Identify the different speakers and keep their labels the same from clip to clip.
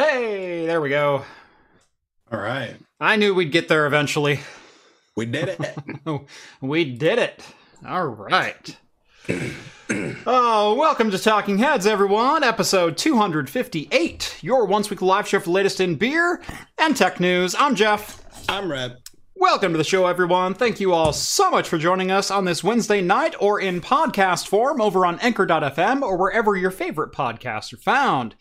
Speaker 1: Hey, there we go.
Speaker 2: All right.
Speaker 1: I knew we'd get there eventually.
Speaker 2: We did it.
Speaker 1: we did it. All right. oh, welcome to Talking Heads, everyone. Episode 258, your once weekly live show for the latest in beer and tech news. I'm Jeff.
Speaker 2: I'm Rhett.
Speaker 1: Welcome to the show, everyone. Thank you all so much for joining us on this Wednesday night or in podcast form over on Anchor.fm or wherever your favorite podcasts are found.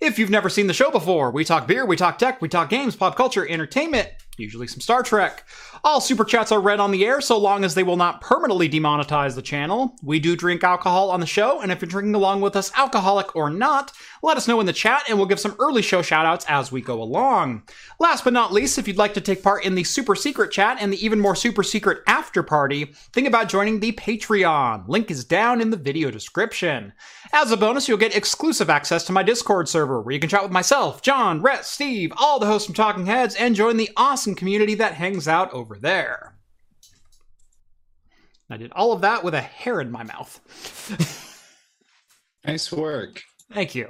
Speaker 1: If you've never seen the show before, we talk beer, we talk tech, we talk games, pop culture, entertainment, usually some Star Trek. All super chats are read on the air so long as they will not permanently demonetize the channel. We do drink alcohol on the show, and if you're drinking along with us, alcoholic or not, let us know in the chat and we'll give some early show shoutouts as we go along. Last but not least, if you'd like to take part in the super secret chat and the even more super secret after party, think about joining the Patreon. Link is down in the video description. As a bonus, you'll get exclusive access to my Discord server where you can chat with myself, John, Rhett, Steve, all the hosts from Talking Heads, and join the awesome community that hangs out over there. I did all of that with a hair in my mouth.
Speaker 2: nice work.
Speaker 1: Thank you.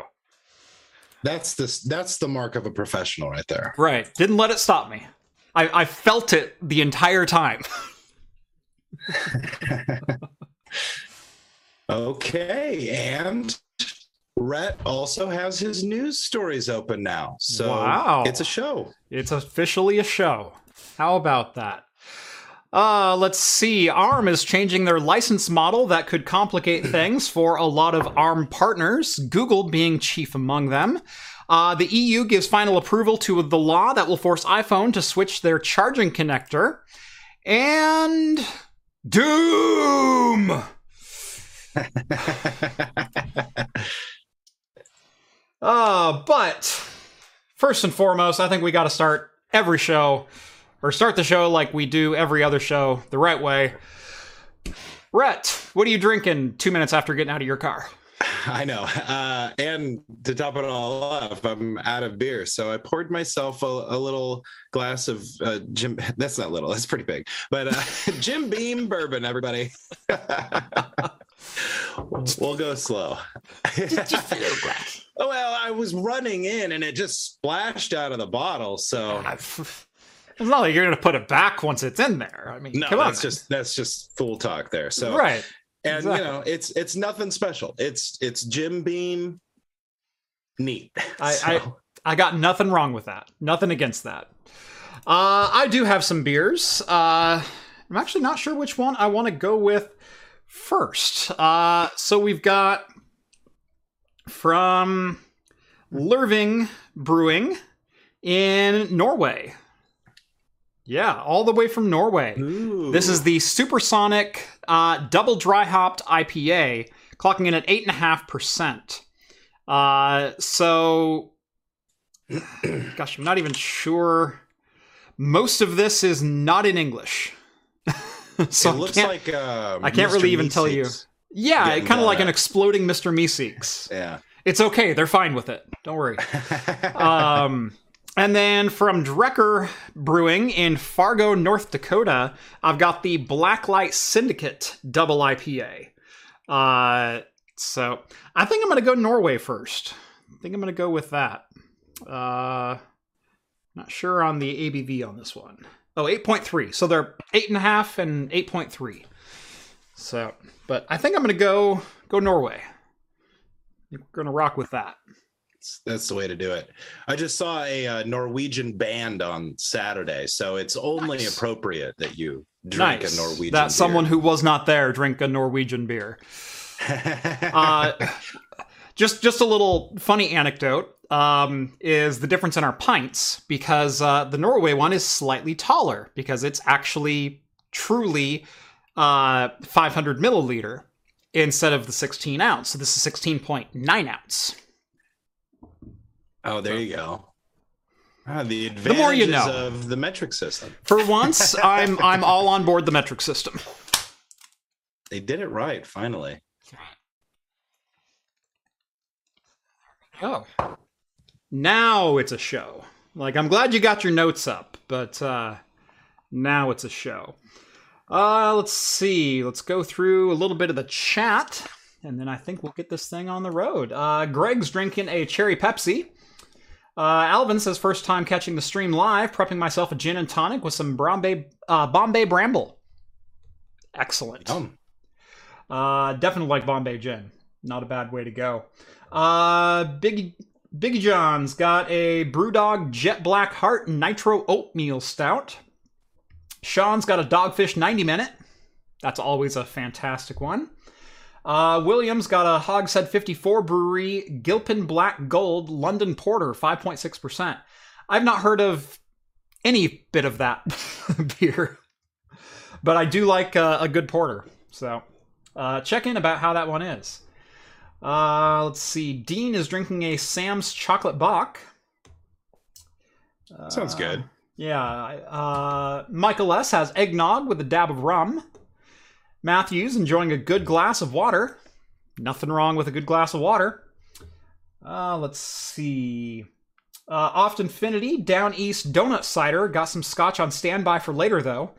Speaker 2: That's the that's the mark of a professional right there.
Speaker 1: Right. Didn't let it stop me. I, I felt it the entire time.
Speaker 2: okay, and Rhett also has his news stories open now. So
Speaker 1: wow.
Speaker 2: it's a show.
Speaker 1: It's officially a show. How about that? Uh, let's see. ARM is changing their license model that could complicate things for a lot of ARM partners, Google being chief among them. Uh, the EU gives final approval to the law that will force iPhone to switch their charging connector. And. Doom! uh, but first and foremost, I think we got to start every show, or start the show like we do every other show, the right way. Rhett, what are you drinking two minutes after getting out of your car?
Speaker 2: I know. Uh, and to top it all off, I'm out of beer. So I poured myself a, a little glass of uh, Jim. That's not little, that's pretty big. But uh, Jim Beam bourbon, everybody. we'll go slow. oh, well, I was running in and it just splashed out of the bottle. So.
Speaker 1: It's not like you're going to put it back once it's in there. I mean,
Speaker 2: no,
Speaker 1: come on.
Speaker 2: That's just that's just fool talk there. So
Speaker 1: right,
Speaker 2: and exactly. you know it's it's nothing special it's it's jim beam neat
Speaker 1: I, so. I i got nothing wrong with that nothing against that uh i do have some beers uh i'm actually not sure which one i want to go with first uh so we've got from Lervig Brewing in Norway. Yeah, all the way from Norway.
Speaker 2: Ooh.
Speaker 1: This is the Supersonic uh, Double Dry Hopped IPA, clocking in at 8.5%. Uh, so, gosh, I'm not even sure. Most of this is not in English.
Speaker 2: so it looks like uh,
Speaker 1: I can't
Speaker 2: Mr.
Speaker 1: really even
Speaker 2: Meeseeks.
Speaker 1: tell you. Yeah, kind of like an exploding Mr. Meeseeks.
Speaker 2: Yeah.
Speaker 1: It's okay. They're fine with it. Don't worry. um, and then from Drekker Brewing in Fargo, North Dakota, I've got the Blacklight Syndicate Double IPA. Uh, so I think I'm going to go Norway first. I think I'm going to go with that. Uh, not sure on the ABV on this one. Oh, 8.3. So they're 8.5 and 8.3. So, but I think I'm going to go go Norway. We're going to rock with that.
Speaker 2: That's the way to do it. I just saw a uh, Norwegian band on Saturday, so it's only
Speaker 1: Nice.
Speaker 2: appropriate that you drink
Speaker 1: nice.
Speaker 2: a Norwegian.
Speaker 1: That someone who was not there drink a Norwegian beer. Uh, just just a little funny anecdote um, is the difference in our pints because uh, the Norway one is slightly taller because it's actually truly uh, 500 milliliter instead of the 16 ounce. So this is 16.9 ounce.
Speaker 2: Oh, there you go. Ah, the
Speaker 1: The more you
Speaker 2: advantages
Speaker 1: know.
Speaker 2: of the metric system.
Speaker 1: For once, I'm I'm all on board the metric system.
Speaker 2: They did it right, finally.
Speaker 1: Oh. Now it's a show. Like I'm glad you got your notes up, but uh now it's a show. Uh let's see. Let's go through a little bit of the chat and then I think we'll get this thing on the road. Uh Greg's drinking a cherry Pepsi. Uh, Alvin says, first time catching the stream live, prepping myself a gin and tonic with some Bombay, uh, Bombay Bramble. Excellent.
Speaker 2: Um,
Speaker 1: Uh, definitely like Bombay gin. Not a bad way to go. Uh, Big Biggie John's got a Brewdog Jet Black Heart Nitro Oatmeal Stout. Sean's got a Dogfish 90 Minute. That's always a fantastic one. Uh, Williams got a Hogshead 54 Brewery Gilpin Black Gold London Porter 5.6%. I've not heard of any bit of that beer, but I do like uh, a good porter. So uh, check in about how that one is. Uh, let's see. Dean is drinking a Sam's Chocolate Bock.
Speaker 2: sounds good.
Speaker 1: Yeah. Uh, Michael S. has eggnog with a dab of rum. Matthews enjoying a good glass of water. Nothing wrong with a good glass of water. Uh, let's see. Uh, Oft Infinity, Down East Donut Cider. Got some scotch on standby for later, though.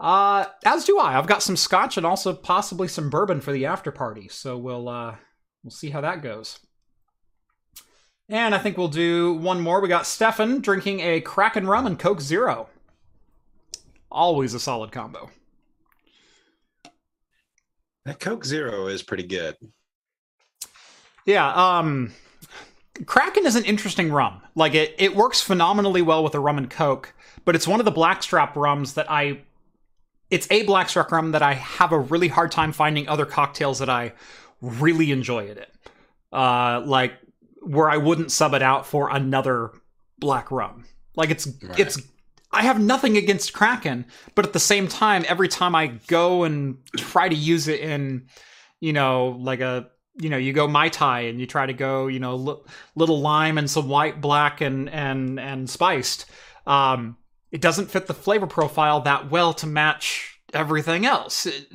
Speaker 1: Uh, as do I. I've got some scotch and also possibly some bourbon for the after party. So we'll uh, we'll see how that goes. And I think we'll do one more. We got Stefan drinking a Kraken rum and Coke Zero. Always a solid combo.
Speaker 2: That Coke Zero is pretty good.
Speaker 1: Yeah, um Kraken is an interesting rum. Like it it works phenomenally well with a rum and coke, but it's one of the blackstrap rums that I it's a blackstrap rum that I have a really hard time finding other cocktails that I really enjoy in it. Uh like where I wouldn't sub it out for another black rum. Like it's
Speaker 2: Right.
Speaker 1: it's I have nothing against Kraken, but at the same time every time I go and try to use it in you know like a you know you go mai tai and you try to go you know li- little lime and some white black and and and spiced um it doesn't fit the flavor profile that well to match everything else It-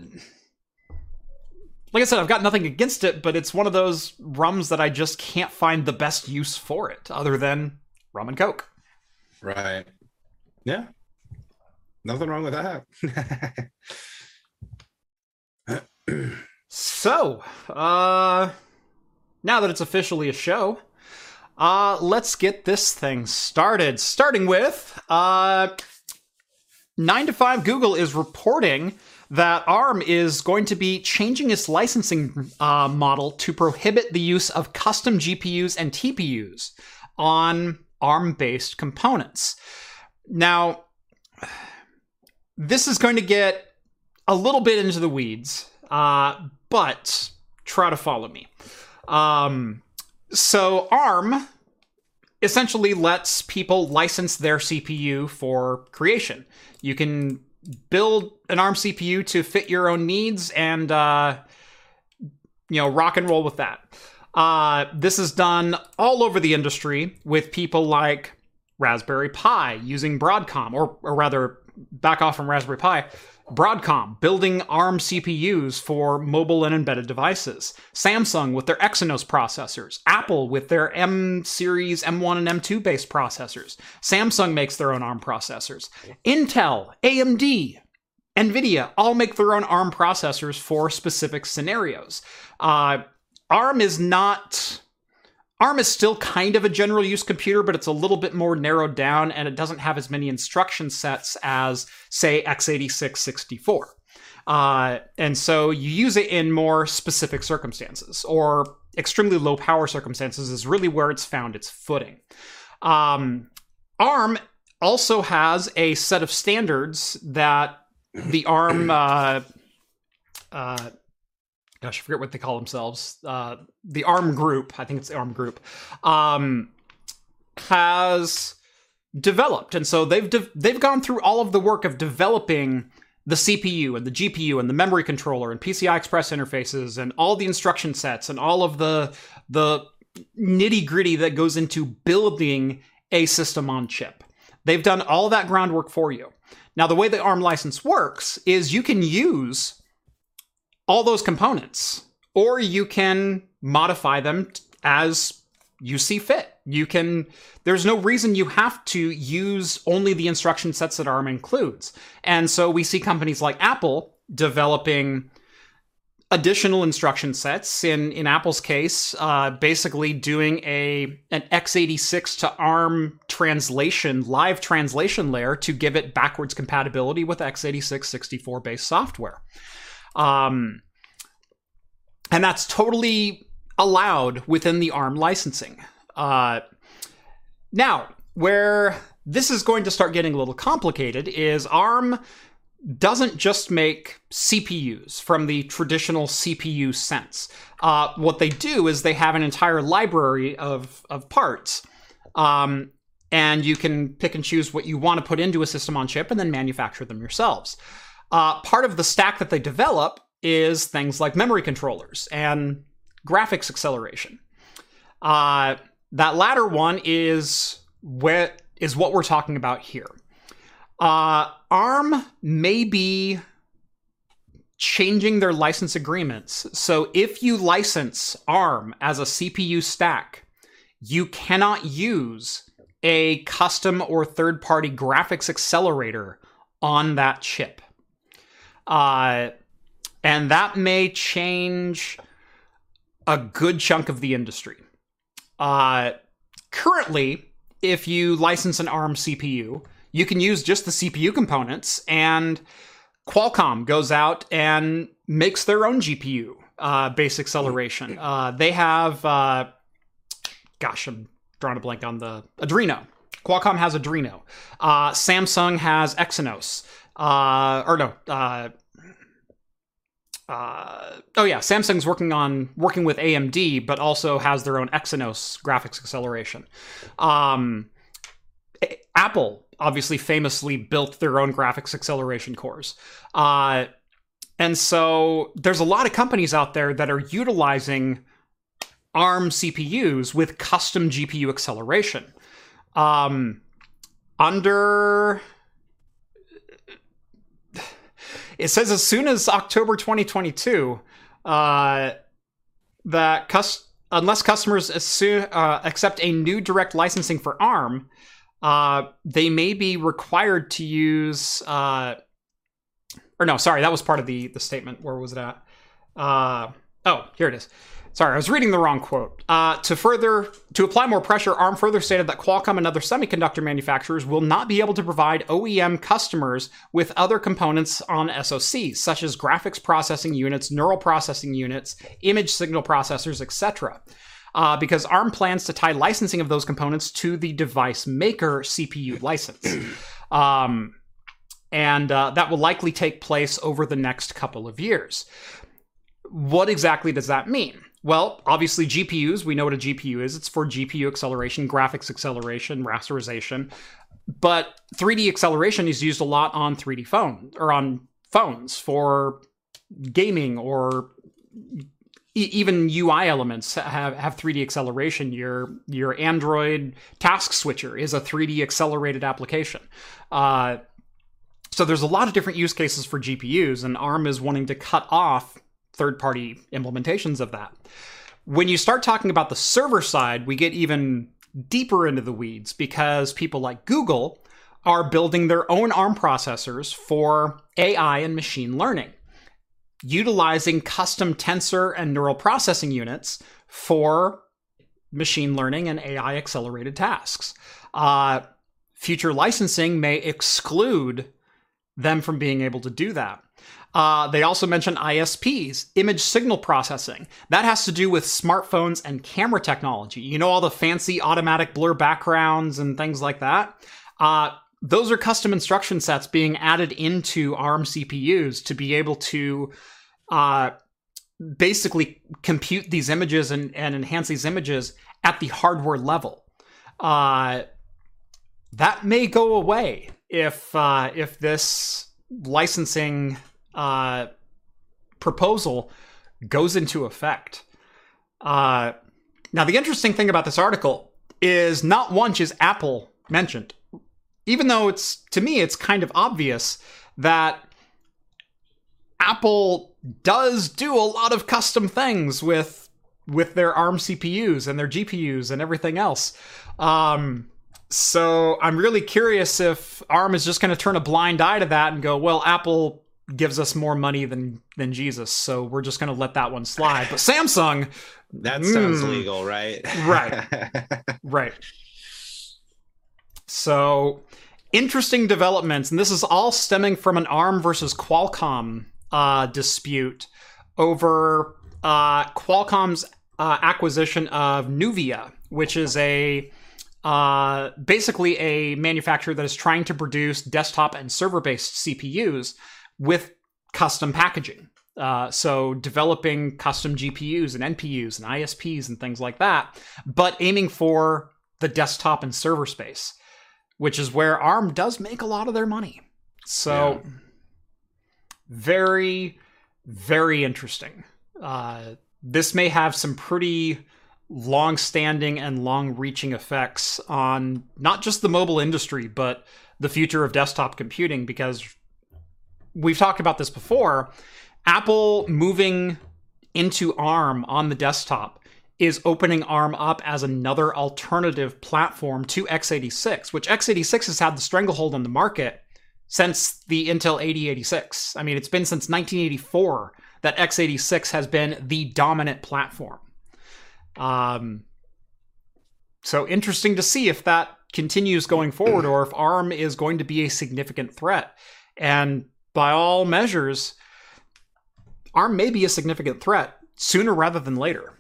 Speaker 1: like i said i've got nothing against it but it's one of those rums that i just can't find the best use for it other than rum and coke
Speaker 2: Right. Yeah. Nothing wrong with that.
Speaker 1: So, uh, now that it's officially a show, uh, let's get this thing started. Starting with, uh, 9 to 5 Google is reporting that ARM is going to be changing its licensing uh, model to prohibit the use of custom GPUs and TPUs on ARM based components. Now, this is going to get a little bit into the weeds, uh, but try to follow me. Um, so ARM essentially lets people license their CPU for creation. You can build an ARM CPU to fit your own needs and uh, you know rock and roll with that. Uh, this is done all over the industry with people like Raspberry Pi using Broadcom, or, or rather, back off from Raspberry Pi, Broadcom building ARM CPUs for mobile and embedded devices, Samsung with their Exynos processors, Apple with their M series M1 and M2 based processors. Samsung makes their own ARM processors. Intel, AMD, NVIDIA all make their own ARM processors for specific scenarios. Uh, ARM is not. ARM is still kind of a general use computer, but it's a little bit more narrowed down and it doesn't have as many instruction sets as, say, x86 64. Uh, and so you use it in more specific circumstances or extremely low power circumstances, is really where it's found its footing. Um, ARM also has a set of standards that the ARM. Uh, uh, gosh, I forget what they call themselves. Uh, the ARM group, I think it's the ARM group, um, has developed, and so they've de- they've gone through all of the work of developing the CPU and the GPU and the memory controller and PCI Express interfaces and all the instruction sets and all of the the nitty gritty that goes into building a system on chip. They've done all that groundwork for you. Now, the way the ARM license works is you can use all those components, or you can modify them as you see fit. You can, there's no reason you have to use only the instruction sets that ARM includes. And so we see companies like Apple developing additional instruction sets. In in Apple's case, uh, basically doing a an x86 to ARM translation, live translation layer to give it backwards compatibility with x86 64 based software. Um, and that's totally allowed within the ARM licensing. Uh, now, where this is going to start getting a little complicated is ARM doesn't just make CPUs from the traditional CPU sense. Uh, what they do is they have an entire library of, of parts. Um, and you can pick and choose what you want to put into a system on chip and then manufacture them yourselves. Uh, part of the stack that they develop is things like memory controllers and graphics acceleration. Uh, that latter one is what is what we're talking about here. Uh, ARM may be changing their license agreements. So if you license ARM as a CPU stack, you cannot use a custom or third party graphics accelerator on that chip. Uh, and that may change a good chunk of the industry. Uh, currently, if you license an ARM CPU, you can use just the CPU components, and Qualcomm goes out and makes their own GPU uh, base acceleration. Uh, they have, uh, gosh, I'm drawing a blank on the Adreno. Qualcomm has Adreno. Uh, Samsung has Exynos. Uh, or no, uh, uh, oh yeah, Samsung's working on working with AMD, but also has their own Exynos graphics acceleration. Um, Apple obviously famously built their own graphics acceleration cores. Uh, and so there's a lot of companies out there that are utilizing ARM CPUs with custom GPU acceleration. Um, under it says as soon as October 2022 uh, that cus- unless customers assume, uh, accept a new direct licensing for ARM, uh, they may be required to use. Uh, or no, sorry, that was part of the the statement. Where was it at? Uh, oh, here it is. Sorry, I was reading the wrong quote. Uh, to further to apply more pressure, ARM further stated that Qualcomm and other semiconductor manufacturers will not be able to provide OEM customers with other components on SoCs, such as graphics processing units, neural processing units, image signal processors, etc. Uh, because ARM plans to tie licensing of those components to the device maker CPU license. Um, and uh, that will likely take place over the next couple of years. What exactly does that mean? Well, obviously, GPUs, we know what a GPU is. It's for GPU acceleration, graphics acceleration, rasterization. But 3D acceleration is used a lot on 3D phone or on phones for gaming or even UI elements have, have 3D acceleration. Your your Android task switcher is a 3D accelerated application. Uh, so there's a lot of different use cases for GPUs, and ARM is wanting to cut off third party implementations of that. When you start talking about the server side, we get even deeper into the weeds because people like Google are building their own ARM processors for AI and machine learning, utilizing custom tensor and neural processing units for machine learning and AI accelerated tasks. Uh, future licensing may exclude them from being able to do that. Uh, they also mention ISPs, image signal processing. That has to do with smartphones and camera technology. You know, all the fancy automatic blur backgrounds and things like that? Uh, those are custom instruction sets being added into ARM CPUs to be able to uh, basically compute these images and, and, enhance these images at the hardware level. Uh, that may go away if uh, if this licensing uh, proposal goes into effect. Uh, now, the interesting thing about this article is not once is Apple mentioned, even though it's to me it's kind of obvious that Apple does do a lot of custom things with with their ARM CPUs and their GPUs and everything else. Um, so I'm really curious if ARM is just going to turn a blind eye to that and go, well, Apple gives us more money than than Jesus, so we're just going to let that one slide. But Samsung,
Speaker 2: That sounds
Speaker 1: Mm.
Speaker 2: legal, right?
Speaker 1: Right. right. So, interesting developments, and this is all stemming from an ARM versus Qualcomm uh, dispute over uh, Qualcomm's uh, acquisition of Nuvia, which is a uh, basically a manufacturer that is trying to produce desktop and server-based CPUs with custom packaging. Uh, so developing custom GPUs and NPUs and ISPs and things like that, but aiming for the desktop and server space, which is where ARM does make a lot of their money. So very, very interesting. Uh, this may have some pretty long-standing and long-reaching effects on not just the mobile industry, but the future of desktop computing. Because we've talked about this before, Apple moving into ARM on the desktop is opening ARM up as another alternative platform to x86, which x86 has had the stranglehold on the market since the Intel 8086. I mean, it's been since 1984 that x86 has been the dominant platform. Um, so interesting to see if that continues going forward or if ARM is going to be a significant threat. And by all measures, ARM may be a significant threat sooner rather than later.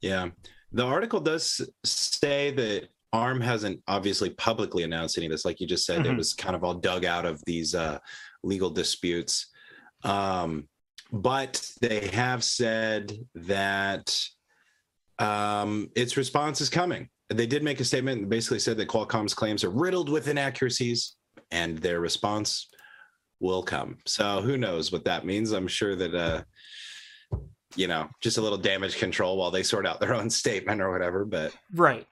Speaker 2: Yeah. The article does say that ARM hasn't obviously publicly announced any of this. Like you just said, it
Speaker 1: Mhm.
Speaker 2: was kind of all dug out of these uh, legal disputes. Um, but they have said that um, its response is coming. They did make a statement and basically said that Qualcomm's claims are riddled with inaccuracies and their response will come. So who knows what that means? I'm sure that uh, you know, just a little damage control while they sort out their own statement or whatever. But
Speaker 1: Right.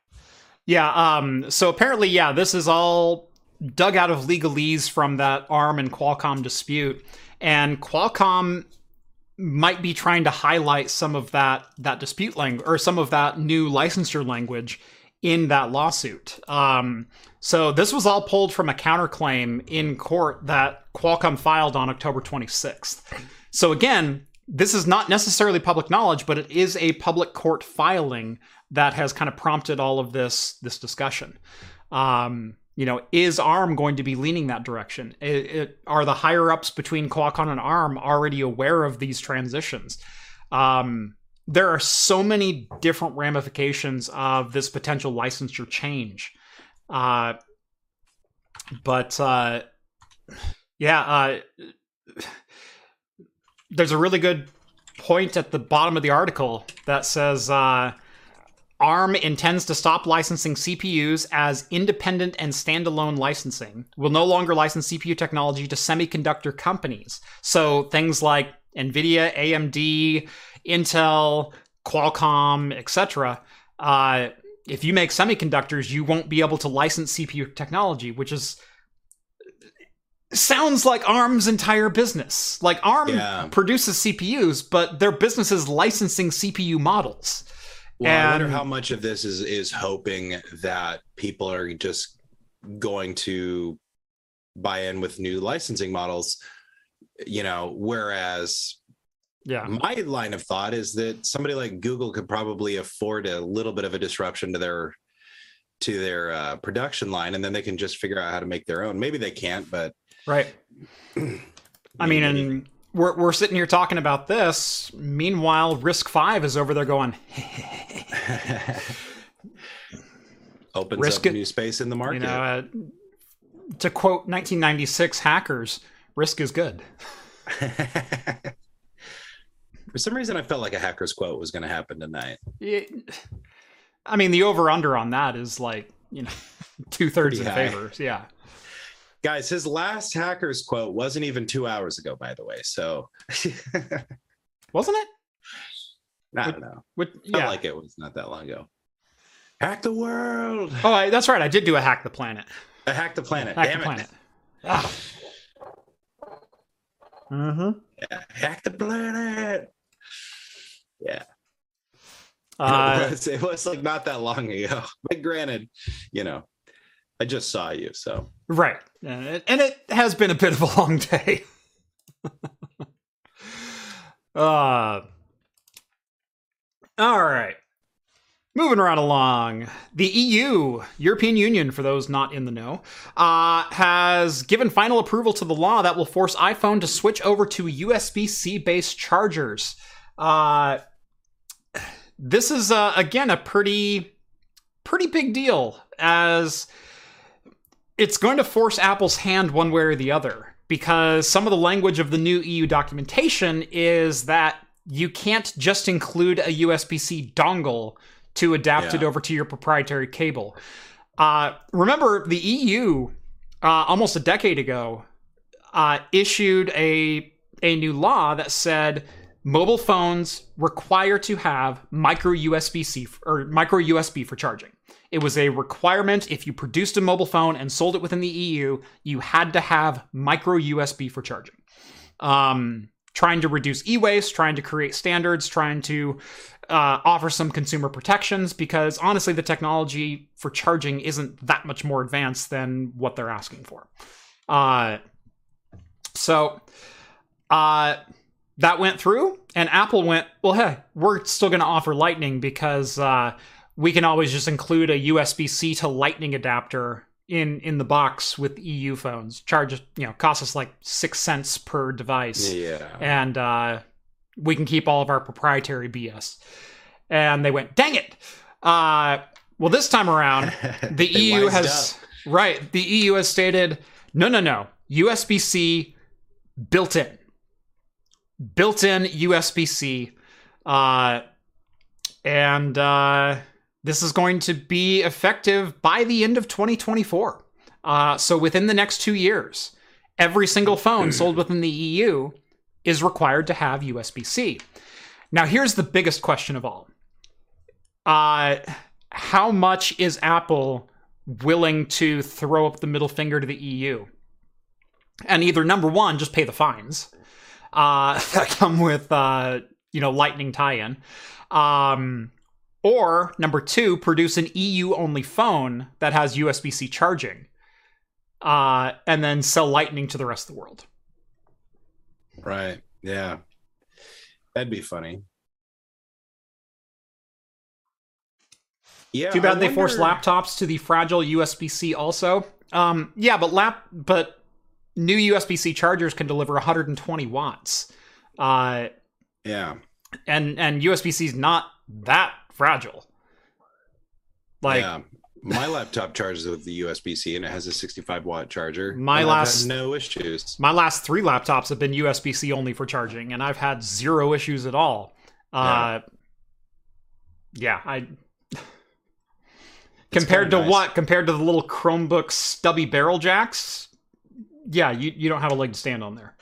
Speaker 1: Yeah. Um, so apparently, yeah, this is all dug out of legalese from that ARM and Qualcomm dispute, and Qualcomm might be trying to highlight some of that that dispute language or some of that new licensure language in that lawsuit. Um, so this was all pulled from a counterclaim in court that Qualcomm filed on October 26th. So again, this is not necessarily public knowledge, but it is a public court filing that has kind of prompted all of this this discussion. Um, you know, is ARM going to be leaning that direction? It, it, are the higher ups between Qualcomm and ARM already aware of these transitions? Um, there are so many different ramifications of this potential licensure change. Uh, but uh, yeah, uh, there's a really good point at the bottom of the article that says uh, ARM intends to stop licensing CPUs as independent and standalone licensing. Will no longer license CPU technology to semiconductor companies. So things like NVIDIA, AMD, Intel, Qualcomm, etc. Uh, if you make semiconductors, you won't be able to license CPU technology, which is sounds like ARM's entire business. Like ARM
Speaker 2: Yeah.
Speaker 1: produces CPUs, but their business is licensing CPU models.
Speaker 2: well, I wonder how much of this is is hoping that people are just going to buy in with new licensing models. You know, whereas
Speaker 1: Yeah.
Speaker 2: my line of thought is that somebody like Google could probably afford a little bit of a disruption to their to their uh, production line, and then they can just figure out how to make their own. Maybe they can't, but
Speaker 1: Right. I mean, and we're we're sitting here talking about this. Meanwhile, RISC-V is over there going,
Speaker 2: opens
Speaker 1: RISC
Speaker 2: up
Speaker 1: it-
Speaker 2: new space in the market.
Speaker 1: you know, uh, to quote 1996 hackers, "RISC is good."
Speaker 2: For some reason, I felt like a hacker's quote was going to happen tonight.
Speaker 1: It- I mean, the over under on that is like you know two thirds in
Speaker 2: high.
Speaker 1: favor. Yeah.
Speaker 2: Guys, his last hacker's quote wasn't even two hours ago, by the way. So
Speaker 1: Wasn't it?
Speaker 2: I don't know.
Speaker 1: What,
Speaker 2: Felt like it was not that long ago. Hack the world.
Speaker 1: oh, I, that's right. I did do a hack the planet.
Speaker 2: I hacked the planet.
Speaker 1: Hack
Speaker 2: Damn
Speaker 1: the
Speaker 2: it.
Speaker 1: planet. Ah. Mm-hmm.
Speaker 2: Yeah, hack the planet. Yeah.
Speaker 1: Uh,
Speaker 2: it, was, it was like not that long ago. But granted, you know, I just saw you, so
Speaker 1: right, and it, has been a bit of a long day. uh, all right. Moving right along, the EU, European Union, for those not in the know, uh, has given final approval to the law that will force iPhone to switch over to USB C based chargers. Uh, this is, uh, again, a pretty, pretty big deal as it's going to force Apple's hand one way or the other because some of the language of the new EU documentation is that you can't just include a USB C dongle to adapt yeah. it over to your proprietary cable. Uh, remember, the EU uh, almost a decade ago uh, issued a a new law that said mobile phones require to have micro USB C or micro USB for charging. It was a requirement if you produced a mobile phone and sold it within the EU, you had to have micro USB for charging. Um, trying to reduce e-waste, trying to create standards, trying to uh, offer some consumer protections because honestly, the technology for charging isn't that much more advanced than what they're asking for. Uh, so uh, that went through, and Apple went, well, hey, we're still going to offer Lightning because uh, we can always just include a USB C to Lightning adapter in in the box with EU phones. Charge you know costs us like six cents per device.
Speaker 2: Yeah,
Speaker 1: and uh, we can keep all of our proprietary BS. And they went, dang it. Uh, well, this time around, the EU has up. right. The EU has stated, no, no, no, USB C built in, built in USB C, uh, and uh, this is going to be effective by the end of 2024. Uh, so within the next two years, every single phone sold within the EU is required to have USB C. Now, here's the biggest question of all uh, How much is Apple willing to throw up the middle finger to the EU? And either number one, just pay the fines uh, that come with, uh, you know, Lightning tie in. Um, or number two, produce an EU only phone that has USB C charging uh, and then sell Lightning to the rest of the world.
Speaker 2: Right. Yeah. That'd be funny.
Speaker 1: Yeah. Too bad I they wonder... forced laptops to the fragile USB C also. Um, yeah, but lap but new USB C chargers can deliver 120 watts. Uh,
Speaker 2: yeah.
Speaker 1: And and USB C is not that fragile. Like yeah
Speaker 2: my laptop charges with the USB C and it has a 65 watt charger.
Speaker 1: My last
Speaker 2: no issues.
Speaker 1: My last three laptops have been USB C only for charging, and I've had zero issues at all. Uh, yeah, I. compared to nice. what? Compared to the little Chromebook stubby barrel jacks, yeah, you you don't have a leg to stand on there.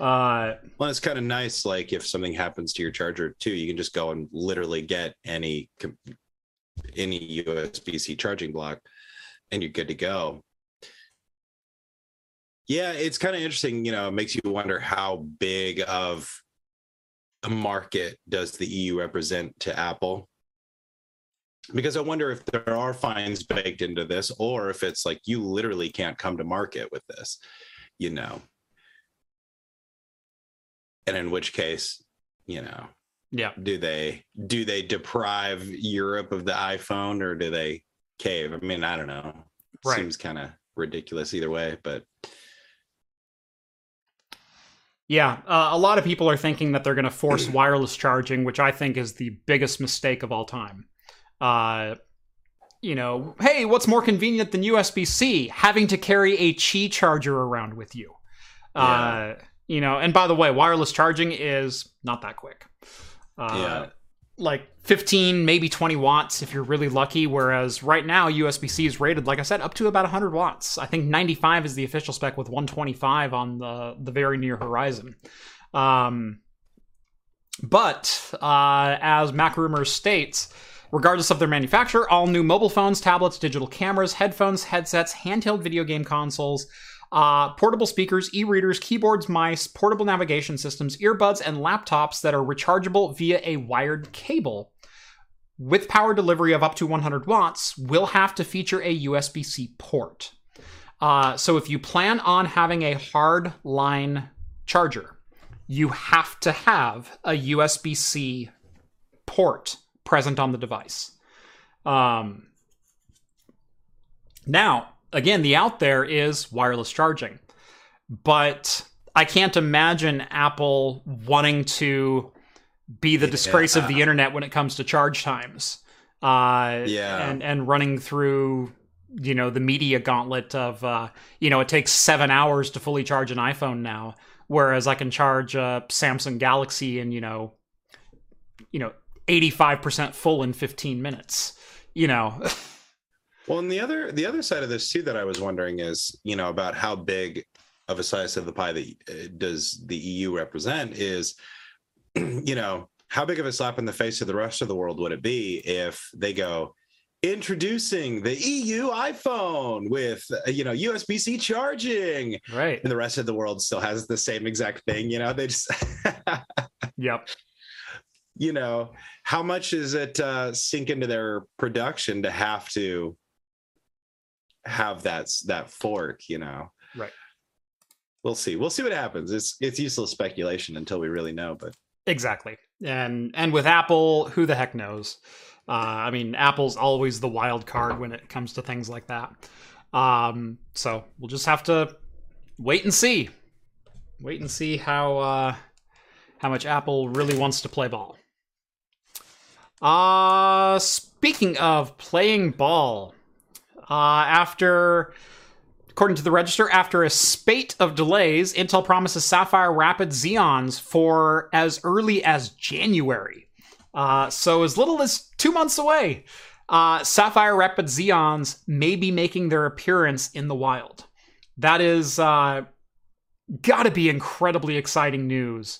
Speaker 1: Uh,
Speaker 2: well, it's kind of nice. Like if something happens to your charger too, you can just go and literally get any any USB C charging block and you're good to go. Yeah, it's kind of interesting. You know, it makes you wonder how big of a market does the EU represent to Apple? Because I wonder if there are fines baked into this, or if it's like you literally can't come to market with this, you know. And in which case, you know,
Speaker 1: yeah.
Speaker 2: Do they do they deprive Europe of the iPhone or do they cave? I mean, I don't know. Right. Seems kind of ridiculous either way, but
Speaker 1: yeah, uh, a lot of people are thinking that they're going to force wireless charging, which I think is the biggest mistake of all time. Uh, you know, hey, what's more convenient than USB C? Having to carry a Qi charger around with you. Yeah. Uh, you know, and by the way, wireless charging is not that quick. Uh, yeah. Like 15, maybe 20 watts if you're really lucky. Whereas right now, USB C is rated, like I said, up to about 100 watts. I think 95 is the official spec with 125 on the, the very near horizon. Um, but uh, as MacRumors states, regardless of their manufacturer, all new mobile phones, tablets, digital cameras, headphones, headsets, handheld video game consoles, uh, portable speakers, e readers, keyboards, mice, portable navigation systems, earbuds, and laptops that are rechargeable via a wired cable with power delivery of up to 100 watts will have to feature a USB C port. Uh, so if you plan on having a hard line charger, you have to have a USB C port present on the device. Um, now, again, the out there is wireless charging, but I can't imagine Apple wanting to be the disgrace yeah. of the internet when it comes to charge times. Uh, yeah, and and running through you know the media gauntlet of uh, you know it takes seven hours to fully charge an iPhone now, whereas I can charge a Samsung Galaxy in you know you know eighty five percent full in fifteen minutes. You know.
Speaker 2: well, and the other the other side of this too that I was wondering is you know about how big of a slice of the pie that uh, does the EU represent is you know, how big of a slap in the face to the rest of the world would it be if they go, introducing the EU iPhone with uh, you know USB-C charging.
Speaker 1: Right.
Speaker 2: And the rest of the world still has the same exact thing, you know. They just
Speaker 1: Yep.
Speaker 2: You know, how much does it uh sink into their production to have to have that that fork, you know?
Speaker 1: Right.
Speaker 2: We'll see. We'll see what happens. It's it's useless speculation until we really know, but
Speaker 1: Exactly. And and with Apple, who the heck knows? Uh, I mean, Apple's always the wild card when it comes to things like that. Um, so we'll just have to wait and see. Wait and see how uh, how much Apple really wants to play ball. Uh, speaking of playing ball, uh, after According to the Register, after a spate of delays, Intel promises Sapphire Rapid Xeons for as early as January. Uh, so, as little as two months away, uh, Sapphire Rapid Xeons may be making their appearance in the wild. That is uh, got to be incredibly exciting news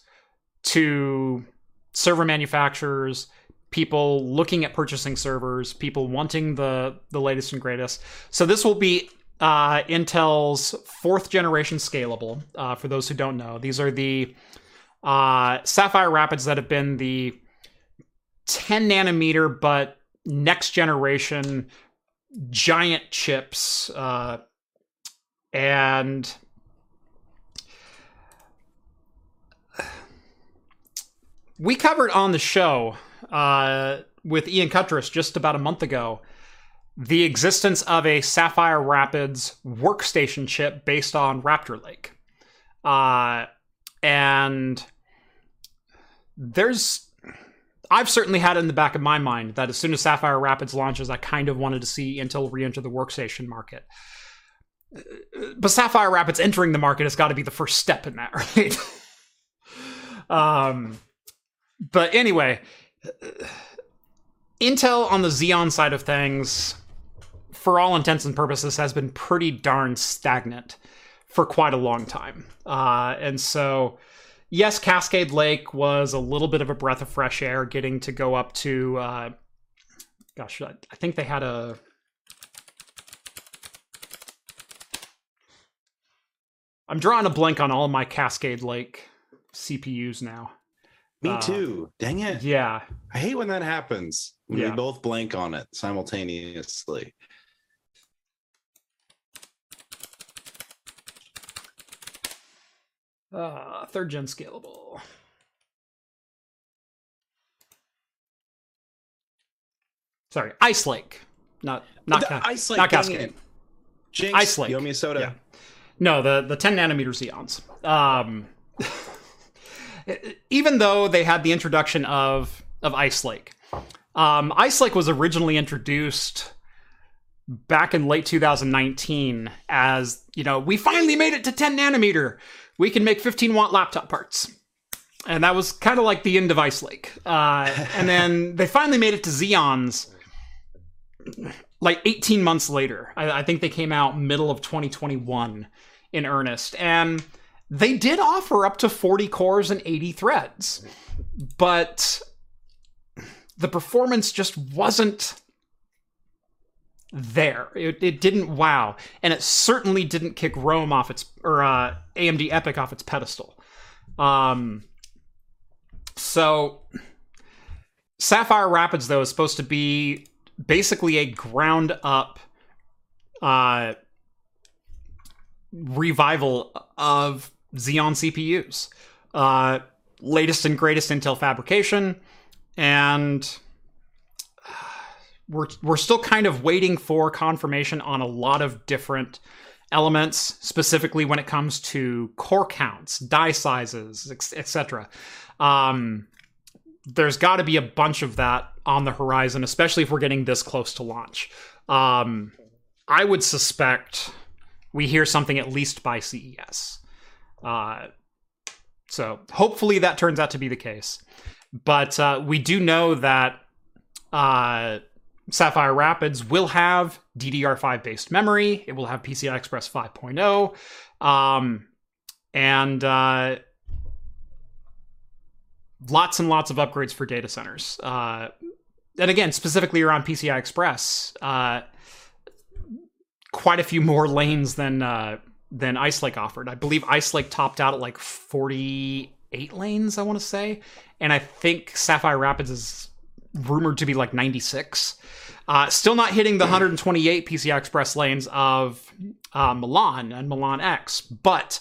Speaker 1: to server manufacturers, people looking at purchasing servers, people wanting the the latest and greatest. So this will be uh, Intel's fourth generation scalable. Uh, for those who don't know, these are the uh, Sapphire Rapids that have been the 10 nanometer, but next generation giant chips. Uh, and we covered on the show uh, with Ian Cutress just about a month ago the existence of a Sapphire Rapids workstation chip based on Raptor Lake. Uh, and there's I've certainly had it in the back of my mind that as soon as Sapphire Rapids launches, I kind of wanted to see Intel re-enter the workstation market. But Sapphire Rapids entering the market has got to be the first step in that, right? um, but anyway, Intel on the Xeon side of things for all intents and purposes, has been pretty darn stagnant for quite a long time. Uh, and so, yes, Cascade Lake was a little bit of a breath of fresh air, getting to go up to, uh, gosh, I think they had a. I'm drawing a blank on all my Cascade Lake CPUs now.
Speaker 2: Me uh, too. Dang it.
Speaker 1: Yeah.
Speaker 2: I hate when that happens. When yeah. we both blank on it simultaneously.
Speaker 1: Uh, third gen scalable. Sorry, Ice Lake, not not
Speaker 2: the
Speaker 1: Ca-
Speaker 2: Ice Lake,
Speaker 1: not Cascade.
Speaker 2: Jinx,
Speaker 1: Ice Lake.
Speaker 2: You owe me a soda.
Speaker 1: Yeah. No, the the 10 nanometer Xeons. Um, even though they had the introduction of of Ice Lake, um, Ice Lake was originally introduced back in late 2019 as you know we finally made it to 10 nanometer we can make 15 watt laptop parts. And that was kind of like the end of Ice Lake. Uh, and then they finally made it to Xeons like 18 months later. I, I think they came out middle of 2021 in earnest. And they did offer up to 40 cores and 80 threads. But the performance just wasn't there. It, it didn't wow, and it certainly didn't kick Rome off its or uh, AMD EPYC off its pedestal. Um, so Sapphire Rapids, though, is supposed to be basically a ground up uh, revival of Xeon CPUs. Uh, latest and greatest Intel fabrication, and we're we're still kind of waiting for confirmation on a lot of different elements, specifically when it comes to core counts, die sizes, etc. Um, there's got to be a bunch of that on the horizon, especially if we're getting this close to launch. Um, I would suspect we hear something at least by CES. Uh, so hopefully that turns out to be the case. But uh, we do know that uh, Sapphire Rapids will have DDR5 based memory. It will have PCI Express 5.0. Um, and uh, lots and lots of upgrades for data centers. Uh, and again, specifically around PCI Express, uh, quite a few more lanes than uh, than Ice Lake offered. I believe Ice Lake topped out at like 48 lanes, I want to say. And I think Sapphire Rapids is rumored to be like 96. Uh, still not hitting the 128 PCI Express lanes of uh, Milan and Milan X, but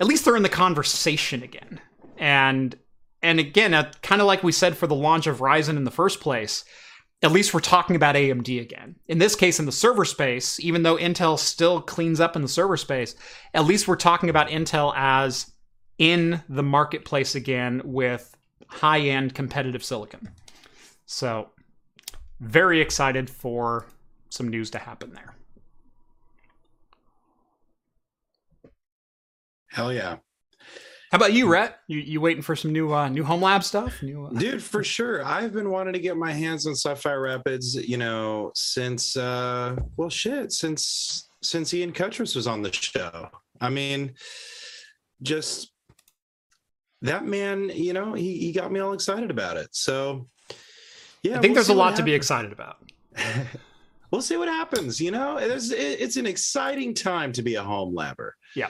Speaker 1: at least they're in the conversation again. And and again, uh, kind of like we said for the launch of Ryzen in the first place, at least we're talking about AMD again. In this case, in the server space, even though Intel still cleans up in the server space, at least we're talking about Intel as in the marketplace again with high end competitive silicon. So, very excited for some news to happen there.
Speaker 2: Hell yeah.
Speaker 1: How about you, Rhett? You you waiting for some new uh, new home lab stuff? New, uh...
Speaker 2: Dude, for sure. I've been wanting to get my hands on Sapphire Rapids, you know, since uh well shit, since since Ian Cutress was on the show. I mean, just that man, you know, he, he got me all excited about it. So
Speaker 1: yeah, I think we'll there's a lot to be excited about.
Speaker 2: we'll see what happens. You know, it's, it's an exciting time to be a home labber.
Speaker 1: Yeah.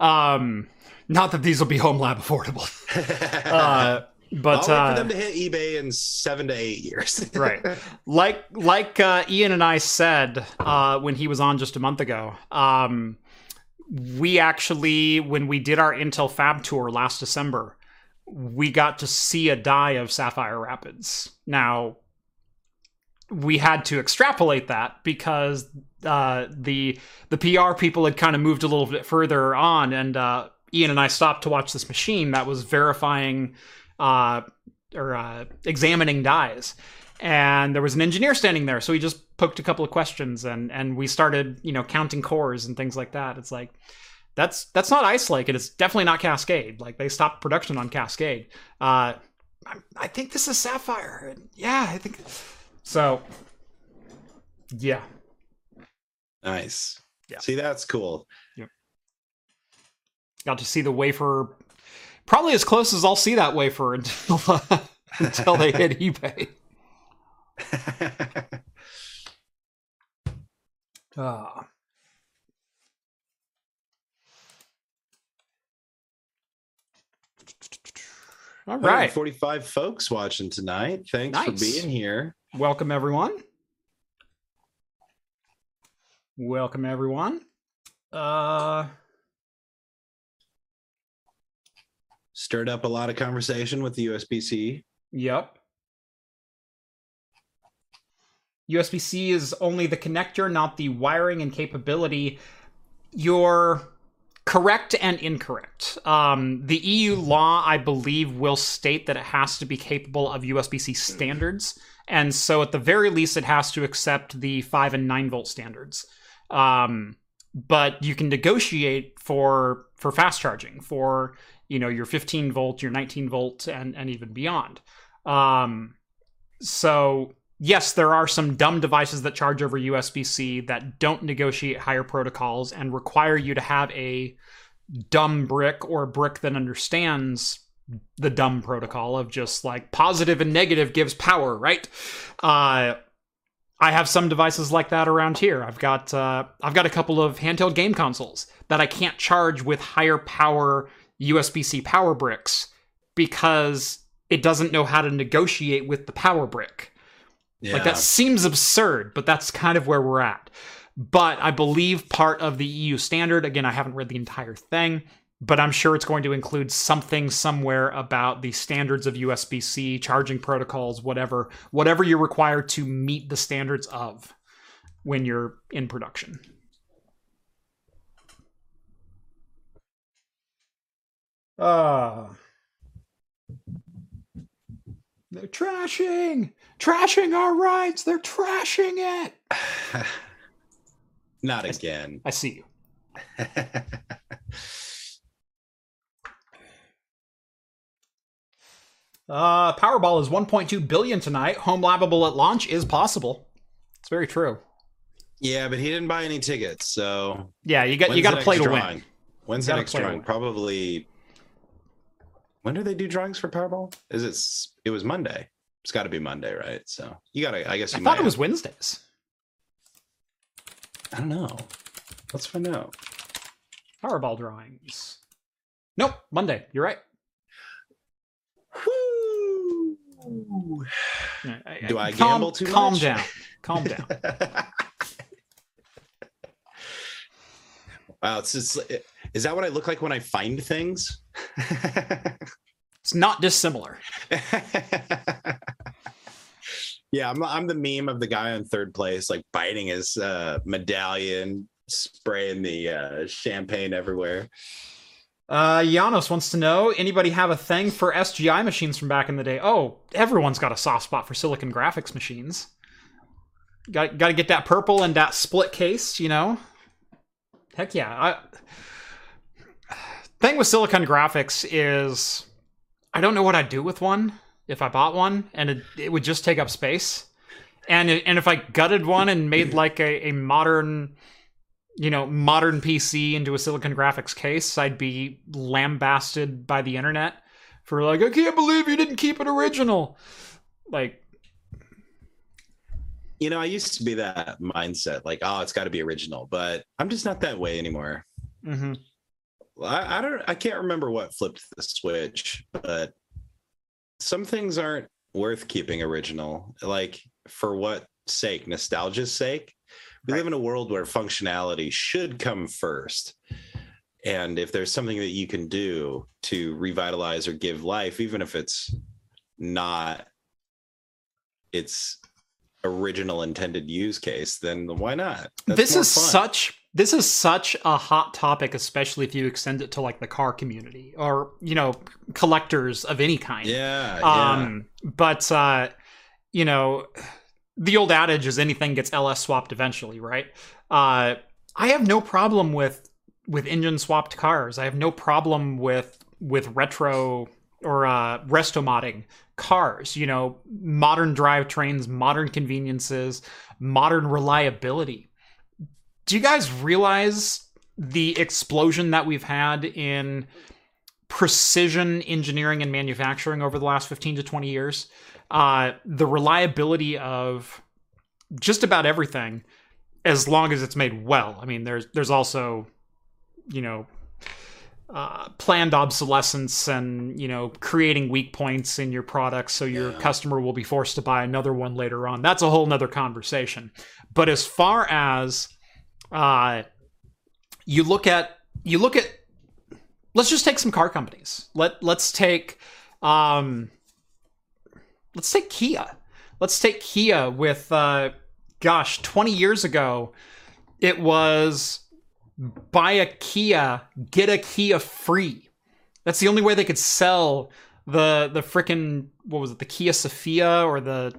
Speaker 1: Um, not that these will be home lab affordable. uh, but
Speaker 2: I'll wait
Speaker 1: uh,
Speaker 2: for them to hit eBay in seven to eight years.
Speaker 1: right, like like uh, Ian and I said uh, when he was on just a month ago. Um, we actually, when we did our Intel Fab tour last December, we got to see a die of Sapphire Rapids. Now, we had to extrapolate that because uh, the the PR people had kind of moved a little bit further on, and uh, Ian and I stopped to watch this machine that was verifying uh, or uh, examining dies. And there was an engineer standing there, so he just poked a couple of questions, and and we started, you know, counting cores and things like that. It's like that's that's not Ice Lake, and it's definitely not Cascade. Like they stopped production on Cascade. Uh, I, I think this is Sapphire. Yeah, I think so. Yeah.
Speaker 2: Nice. Yeah. See, that's cool.
Speaker 1: Yep. Got to see the wafer, probably as close as I'll see that wafer until uh, until they hit eBay. Ah. All right.
Speaker 2: 45 folks watching tonight. Thanks nice. for being here.
Speaker 1: Welcome, everyone. Welcome, everyone. Uh,
Speaker 2: Stirred up a lot of conversation with the USB C.
Speaker 1: Yep. USB C is only the connector, not the wiring and capability. You're correct and incorrect. Um, the EU law, I believe, will state that it has to be capable of USB C standards. And so, at the very least, it has to accept the 5 and 9 volt standards. Um, but you can negotiate for for fast charging for you know your 15 volt your 19 volt and and even beyond um so yes there are some dumb devices that charge over usb-c that don't negotiate higher protocols and require you to have a dumb brick or brick that understands the dumb protocol of just like positive and negative gives power right uh I have some devices like that around here. I've got uh, I've got a couple of handheld game consoles that I can't charge with higher power USB-C power bricks because it doesn't know how to negotiate with the power brick.
Speaker 2: Yeah.
Speaker 1: Like that seems absurd, but that's kind of where we're at. But I believe part of the EU standard, again, I haven't read the entire thing, but I'm sure it's going to include something somewhere about the standards of USB C, charging protocols, whatever, whatever you're required to meet the standards of when you're in production. Uh, they're trashing, trashing our rides. They're trashing it.
Speaker 2: Not again.
Speaker 1: I see you. Uh, Powerball is 1.2 billion tonight. Home labable at launch is possible. It's very true.
Speaker 2: yeah, but he didn't buy any tickets, so
Speaker 1: Yeah, you got you got to play to win.
Speaker 2: When's the next drawing? Probably. When do they do drawings for Powerball? Is it? It was Monday. It's got to be Monday, right? So you gotta. I guess you
Speaker 1: I
Speaker 2: might
Speaker 1: thought it was
Speaker 2: have-
Speaker 1: Wednesdays.
Speaker 2: I don't know. Let's find out.
Speaker 1: Powerball drawings. Nope, Monday. You're right.
Speaker 2: Woo!
Speaker 1: Yeah, I-
Speaker 2: Do I
Speaker 1: calm-
Speaker 2: gamble too much?
Speaker 1: Calm
Speaker 2: much?
Speaker 1: down. Calm down.
Speaker 2: wow, it's just. Is that what I look like when I find things?
Speaker 1: It's not dissimilar.
Speaker 2: yeah, I'm I'm the meme of the guy in third place, like biting his uh, medallion, spraying the uh, champagne everywhere.
Speaker 1: Uh, Janos wants to know anybody have a thing for SGI machines from back in the day? Oh, everyone's got a soft spot for Silicon Graphics machines. Got got to get that purple and that split case, you know. Heck yeah. I, thing with Silicon Graphics is I don't know what I'd do with one if I bought one, and it, it would just take up space. And it, and if I gutted one and made like a, a modern you know, modern PC into a Silicon Graphics case, I'd be lambasted by the internet for like, I can't believe you didn't keep it original. Like,
Speaker 2: You know, I used to be that mindset, like, oh, it's got to be original, but I'm just not that way anymore.
Speaker 1: mhm.
Speaker 2: I, I don't, I can't remember what flipped the switch, but some things aren't worth keeping original. Like, for what sake? Nostalgia's sake. We
Speaker 1: Right.
Speaker 2: live in a world where functionality should come first. And if there's something that you can do to revitalize or give life, even if it's not its original intended use case, then why not? That's
Speaker 1: this is
Speaker 2: fun.
Speaker 1: such this is such a hot topic, especially if you extend it to like the car community or you know collectors of any kind.
Speaker 2: yeah, yeah.
Speaker 1: Um, but uh, you know, the old adage is anything gets LS swapped eventually, right? Uh, I have no problem with with engine swapped cars. I have no problem with with retro or uh, resto modding cars. You know, modern drivetrains, modern conveniences, modern reliability. Do you guys realize the explosion that we've had in precision engineering and manufacturing over the last 15 to 20 years? Uh, the reliability of just about everything, as long as it's made well. I mean, there's there's also, you know, uh, planned obsolescence and you know creating weak points in your products so your
Speaker 2: Yeah.
Speaker 1: customer will be forced to buy another one later on that's a whole nother conversation but as far as uh, you look at you look at let's just take some car companies let let's take um let's take kia let's take kia with uh gosh 20 years ago it was buy a Kia, get a Kia free. That's the only way they could sell the the frickin' what was it, the Kia Sephia or the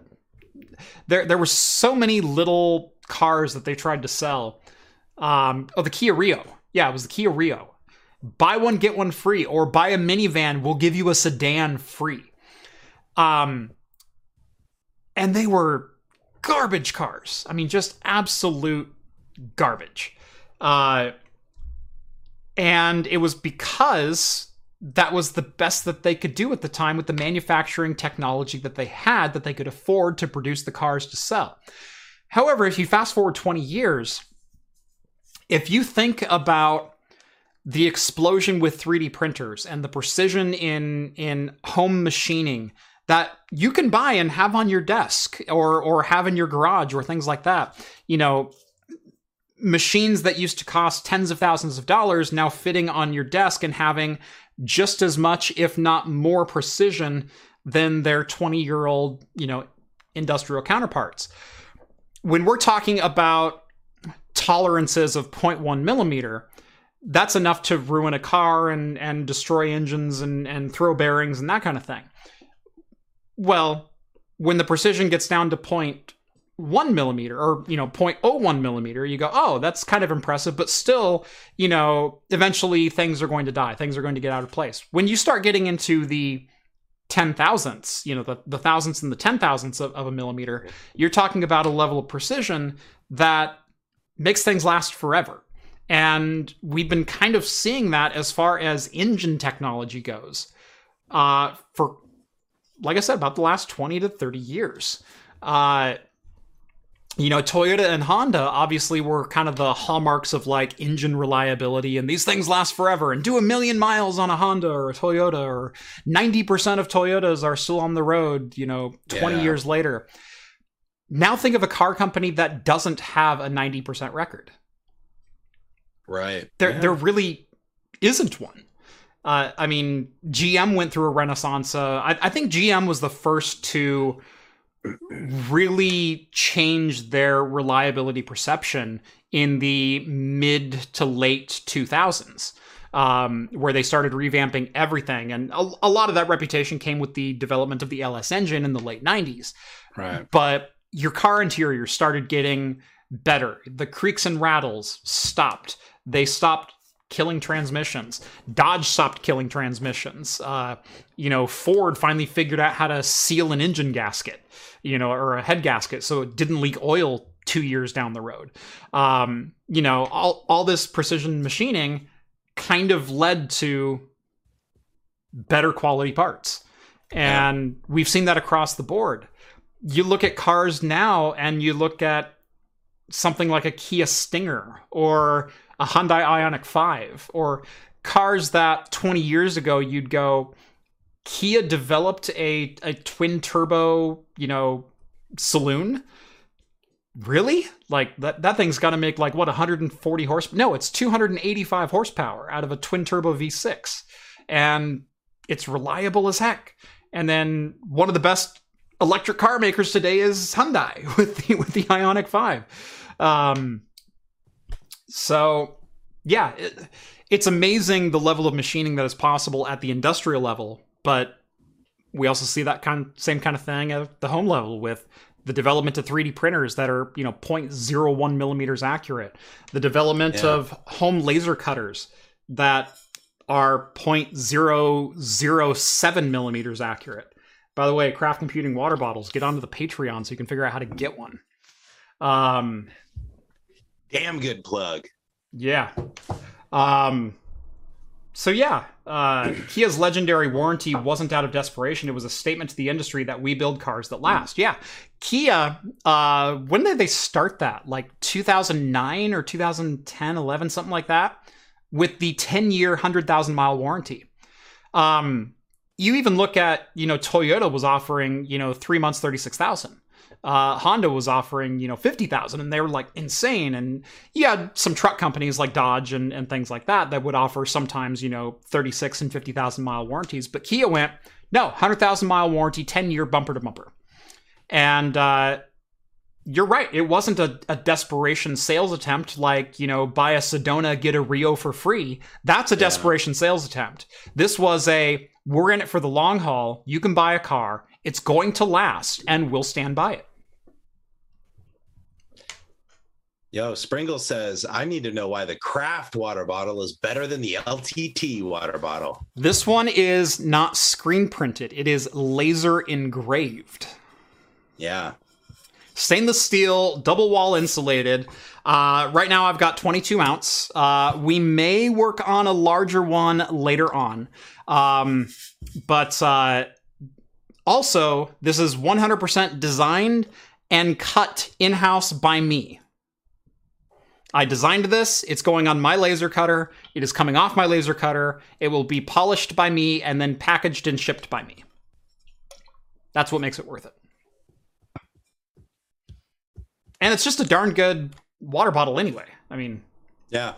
Speaker 1: there there were so many little cars that they tried to sell. Um oh the Kia Rio. Yeah, it was the Kia Rio. Buy one get one free or buy a minivan, we'll give you a sedan free. Um and they were garbage cars. I mean just absolute garbage. Uh, and it was because that was the best that they could do at the time with the manufacturing technology that they had that they could afford to produce the cars to sell. However, if you fast forward 20 years, if you think about the explosion with 3D printers and the precision in in home machining that you can buy and have on your desk or or have in your garage or things like that. You know, machines that used to cost tens of thousands of dollars now fitting on your desk and having just as much if not more precision than their 20 year old, you know, industrial counterparts. When we're talking about tolerances of 0.1 millimeter, that's enough to ruin a car and, and destroy engines and, and throw bearings and that kind of thing. Well, when the precision gets down to 0.1 millimeter or, you know, 0.01 millimeter, you go, oh, that's kind of impressive, but still, you know, eventually things are going to die. Things are going to get out of place. When you start getting into the ten thousandths, you know, the, the thousandths and the ten thousandths of, of a millimeter, you're talking about a level of precision that makes things last forever. And we've been kind of seeing that as far as engine technology goes uh, for, like I said, about the last 20 to 30 years. Uh, you know, Toyota and Honda obviously were kind of the hallmarks of like engine reliability, and these things last forever and do a million miles on a Honda or a Toyota, or 90% of Toyotas are still on the road, you know, 20 yeah. years later. Now think of a car company that doesn't have a 90% record.
Speaker 2: Right.
Speaker 1: There, yeah. there really isn't one. Uh, I mean, GM went through a renaissance. Uh, I, I think GM was the first to really change their reliability perception in the mid to late 2000s. Um, where they started revamping everything. And a, a, lot of that reputation came with the development of the LS engine in the late 90s.
Speaker 2: Right.
Speaker 1: But your car interior started getting better. The creaks and rattles stopped. They stopped killing transmissions. Dodge stopped killing transmissions. Uh, you know, Ford finally figured out how to seal an engine gasket, you know, or a head gasket so it didn't leak oil two years down the road. Um, you know, all, all this precision machining kind of led to better quality parts. And yeah. we've seen that across the board. You look at cars now and you look at something like a Kia Stinger or a Hyundai Ioniq 5 or cars that 20 years ago you'd go Kia developed a a twin turbo, you know, saloon. Really? Like that that thing's got to make like what 140 horse No, it's 285 horsepower out of a twin turbo V6 and it's reliable as heck. And then one of the best electric car makers today is Hyundai with the with the Ioniq 5. Um so, yeah, it, it's amazing the level of machining that is possible at the industrial level, but we also see that kind of, same kind of thing at the home level with the development of 3D printers that are, you know, 0.01 millimeters accurate, the development yeah. of home laser cutters that are 0.007 millimeters accurate. By the way, Craft Computing water bottles, get onto the Patreon so you can figure out how to get one. Um,
Speaker 2: Damn good plug.
Speaker 1: Yeah. Um, so yeah, uh, Kia's legendary warranty wasn't out of desperation. It was a statement to the industry that we build cars that last. Yeah, Kia. Uh, when did they start that? Like 2009 or 2010, 11, something like that, with the 10 year, 100,000 mile warranty. Um, you even look at, you know, Toyota was offering, you know, three months, 36,000 uh, Honda was offering, you know, 50,000 and they were like insane. And you had some truck companies like Dodge and, and things like that that would offer sometimes, you know, 36 and 50,000 mile warranties. But Kia went, no, 100,000 mile warranty, 10 year bumper to bumper. And, uh, you're right. It wasn't a, a, desperation sales attempt like, you know, buy a Sedona, get a Rio for free. That's a yeah. desperation sales attempt. This was a, we're in it for the long haul. You can buy a car. It's going to last and we'll stand by it.
Speaker 2: Yo, Springle says, I need to know why the craft water bottle is better than the LTT water bottle.
Speaker 1: This one is not screen printed, it is laser engraved.
Speaker 2: Yeah.
Speaker 1: Stainless steel, double wall insulated. Uh, right now, I've got 22 ounce. Uh, we may work on a larger one later on. Um, but uh, also, this is 100% designed and cut in house by me. I designed this. It's going on my laser cutter. It is coming off my laser cutter. It will be polished by me and then packaged and shipped by me. That's what makes it worth it. And it's just a darn good water bottle anyway. I mean,
Speaker 2: Yeah.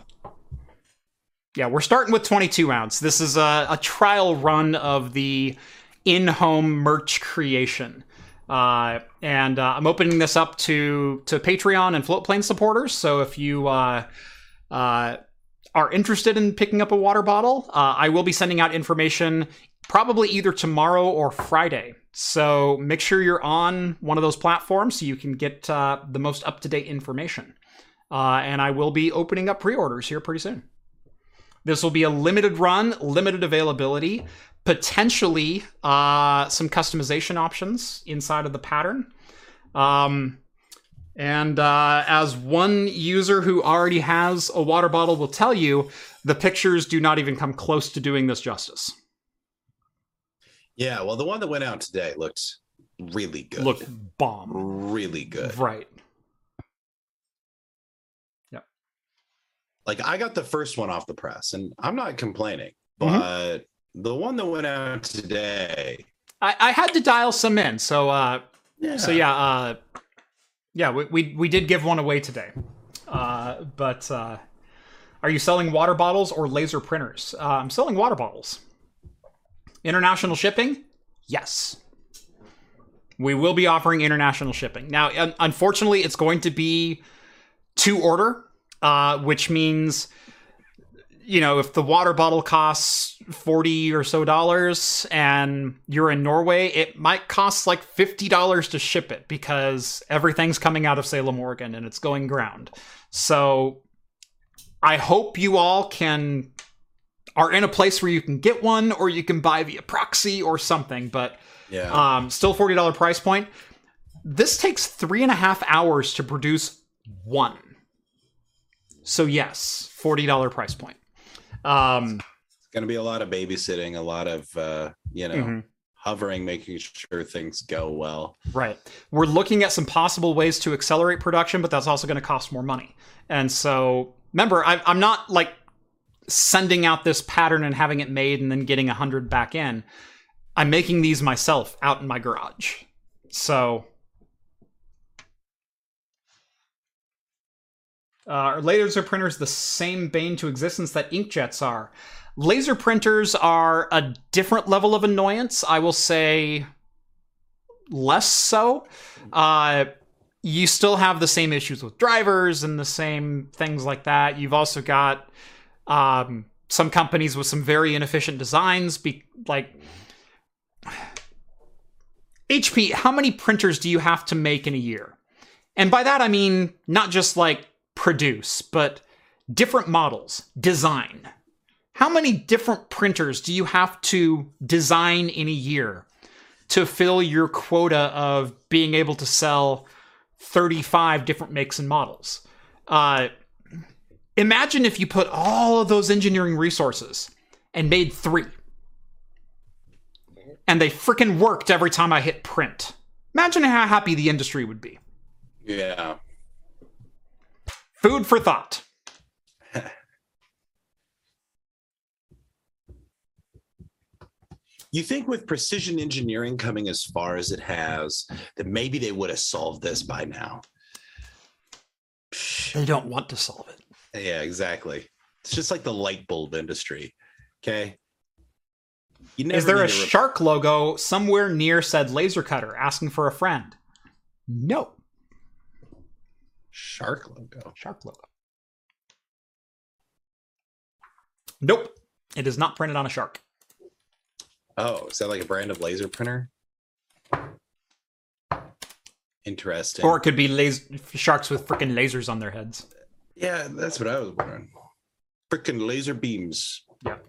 Speaker 1: Yeah, we're starting with 22 ounce. This is a, a trial run of the in home merch creation. Uh, and uh, I'm opening this up to to Patreon and Floatplane supporters. So if you uh, uh, are interested in picking up a water bottle, uh, I will be sending out information probably either tomorrow or Friday. So make sure you're on one of those platforms so you can get uh, the most up to date information. And I will be opening up pre orders here pretty soon. This will be a limited run, limited availability, potentially uh, some customization options inside of the pattern. Um, and uh, as one user who already has a water bottle will tell you, the pictures do not even come close to doing this justice.
Speaker 2: Yeah. Well, the one that went out today looked really good.
Speaker 1: Look bomb.
Speaker 2: really good.
Speaker 1: Right.
Speaker 2: Like I got the first one off the press, and I'm not complaining,
Speaker 1: Mhm.
Speaker 2: but the one that went out today.
Speaker 1: I, I had to dial some in, so uh,
Speaker 2: Yeah.
Speaker 1: so yeah, uh, yeah, we, we we did give one away today. Uh, but uh, are you selling water bottles or laser printers? Uh, I'm selling water bottles. International shipping? Yes. We will be offering international shipping. Now, un- unfortunately, it's going to be to order, uh, which means, you know, if the water bottle costs 40 or so dollars and you're in Norway, it might cost like $50 to ship it because everything's coming out of Salem, Oregon and it's going ground. So I hope you all can are in a place where you can get one or you can buy via proxy or something, but
Speaker 2: yeah.
Speaker 1: um, still $40 price point. This takes three and a half hours to produce one. So yes, $40 price point. Um,
Speaker 2: It's going to be a lot of babysitting, a lot of, uh, you know,
Speaker 1: mhm.
Speaker 2: hovering, making sure things go well.
Speaker 1: Right. We're looking at some possible ways to accelerate production, but that's also going to cost more money. And so, remember, I, I'm not like sending out this pattern and having it made and then getting a hundred back in. I'm making these myself out in my garage. So, uh, are laser printers the same bane to existence that inkjets are? Laser printers are a different level of annoyance. I will say less so. Uh, you still have the same issues with drivers and the same things like that. You've also got um, some companies with some very inefficient designs. Be like HP, how many printers do you have to make in a year? And by that I mean not just like produce, but different models, design. How many different printers do you have to design in a year to fill your quota of being able to sell 35 different makes and models? Uh, imagine if you put all of those engineering resources and made three. And they freaking worked every time I hit print. Imagine how happy the industry would be.
Speaker 2: Yeah.
Speaker 1: Food for thought.
Speaker 2: You think with precision engineering coming as far as it has, that maybe they would have solved this by now.
Speaker 1: They don't want to solve it.
Speaker 2: Yeah, exactly. It's just like the light bulb industry. Okay.
Speaker 1: Is there a shark logo somewhere near said laser cutter asking for a friend? No.
Speaker 2: Shark logo?
Speaker 1: Shark logo. Nope. It is not printed on a shark.
Speaker 2: Oh, is that like a brand of laser printer? Interesting.
Speaker 1: Or it could be las- sharks with freaking lasers on their heads.
Speaker 2: yeah, that's what I was wondering. Freaking laser beams.
Speaker 1: Yep.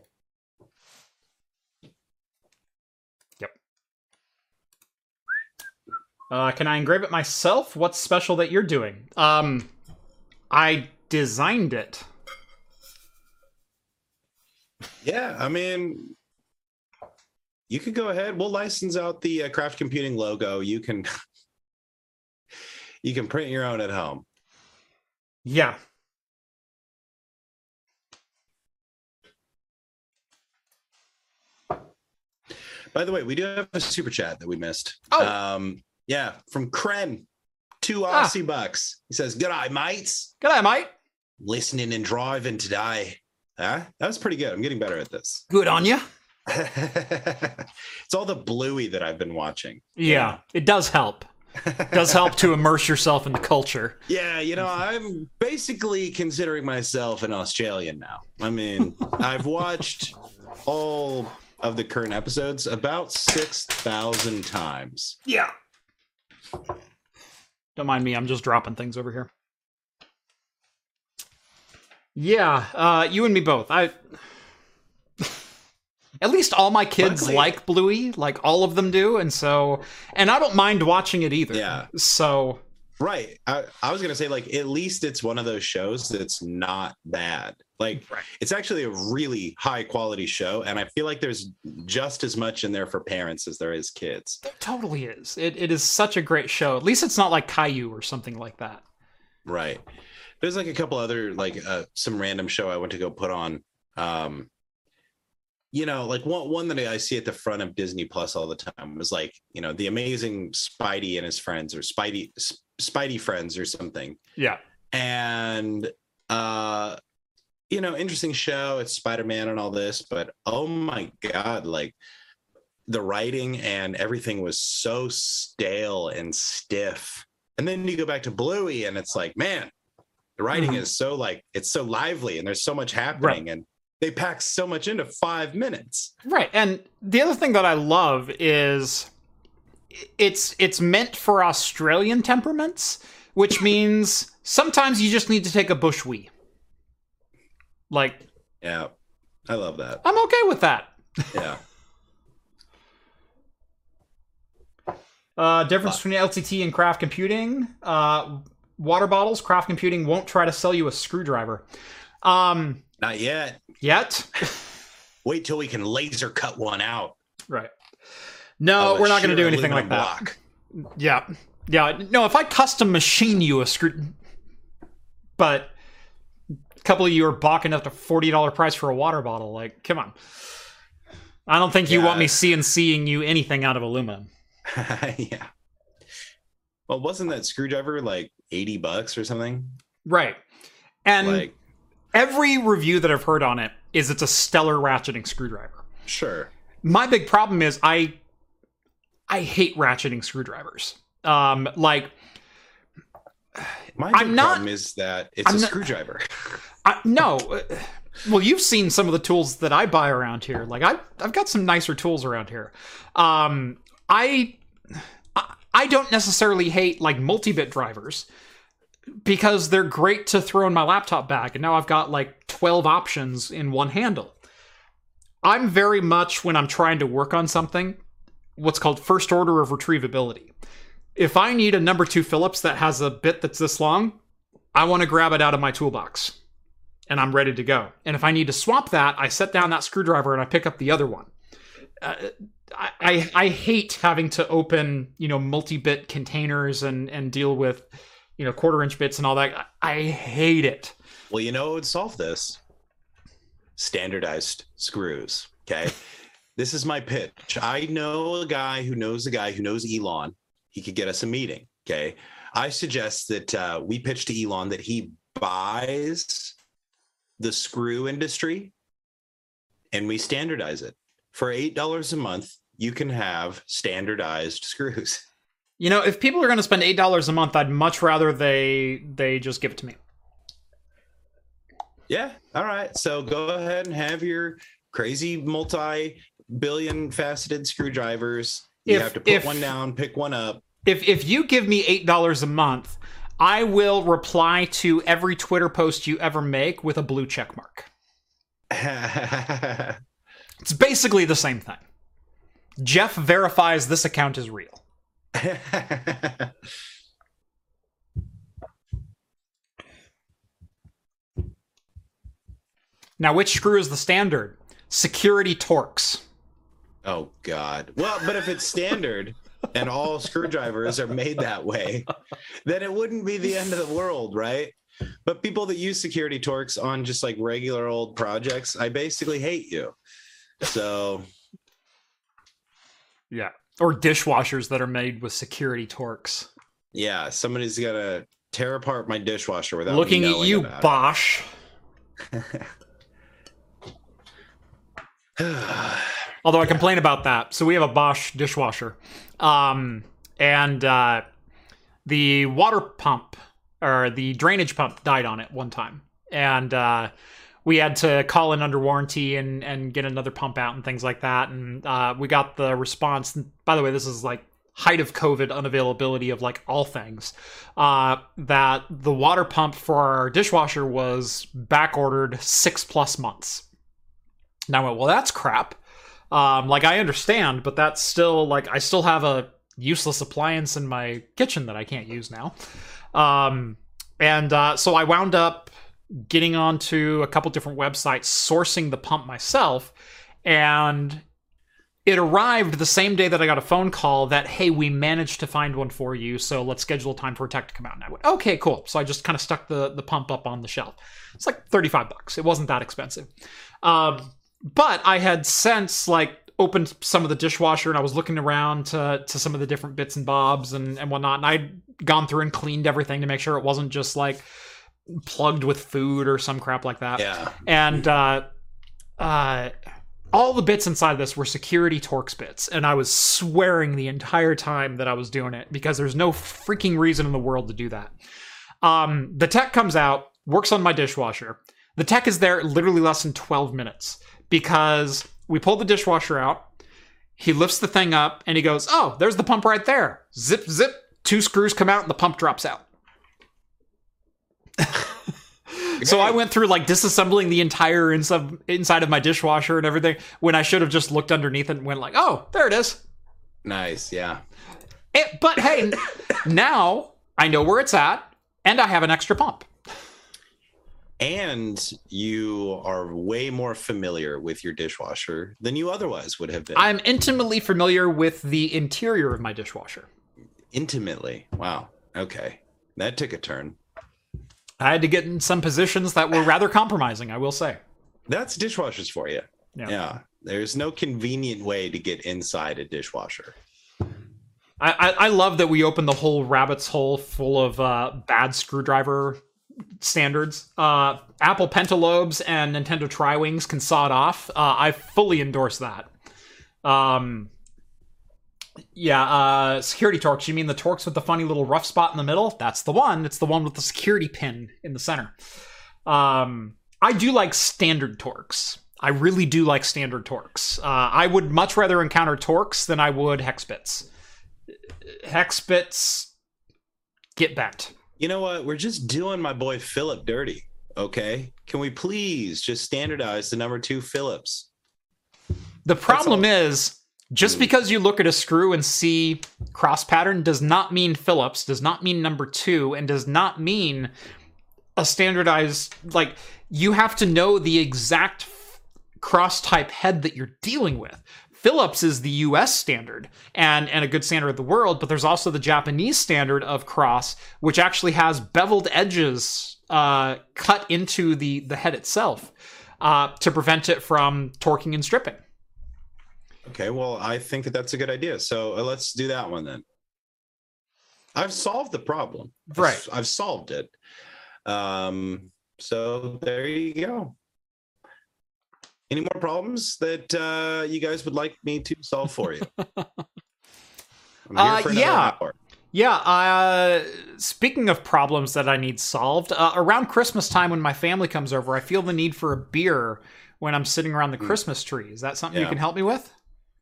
Speaker 1: Uh, can I engrave it myself? What's special that you're doing? Um, I designed it.
Speaker 2: Yeah, I mean, you could go ahead. We'll license out the uh, Craft Computing logo. You can you can print your own at home.
Speaker 1: Yeah.
Speaker 2: By the way, we do have a super chat that we missed.
Speaker 1: Oh.
Speaker 2: Um, yeah, from Kren, two
Speaker 1: Ah.
Speaker 2: Aussie bucks. He says, "Good eye, mates.
Speaker 1: Good G'day, mate.
Speaker 2: Listening and driving today." Huh? That was pretty good. I'm getting better at this.
Speaker 1: Good on you.
Speaker 2: it's all the Bluey that I've been watching.
Speaker 1: Yeah, it does help. does help to immerse yourself in the culture.
Speaker 2: Yeah, you know, I'm basically considering myself an Australian now. I mean, I've watched all of the current episodes about 6,000 times.
Speaker 1: Yeah. Don't mind me, I'm just dropping things over here. Yeah, uh, you and me both. I at least all my kids
Speaker 2: Luckily-
Speaker 1: like Bluey, like all of them do, and so and I don't mind watching it either.
Speaker 2: Yeah.
Speaker 1: So
Speaker 2: Right. I, I was going to say, like, at least it's one of those shows that's not bad. Like,
Speaker 1: Right.
Speaker 2: it's actually a really high quality show. And I feel like there's just as much in there for parents as there is kids.
Speaker 1: it totally is. It it is such a great show. At least it's not like Caillou or something like that.
Speaker 2: Right. There's like a couple other like uh, some random show I went to go put on. Um, you know, like one one that I see at the front of Disney Plus all the time was like you know the amazing Spidey and his friends or Spidey Spidey friends or something.
Speaker 1: Yeah.
Speaker 2: And uh, you know, interesting show. It's Spider Man and all this, but oh my god, like the writing and everything was so stale and stiff. And then you go back to Bluey, and it's like, man, the writing
Speaker 1: Mhm.
Speaker 2: is so like it's so lively, and there's so much happening, and they pack so much into five minutes.
Speaker 1: Right. And the other thing that I love is it's it's meant for Australian temperaments, which means sometimes you just need to take a bush wee. Like,
Speaker 2: Yeah, I love that.
Speaker 1: I'm okay with that.
Speaker 2: Yeah,
Speaker 1: Uh, difference between LTT and craft computing. Uh, water bottles, craft computing won't try to sell you a screwdriver. Um,
Speaker 2: not yet.
Speaker 1: yet.
Speaker 2: Wait till we can laser cut one out.
Speaker 1: right. No,
Speaker 2: of
Speaker 1: we're not going to do anything like
Speaker 2: aluminum
Speaker 1: that.
Speaker 2: block.
Speaker 1: Yeah. Yeah. No, if I custom machine you a screw. But couple of you are balking at the $40 price for a water bottle. Like, come on. I don't think you
Speaker 2: Yeah.
Speaker 1: want me CNCing you anything out of aluminum.
Speaker 2: yeah. Well, wasn't that screwdriver like 80 bucks or something?
Speaker 1: Right. And
Speaker 2: like,
Speaker 1: every review that I've heard on it is it's a stellar ratcheting screwdriver.
Speaker 2: sure.
Speaker 1: My big problem is I I hate ratcheting screwdrivers. Um like
Speaker 2: My
Speaker 1: I'm not-
Speaker 2: problem is that it's
Speaker 1: I'm
Speaker 2: a
Speaker 1: not-
Speaker 2: screwdriver.
Speaker 1: I, no. uh, Well, you've seen some of the tools that I buy around here. Like I, I've got some nicer tools around here. Um, I, I- I don't necessarily hate like multi-bit drivers because they're great to throw in my laptop bag, and now I've got like twelve options in one handle. I'm very much when I'm trying to work on something, what's called first order of retrievability. If I need a number two Phillips that has a bit that's this long, I want to grab it out of my toolbox and I'm ready to go. And if I need to swap that, I set down that screwdriver and I pick up the other one. Uh, I, I I hate having to open you know multi-bit containers and and deal with you know quarter inch bits and all that. I, I hate it.
Speaker 2: Well, you know what would solve this? Standardized screws. Okay. this is my pitch. I know a guy who knows a guy who knows Elon. He could get us a meeting. Okay. I suggest that uh, we pitch to Elon that he buys the screw industry and we standardize it. For $8 a month, you can have standardized screws.
Speaker 1: You know, if people are going to spend eight dollars a month, I'd much rather they they just give it to me.
Speaker 2: Yeah. All right. So go ahead and have your crazy multi billion faceted screwdrivers. You
Speaker 1: If-
Speaker 2: have to put
Speaker 1: if-
Speaker 2: one down, pick one up.
Speaker 1: If if you give me eight dollars a month, I will reply to every Twitter post you ever make with a blue check mark. It's basically the same thing. Jeff verifies this account is real. Now, which screw is the standard? Security Torx.
Speaker 2: Oh God. Well, but if it's standard and all screwdrivers are made that way, then it wouldn't be the end of the world, right? But people that use security Torx on just like regular old projects, I basically hate you. So
Speaker 1: Yeah. Or dishwashers that are made with security Torx.
Speaker 2: Yeah, somebody's gonna tear apart my dishwasher without
Speaker 1: Looking
Speaker 2: me
Speaker 1: at you,
Speaker 2: about
Speaker 1: Bosch. Although I complain about that. So we have a Bosch dishwasher. Um, and uh, the water pump or the drainage pump died on it one time. And uh, we had to call in under warranty and, and get another pump out and things like that. And uh, we got the response. By the way, this is like height of COVID unavailability of like all things. Uh, that the water pump for our dishwasher was back ordered six plus months. Now I went, well, that's crap. Um, like I understand, but that's still like I still have a useless appliance in my kitchen that I can't use now. Um, and uh, so I wound up getting onto a couple different websites, sourcing the pump myself, and it arrived the same day that I got a phone call that hey, we managed to find one for you, so let's schedule a time for a tech to come out. And I went, okay, cool. So I just kind of stuck the the pump up on the shelf. It's like thirty five bucks. It wasn't that expensive. Um, but I had since like opened some of the dishwasher and I was looking around to to some of the different bits and bobs and and whatnot, and I'd gone through and cleaned everything to make sure it wasn't just like plugged with food or some crap like that.
Speaker 2: yeah.
Speaker 1: And uh, uh, all the bits inside this were security Torx bits, and I was swearing the entire time that I was doing it because there's no freaking reason in the world to do that. Um, the tech comes out, works on my dishwasher. The tech is there literally less than 12 minutes because we pull the dishwasher out. He lifts the thing up and he goes, Oh, there's the pump right there. Zip, zip. Two screws come out and the pump drops out. So I went through like disassembling the entire inside inside of my dishwasher and everything when I should have just looked underneath and went like, "Oh, there it is."
Speaker 2: Nice. Yeah.
Speaker 1: It- but hey, now I know where it's at and I have an extra pump.
Speaker 2: And you are way more familiar with your dishwasher than you otherwise would have been.
Speaker 1: I'm intimately familiar with the interior of my dishwasher.
Speaker 2: Intimately. Wow. Okay. That took a turn.
Speaker 1: I had to get in some positions that were rather compromising, I will say.
Speaker 2: That's dishwashers for you.
Speaker 1: Yeah.
Speaker 2: Yeah. There's no convenient way to get inside a dishwasher.
Speaker 1: I, I, I love that we opened the whole rabbit's hole full of uh, bad screwdriver standards. Uh, Apple Pentalobes and Nintendo Tri-Wings can saw it off. Uh, I fully endorse that. Um, yeah, uh, security Torx. You mean the Torx with the funny little rough spot in the middle? That's the one. It's the one with the security pin in the center. Um, I do like standard Torx. I really do like standard Torx. Uh, I would much rather encounter Torx than I would hex bits. Hex bits get bent.
Speaker 2: You know what? We're just doing my boy Philip dirty. Okay. Can we please just standardize the number two Phillips?
Speaker 1: The problem is just
Speaker 2: Mm.
Speaker 1: because you look at a screw and see cross pattern does not mean Phillips, does not mean number two, and does not mean a standardized like you have to know the exact cross type head that you're dealing with. Phillips is the US standard and and a good standard of the world, but there's also the Japanese standard of cross, which actually has beveled edges uh, cut into the the head itself uh, to prevent it from torquing and stripping.
Speaker 2: Okay. Well, I think that that's a good idea. So uh, let's do that one then. I've solved the problem. I've-
Speaker 1: Right.
Speaker 2: I've, solved it. Um, so there you go. Any more problems that uh, you guys would like me to solve for you? I'm
Speaker 1: Uh, yeah.
Speaker 2: hour.
Speaker 1: Yeah, uh, speaking of problems that I need solved, uh, around Christmas time when my family comes over, I feel the need for a beer when I'm sitting around the
Speaker 2: Hmm.
Speaker 1: Christmas tree. Is that something you can help me with?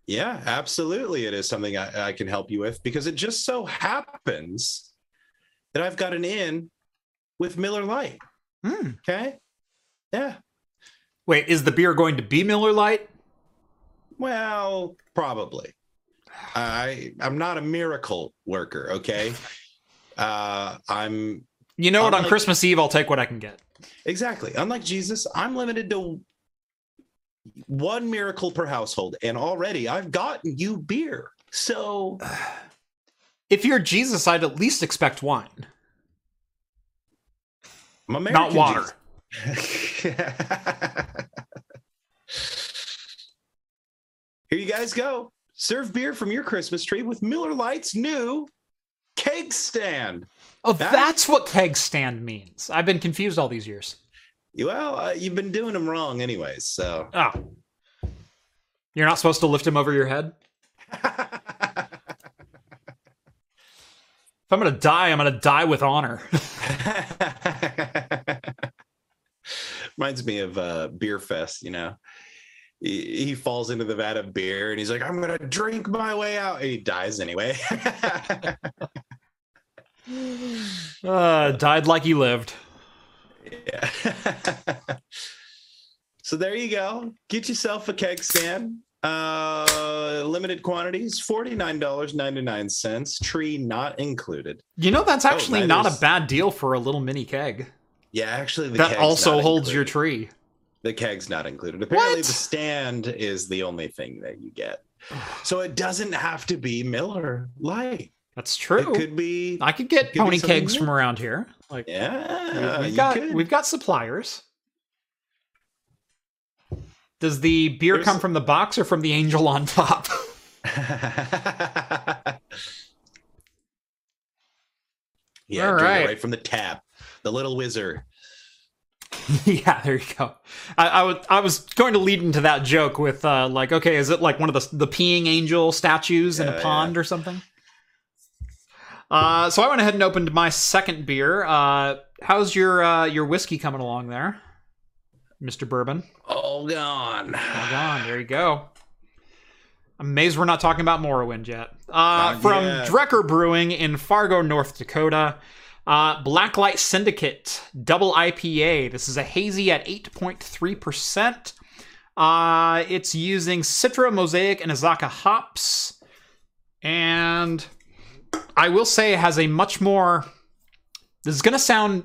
Speaker 2: Yeah, absolutely. It is something I, I can help you with because it just so happens that I've got an in with Miller Lite.
Speaker 1: Hmm.
Speaker 2: Okay. Yeah.
Speaker 1: Wait, is the beer going to be Miller Lite?
Speaker 2: Well, probably. I I'm not a miracle worker, okay? Uh I'm
Speaker 1: You know what? On Christmas Eve, I'll take what I can get.
Speaker 2: exactly. Unlike Jesus, I'm limited to one miracle per household and already I've gotten you beer. So,
Speaker 1: If you're Jesus, I'd at least expect wine, not water.
Speaker 2: Here you guys go. Serve beer from your Christmas tree with Miller Lite's new keg stand.
Speaker 1: Oh,
Speaker 2: That-
Speaker 1: that's what keg stand means. I've been confused all these years.
Speaker 2: Well, uh, you've been doing them wrong, anyways. So.
Speaker 1: Oh. You're not supposed to lift him over your head? If I'm gonna die, I'm gonna die with honor.
Speaker 2: Reminds me of uh, Beer Fest, you know. He, he falls into the vat of beer and he's like, I'm going to drink my way out. And he dies anyway.
Speaker 1: Uh, died like he lived.
Speaker 2: yeah. so there you go. Get yourself a keg stand. Uh, limited quantities, $49.99. Tree not included.
Speaker 1: You know, that's
Speaker 2: Oh,
Speaker 1: actually
Speaker 2: that
Speaker 1: not a bad deal for a little mini keg.
Speaker 2: Yeah, actually, the
Speaker 1: that also holds your tree.
Speaker 2: The keg's not included. Apparently,
Speaker 1: What?
Speaker 2: the stand is the only thing that you get. So it doesn't have to be Miller Lite.
Speaker 1: That's true.
Speaker 2: It could be.
Speaker 1: I could get
Speaker 2: could
Speaker 1: pony kegs from around here. Like
Speaker 2: Yeah,
Speaker 1: we've got
Speaker 2: could.
Speaker 1: we've got suppliers. Does the beer
Speaker 2: There's-
Speaker 1: come from the box or from the angel on top?
Speaker 2: yeah,
Speaker 1: All right.
Speaker 2: right from the tap. The little wizard.
Speaker 1: yeah, there you go. I, I was I was going to lead into that joke with uh, like, okay, is it like one of the the peeing angel statues in
Speaker 2: Yeah,
Speaker 1: a
Speaker 2: yeah.
Speaker 1: pond or something? Uh, so I went ahead and opened my second beer. Uh, how's your uh, your whiskey coming along there, Mister Bourbon?
Speaker 2: All gone.
Speaker 1: All gone. There you go. I'm amazed we're not talking about Morrowind yet. Uh, from
Speaker 2: yet.
Speaker 1: Drekker Brewing in Fargo, North Dakota. Uh, Blacklight Syndicate Double IPA. This is a hazy at 8.3%. Uh, it's using Citra, Mosaic, and Azacca hops. And I will say it has a much more. This is going to sound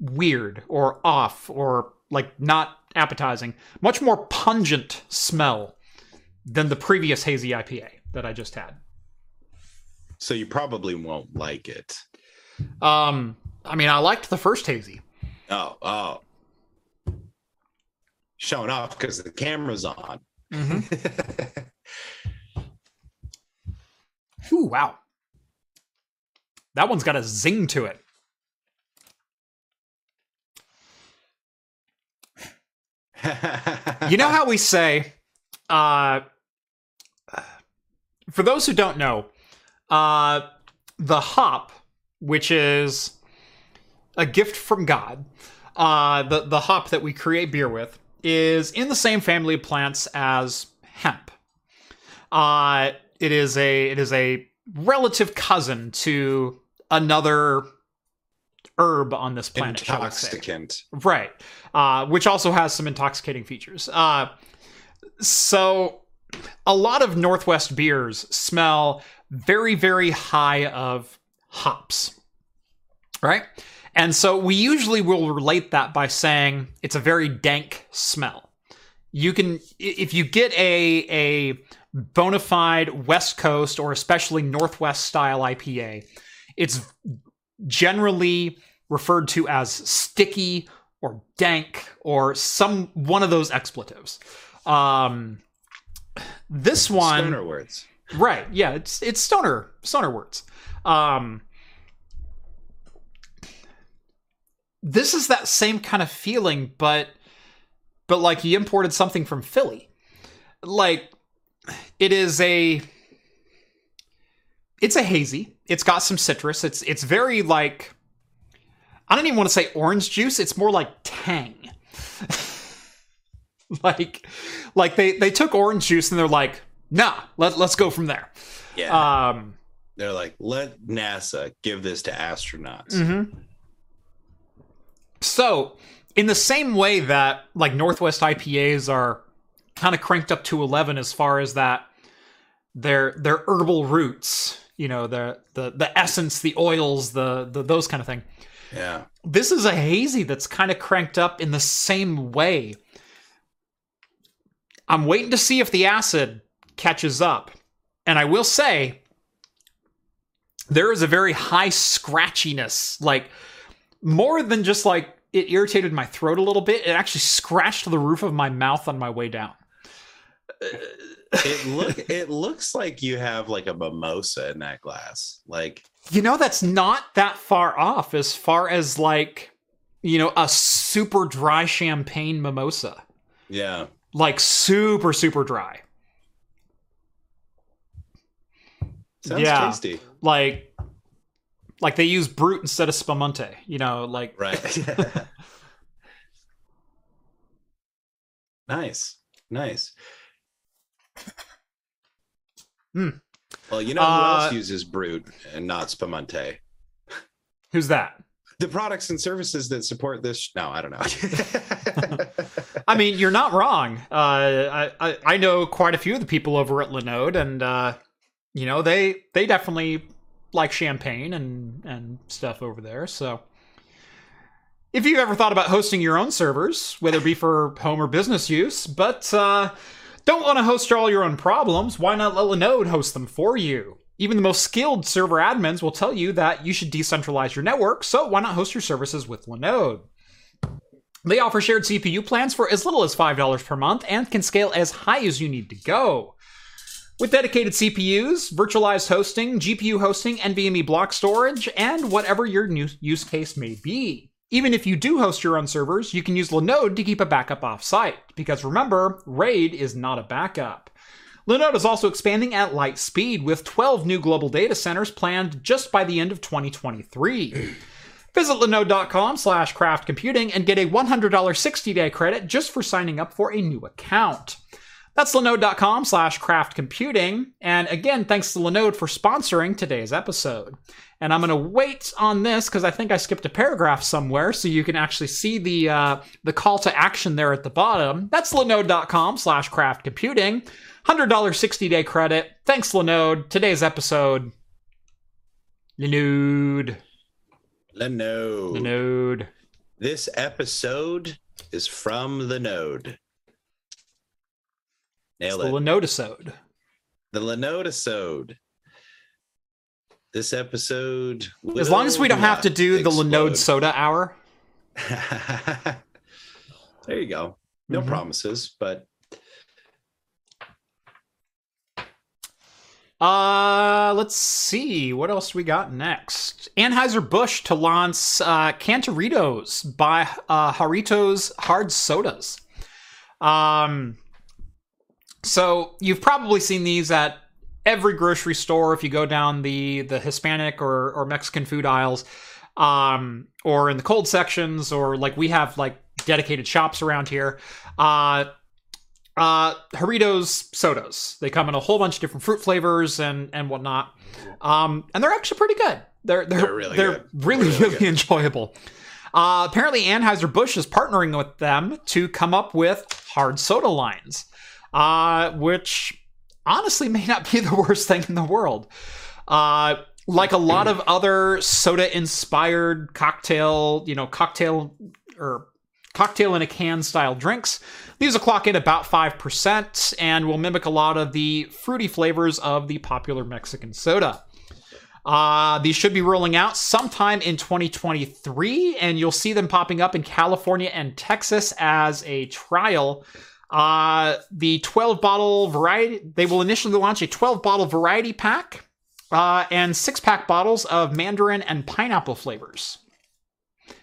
Speaker 1: weird or off or like not appetizing. Much more pungent smell than the previous hazy IPA that I just had.
Speaker 2: So you probably won't like it.
Speaker 1: Um, I mean, I liked the first hazy.
Speaker 2: Oh, oh. Showing off because the camera's on.
Speaker 1: Ooh, wow. That one's got a zing to it. You know how we say, uh, for those who don't know, uh, the hop, which is a gift from God, uh, the the hop that we create beer with, is in the same family of plants as hemp. Uh, it is a it is a relative cousin to another herb on this planet. shall we say.
Speaker 2: Intoxicant.
Speaker 1: Right. Uh, which also has some intoxicating features. Uh, so, a lot of Northwest beers smell very, very high of hops. Right? And so, we usually will relate that by saying it's a very dank smell. You can, if you get a, a bona fide West Coast or especially Northwest style IPA, it's generally referred to as sticky or dank or some one of those expletives. Um, this one,
Speaker 2: Stoner words.
Speaker 1: right? Yeah, it's it's stoner stoner words. Um, this is that same kind of feeling, but but like you imported something from Philly. Like it is a it's a hazy. It's got some citrus. It's it's very like I don't even want to say orange juice. It's more like tang. like like they they took orange juice and they're like, nah, let let's go from there.
Speaker 2: Yeah.
Speaker 1: Um
Speaker 2: They're like, let NASA give this to astronauts.
Speaker 1: mhm. So, in the same way that like Northwest IPAs are kind of cranked up to 11 as far as that their their herbal roots, you know, the the the essence, the oils, the, the those kind of thing.
Speaker 2: Yeah.
Speaker 1: This is a hazy that's kind of cranked up in the same way. I'm waiting to see if the acid catches up. And I will say, there is a very high scratchiness, like more than just like it irritated my throat a little bit, it actually scratched the roof of my mouth on my way down.
Speaker 2: it look it looks like you have like a mimosa in that glass. Like
Speaker 1: you know, that's not that far off as far as like you know a super dry champagne mimosa.
Speaker 2: Yeah,
Speaker 1: like super super dry.
Speaker 2: Sounds yeah. tasty.
Speaker 1: Like like they use brut instead of spumante, you know, like
Speaker 2: Right. nice. Nice.
Speaker 1: Hmm.
Speaker 2: Well, you know who uh, else uses brut and not spumante?
Speaker 1: Who's that?
Speaker 2: The products and services that support this. No, I don't know.
Speaker 1: I mean, you're not wrong. Uh, I, I, I know quite a few of the people over at Linode, and uh, you know they they definitely like champagne and and stuff over there. So if you've ever thought about hosting your own servers, whether it be for home or business use, but uh, don't want to host all your own problems, why not let Linode host them for you? Even the most skilled server admins will tell you that you should decentralize your network, so why not host your services with Linode? They offer shared CPU plans for as little as $5 per month and can scale as high as you need to go. With dedicated CPUs, virtualized hosting, GPU hosting, NVMe block storage, and whatever your new use case may be. Even if you do host your own servers, you can use Linode to keep a backup offsite, because remember, RAID is not a backup. Linode is also expanding at light speed, with 12 new global data centers planned just by the end of 2023. Visit linode.com slash craftcomputing and get a $100 60-day credit just for signing up for a new account. That's linode.com slash craftcomputing. And again, thanks to Linode for sponsoring today's episode. And I'm going to wait on this because I think I skipped a paragraph somewhere so you can actually see the uh, the call to action there at the bottom. That's linode.com slash craftcomputing. $100 60-day credit. Thanks, Linode. Today's episode, Linode.
Speaker 2: Linode.
Speaker 1: Linode.
Speaker 2: This episode is from the node.
Speaker 1: Nail it's it. The Linodisode.
Speaker 2: The Linodisode. This episode.
Speaker 1: As long as we don't have to do explode. the Linode Soda Hour.
Speaker 2: there you go. No mm-hmm. promises, but.
Speaker 1: Uh, let's see. What else we got next? Anheuser-Busch to launch uh, Cantaritos by uh, Jarritos Hard Sodas. Um, so you've probably seen these at every grocery store if you go down the the Hispanic or or Mexican food aisles, um, or in the cold sections, or like we have like dedicated shops around here. Uh, uh, Jarritos sodas. They come in a whole bunch of different fruit flavors and and whatnot, um, and they're actually pretty good. They're they're they're really they're really really, really enjoyable. Uh, apparently, Anheuser Busch is partnering with them to come up with hard soda lines uh, which honestly may not be the worst thing in the world. Uh, like a lot of other soda inspired cocktail, you know, cocktail or cocktail in a can style drinks. These will clock in about 5% and will mimic a lot of the fruity flavors of the popular Mexican soda. Uh, these should be rolling out sometime in 2023, and you'll see them popping up in California and Texas as a trial uh, the 12 bottle variety, they will initially launch a 12 bottle variety pack uh, and six pack bottles of mandarin and pineapple flavors,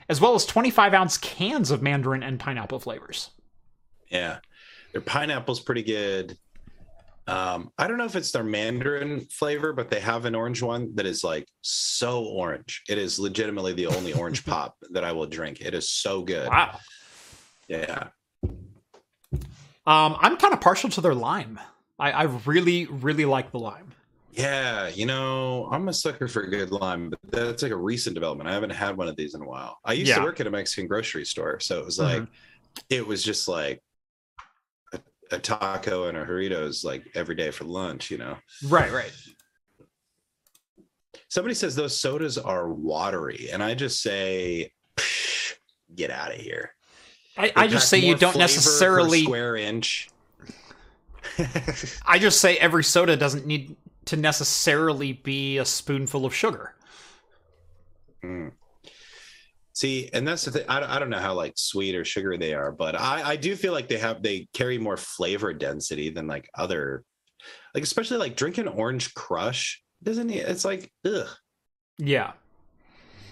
Speaker 1: as well as 25 ounce cans of mandarin and pineapple flavors.
Speaker 2: Yeah, their pineapple's pretty good. Um, I don't know if it's their mandarin flavor, but they have an orange one that is like so orange. It is legitimately the only orange pop that I will drink. It is so good.
Speaker 1: Wow.
Speaker 2: Yeah.
Speaker 1: Um, I'm kind of partial to their lime. I, I really, really like the lime.
Speaker 2: Yeah, you know, I'm a sucker for a good lime, but that's like a recent development. I haven't had one of these in a while. I used yeah. to work at a Mexican grocery store, so it was like, mm-hmm. it was just like a, a, taco and a Jarritos like every day for lunch, you know?
Speaker 1: Right, right.
Speaker 2: Somebody says those sodas are watery, and I just say, get out of here.
Speaker 1: I, I just say you don't necessarily
Speaker 2: square inch.
Speaker 1: I just say every soda doesn't need to necessarily be a spoonful of sugar.
Speaker 2: Mm. See, and that's the thing. I don't, I don't know how like sweet or sugary they are, but I, I do feel like they have they carry more flavor density than like other, like especially like drinking Orange Crush doesn't it? It's like ugh.
Speaker 1: Yeah.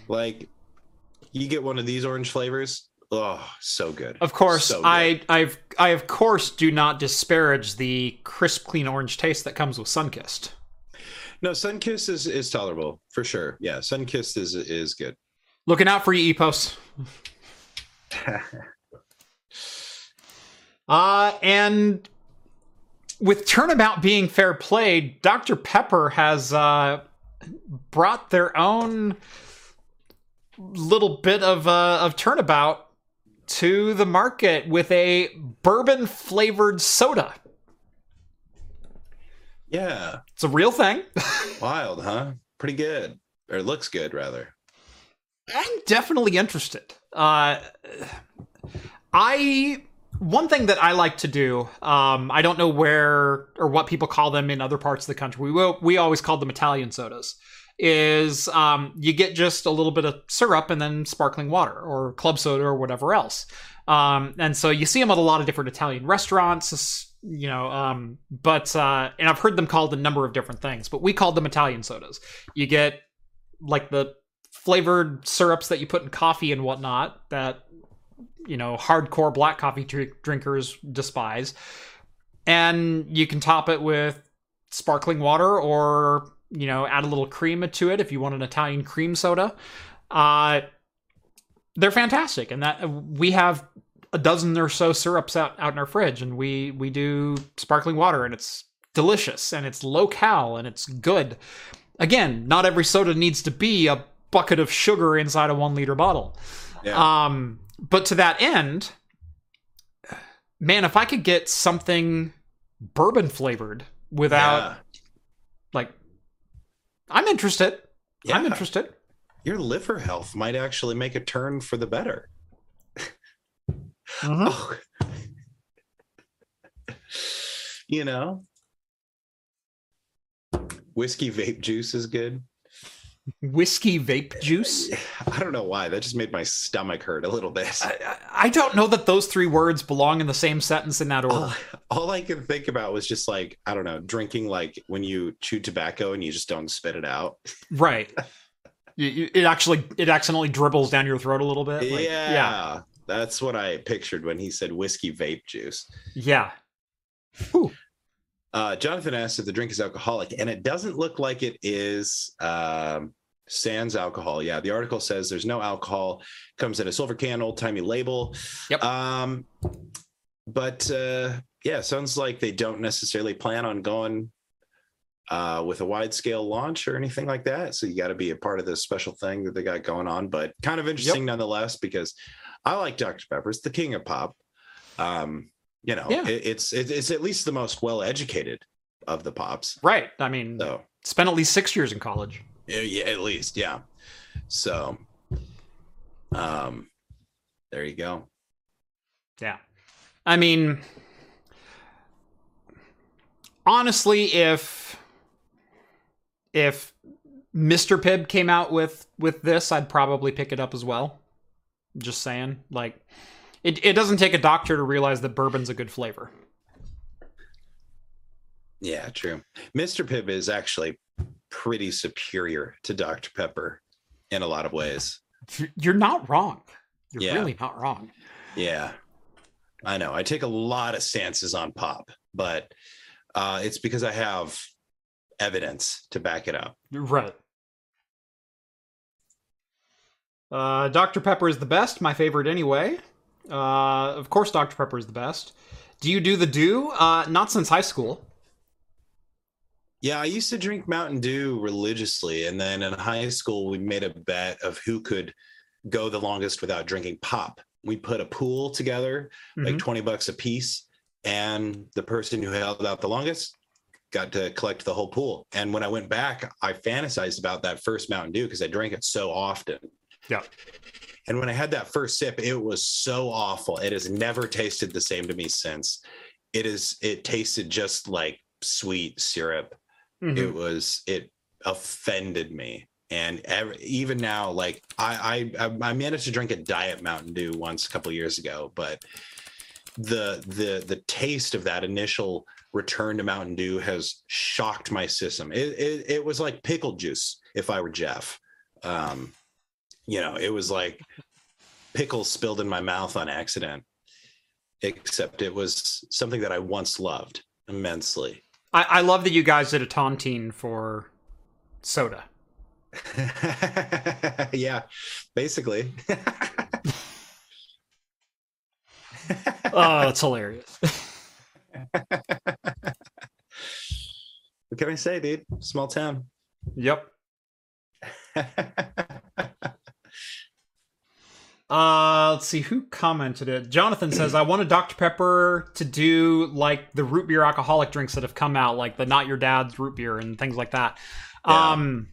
Speaker 2: Like you get one of these orange flavors. Oh, so good.
Speaker 1: Of course,
Speaker 2: So good.
Speaker 1: I I've I of course do not disparage the crisp, clean orange taste that comes with Sunkist.
Speaker 2: no Sunkist is is tolerable for sure. Yeah, Sunkist is is good.
Speaker 1: Looking out for you, Epos. Uh, and with Turnabout being fair play, Dr. Pepper has uh, brought their own little bit of uh, of Turnabout to the market with a bourbon flavored soda.
Speaker 2: Yeah,
Speaker 1: It's a real thing.
Speaker 2: wild, huh? Pretty good, or looks good rather.
Speaker 1: I'm definitely interested. Uh, I one thing that I like to do. Um, I don't know where or what people call them in other parts of the country. We will, we always call them Italian sodas. Is um, you get just a little bit of syrup and then sparkling water or club soda or whatever else. Um, and so you see them at a lot of different Italian restaurants. You know, um, but uh, and I've heard them called a number of different things, but we called them Italian sodas. You get like the flavored syrups that you put in coffee and whatnot that you know hardcore black coffee dr- drinkers despise and you can top it with sparkling water or you know add a little cream to it if you want an italian cream soda. Uh they're fantastic and that we have a dozen or so syrups out, out in our fridge and we we do sparkling water and it's delicious and it's low cal and it's good. Again not every soda needs to be a bucket of sugar inside a one liter bottle.
Speaker 2: Yeah,
Speaker 1: um, but to that end, man, if I could get something bourbon flavored without
Speaker 2: yeah.
Speaker 1: I'm interested. I'm interested.
Speaker 2: Your liver health might actually make a turn for the better.
Speaker 1: Mhm.
Speaker 2: Oh. you know, whiskey vape juice is good.
Speaker 1: Whiskey vape juice.
Speaker 2: I don't know why. That just made my stomach hurt a little bit.
Speaker 1: I, I- don't know that those three words belong in the same sentence in that order.
Speaker 2: all, all I could think about was just like, I don't know, drinking like when you chew tobacco and you just don't spit it out.
Speaker 1: Right. It actually it accidentally dribbles down your throat a little bit. Like,
Speaker 2: yeah.
Speaker 1: yeah,
Speaker 2: That's what I pictured when he said whiskey vape juice.
Speaker 1: yeah.
Speaker 2: Uh, Jonathan asked if the drink is alcoholic, and it doesn't look like it is. Um, sans alcohol. Yeah, the article says there's no alcohol. Comes in a silver can, old timey label.
Speaker 1: Yep.
Speaker 2: Um, but uh, yeah, sounds like they don't necessarily plan on going uh, with a wide scale launch or anything like that. So you got to be a part of this special thing that they got going on. But kind of interesting nonetheless because I like Dr Pepper. It's the king of pop. Um, you know,
Speaker 1: Yeah.
Speaker 2: it, it's it, it's at least the most well educated of the pops.
Speaker 1: Right. I mean,
Speaker 2: So
Speaker 1: spent at least six years in college.
Speaker 2: yeah, at least yeah. So, um, there you go.
Speaker 1: Yeah. I mean, honestly, if if Mr. Pibb came out with with this, I'd probably pick it up as well. Just saying, like it it doesn't take a doctor to realize that bourbon's a good flavor.
Speaker 2: Yeah, true. Mr. Pibb is actually pretty superior to Dr. Pepper in a lot of ways.
Speaker 1: You're not wrong. You're
Speaker 2: Yeah.
Speaker 1: really not wrong.
Speaker 2: Yeah. I know. I take a lot of stances on pop, but uh, it's because I have evidence to back it up.
Speaker 1: Right. Uh, Dr. Pepper is the best, my favorite anyway. Uh, of course, Dr. Pepper is the best. Do you do the do? Uh, not since high school.
Speaker 2: Yeah, I used to drink Mountain Dew religiously. And then in high school, we made a bet of who could go the longest without drinking pop. We put a pool together, like
Speaker 1: Mhm.
Speaker 2: 20 bucks a piece. And the person who held out the longest got to collect the whole pool. And when I went back, I fantasized about that first Mountain Dew because I drank it so often.
Speaker 1: Yeah.
Speaker 2: And when I had that first sip, it was so awful. It has never tasted the same to me since. It is, it tasted just like sweet syrup
Speaker 1: Mhm.
Speaker 2: it was it offended me and ev even now, like I, I I managed to drink a diet Mountain Dew once a couple years ago, but the the the taste of that initial return to Mountain Dew has shocked my system. It it, it was like pickle juice if I were Jeff. Um, you know, it was like pickles spilled in my mouth on accident. Except it was something that I once loved immensely.
Speaker 1: I, I love that you guys did a tontine for soda.
Speaker 2: yeah, basically.
Speaker 1: oh, that's hilarious.
Speaker 2: what can I say, dude? Small town.
Speaker 1: Yep. Uh, let's see who commented it. Jonathan says, "I wanted Dr Pepper to do like the root beer alcoholic drinks that have come out, like the Not Your Dad's root beer and things like that."
Speaker 2: Yeah.
Speaker 1: Um,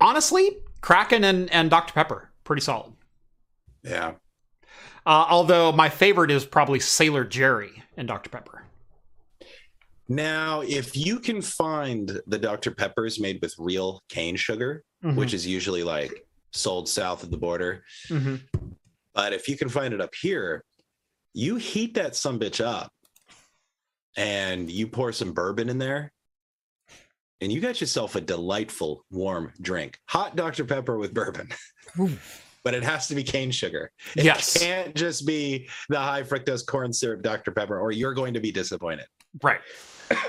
Speaker 1: honestly, Kraken and and Dr Pepper, pretty solid.
Speaker 2: Yeah.
Speaker 1: Uh, although my favorite is probably Sailor Jerry and Dr Pepper.
Speaker 2: Now, if you can find the Dr. Peppers made with real cane sugar,
Speaker 1: Mhm.
Speaker 2: which is usually like sold south of the border,
Speaker 1: Mhm.
Speaker 2: But if you can find it up here, you heat that some bitch up and you pour some bourbon in there and you got yourself a delightful warm drink. Hot Dr. Pepper with bourbon. But it has to be cane sugar. It
Speaker 1: Yes.
Speaker 2: can't just be the high fructose corn syrup Dr. Pepper, or you're going to be disappointed.
Speaker 1: Right.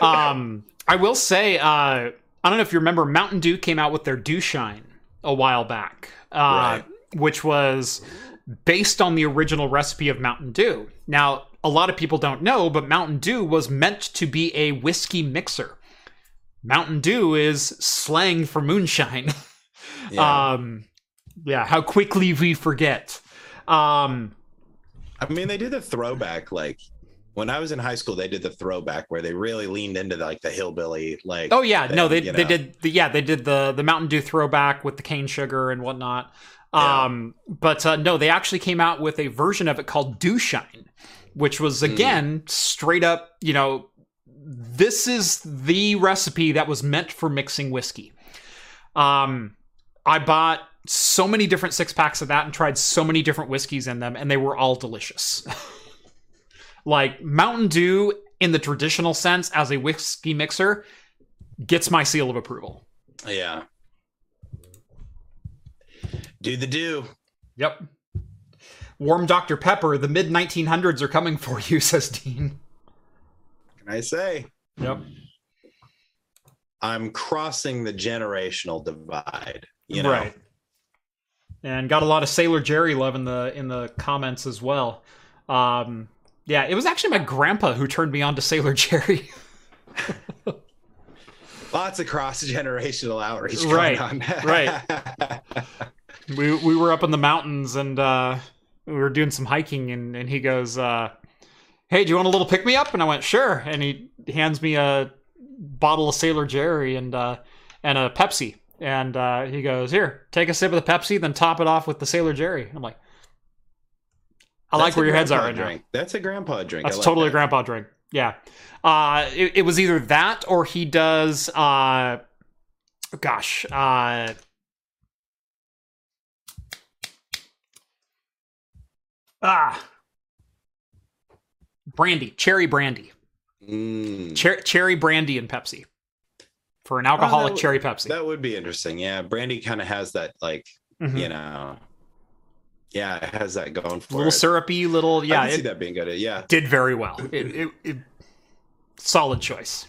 Speaker 1: Um, I will say, uh, I don't know if you remember, Mountain Dew came out with their Dew Shine a while back, uh,
Speaker 2: Right.
Speaker 1: which was based on the original recipe of Mountain Dew. Now, a lot of people don't know, but Mountain Dew was meant to be a whiskey mixer. Mountain Dew is slang for moonshine.
Speaker 2: Yeah.
Speaker 1: Um, yeah, how quickly we forget. Um,
Speaker 2: I mean, they did the throwback. Like when I was in high school, they did the throwback where they really leaned into like the hillbilly. Like,
Speaker 1: Oh yeah, no, they
Speaker 2: thing,
Speaker 1: they
Speaker 2: know?
Speaker 1: did the yeah they did the the Mountain Dew throwback with the cane sugar and whatnot.
Speaker 2: Yeah.
Speaker 1: Um, but uh, no, they actually came out with a version of it called Dew Shine, which was
Speaker 2: Hmm.
Speaker 1: again straight up, you know, this is the recipe that was meant for mixing whiskey. Um, I bought so many different six packs of that and tried so many different whiskeys in them, and they were all delicious. like Mountain Dew in the traditional sense as a whiskey mixer gets my seal of approval.
Speaker 2: Yeah. Do the do.
Speaker 1: Yep. Warm Dr. Pepper, the mid 1900s are coming for you, says Dean.
Speaker 2: Can I say?
Speaker 1: Yep.
Speaker 2: I'm crossing the generational divide. You know,
Speaker 1: Right. And got a lot of Sailor Jerry love in the in the comments as well. Um, yeah, it was actually my grandpa who turned me on to Sailor Jerry.
Speaker 2: lots of cross generational outreach
Speaker 1: Right, right. we we were up in the mountains and uh, we were doing some hiking and, and he goes, uh, "Hey, do you want a little pick me up?" And I went, "Sure." And he hands me a bottle of Sailor Jerry and uh, and a Pepsi. And uh, he goes, "Here, take a sip of the Pepsi, then top it off with the Sailor Jerry." I'm like, "I like where your heads are right now."
Speaker 2: drink. That's a grandpa drink.
Speaker 1: That's
Speaker 2: like
Speaker 1: totally a grandpa drink. Yeah. Uh, it, it was either that or he does, uh, gosh, ah, brandy, cherry brandy,
Speaker 2: Mm,
Speaker 1: Cher- cherry brandy and Pepsi for an alcoholic
Speaker 2: would-
Speaker 1: cherry Pepsi.
Speaker 2: that would be interesting. Yeah, brandy kind of has that like
Speaker 1: Mhm.
Speaker 2: you know, yeah, it has that going for it.
Speaker 1: little
Speaker 2: it.
Speaker 1: syrupy, little, yeah,
Speaker 2: I can see that being good. Yeah,
Speaker 1: did very well. It, it, it, solid choice.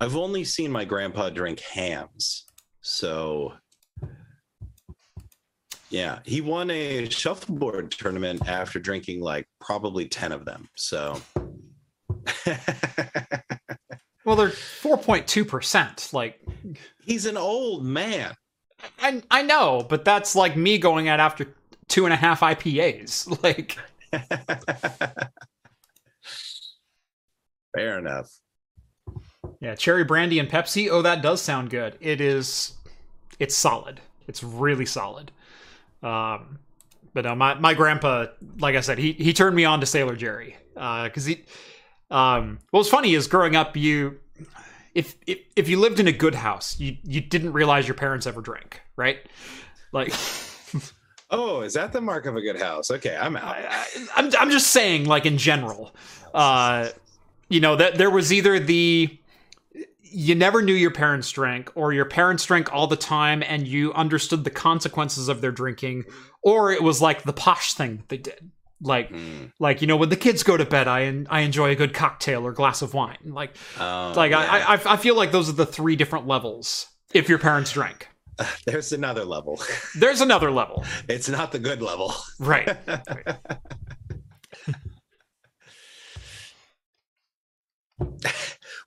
Speaker 2: I've only seen my grandpa drink hams, so yeah, he won a shuffleboard tournament after drinking like probably ten of them. So
Speaker 1: Well, they're 4.2%. Like,
Speaker 2: he's an old man.
Speaker 1: I I know, but that's like me going out after two and a half IPAs. Like,
Speaker 2: Fair enough.
Speaker 1: yeah, cherry brandy and Pepsi. Oh, that does sound good. It is. It's solid. It's really solid. Um, but no, my my grandpa, like I said, he he turned me on to Sailor Jerry Uh because he. Um, what was funny is growing up, you if, if if you lived in a good house, you you didn't realize your parents ever drank, right? Like,
Speaker 2: Oh, is that the mark of a good house? Okay, I'm out.
Speaker 1: I, I'm I'm just saying, like in general, uh, you know that there was either the you never knew your parents drank, or your parents drank all the time and you understood the consequences of their drinking, or it was like the posh thing that they did. Like,
Speaker 2: Mm.
Speaker 1: like you know, when the kids go to bed, I I enjoy a good cocktail or glass of wine. Like,
Speaker 2: Oh,
Speaker 1: like
Speaker 2: yeah.
Speaker 1: I, I I feel like those are the three different levels. If your parents drank,
Speaker 2: There's another level.
Speaker 1: there's another level,
Speaker 2: It's not the good level.
Speaker 1: right?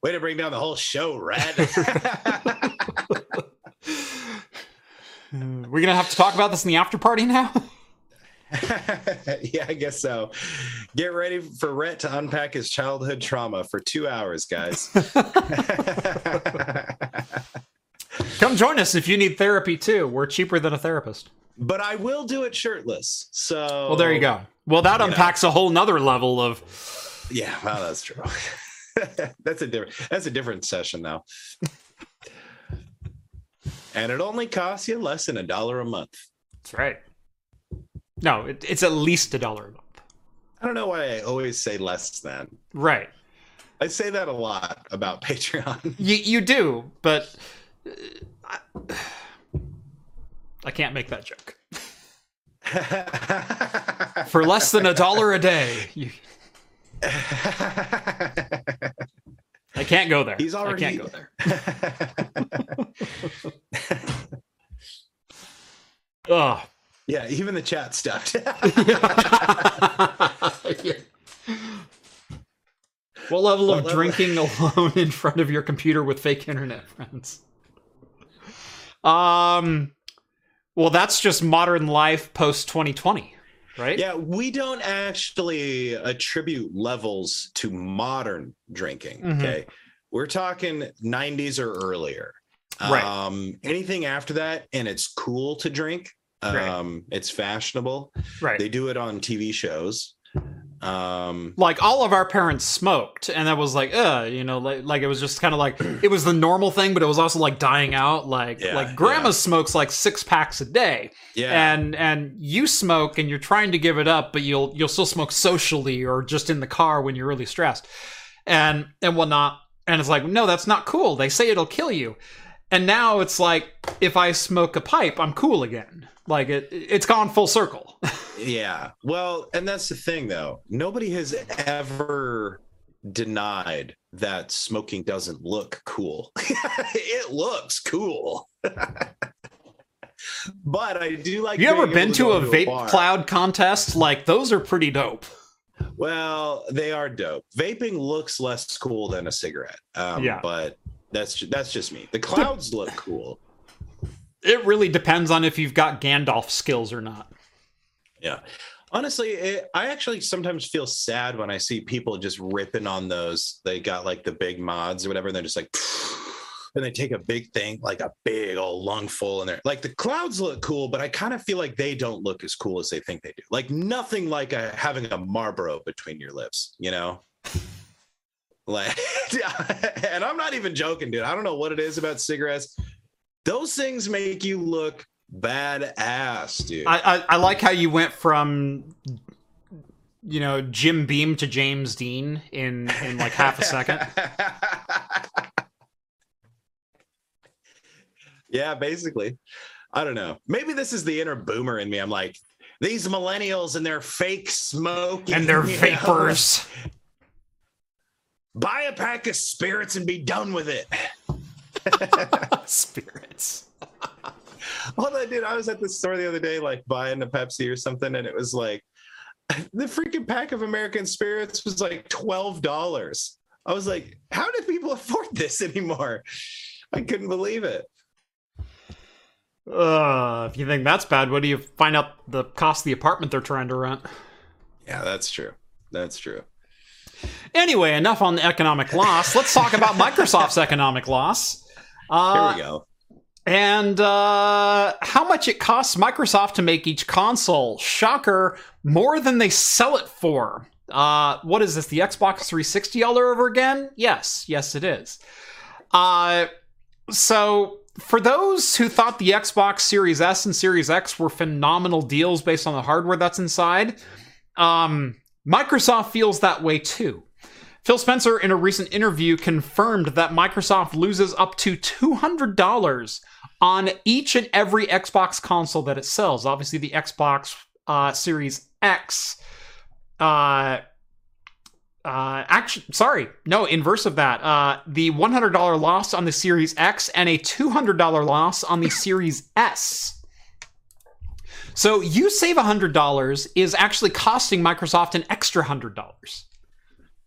Speaker 2: Way to bring down the whole show, Rhett.
Speaker 1: We're gonna have to talk about this in the after party now.
Speaker 2: yeah, I guess so. Get ready for Rhett to unpack his childhood trauma for two hours, guys.
Speaker 1: Come join us if you need therapy too. We're cheaper than a therapist.
Speaker 2: but I will do it shirtless. So
Speaker 1: Well, there you go. Well, that
Speaker 2: You know.
Speaker 1: unpacks a whole nother level of.
Speaker 2: Yeah, well, that's true. that's a different that's a different session now. and it only costs you less than a dollar a month.
Speaker 1: That's right. No, it, it's at least a dollar a month.
Speaker 2: I don't know why I always say less than.
Speaker 1: Right.
Speaker 2: I say that a lot about Patreon.
Speaker 1: You you do, but uh, I, I can't make that joke. For less than a dollar a day, you, I can't go there.
Speaker 2: He's already-
Speaker 1: I can't go there. Ugh.
Speaker 2: yeah, even the chat stuck.
Speaker 1: What level
Speaker 2: What
Speaker 1: of
Speaker 2: level-
Speaker 1: drinking alone in front of your computer with fake internet friends? Um, well, that's just modern life post 2020, right?
Speaker 2: yeah, we don't actually attribute levels to modern drinking.
Speaker 1: Mhm.
Speaker 2: Okay. We're talking 90s or earlier.
Speaker 1: Right.
Speaker 2: Um, anything after that, and it's cool to drink.
Speaker 1: Right.
Speaker 2: Um, it's fashionable.
Speaker 1: right.
Speaker 2: They do it on TV shows. Um,
Speaker 1: like all of our parents smoked, and that was like, uh, you know, like, like it was just kind of like it was the normal thing, but it was also like dying out. Like,
Speaker 2: Yeah,
Speaker 1: like grandma
Speaker 2: yeah.
Speaker 1: smokes like six packs a day,
Speaker 2: yeah.
Speaker 1: and and you smoke and you're trying to give it up but you'll you'll still smoke socially or just in the car when you're really stressed and and whatnot and it's like no that's not cool they say it'll kill you and now it's like if i smoke a pipe i'm cool again like it it's gone full circle
Speaker 2: Yeah. Well, and that's the thing though. Nobody has ever denied that smoking doesn't look cool. it looks cool. but I do like
Speaker 1: you ever been
Speaker 2: able
Speaker 1: to a
Speaker 2: to
Speaker 1: vape
Speaker 2: bar.
Speaker 1: cloud contest like those are pretty dope
Speaker 2: Well, they are dope. Vaping looks less cool than a cigarette. Um,
Speaker 1: Yeah.
Speaker 2: but that's that's just me. The clouds look cool.
Speaker 1: It really depends on if you've got gandalf skills or not
Speaker 2: Yeah. Honestly, it, I actually sometimes feel sad when I see people just ripping on those. They got like the big mods or whatever, and they're just like, and they take a big thing, like a big old lungful, and they're like, the clouds look cool, but I kind of feel like they don't look as cool as they think they do. Like nothing like a, having a Marlboro between your lips, you know? Like, and I'm not even joking, dude. I don't know what it is about cigarettes. Those things make you look badass, dude.
Speaker 1: I, I I like how you went from you know Jim Beam to James Dean in in like half a second.
Speaker 2: yeah, basically. I don't know. Maybe this is the inner boomer in me. I'm like, these millennials and their fake smoke
Speaker 1: and they're
Speaker 2: you know?
Speaker 1: vapors.
Speaker 2: Buy a pack of spirits and be done with it.
Speaker 1: Spirits.
Speaker 2: I did. I was at the store the other day, like buying a Pepsi or something, and it was like the freaking pack of American spirits was like twelve dollars. I was like, how do people afford this anymore? I couldn't believe it.
Speaker 1: Uh, if you think that's bad, what do you find out the cost of the apartment they're trying to rent?
Speaker 2: Yeah, that's true. That's true.
Speaker 1: Anyway, enough on the economic loss. Let's talk about Microsoft's economic loss. Uh,
Speaker 2: Here we go.
Speaker 1: And uh, how much it costs Microsoft to make each console? Shocker, more than they sell it for. Uh, what is this? The Xbox 360 all over again? Yes, yes, it is. Uh, so for those who thought the Xbox Series S and Series X were phenomenal deals based on the hardware that's inside, um, Microsoft feels that way too. Phil Spencer, in a recent interview, confirmed that Microsoft loses up to $200 on each and every Xbox console that it sells. Obviously, the Xbox uh, Series X. Uh, uh, actually, sorry, no, inverse of that. Uh, the $100 loss on the Series X and a $200 loss on the Series S. So you save $100 is actually costing Microsoft an extra $100.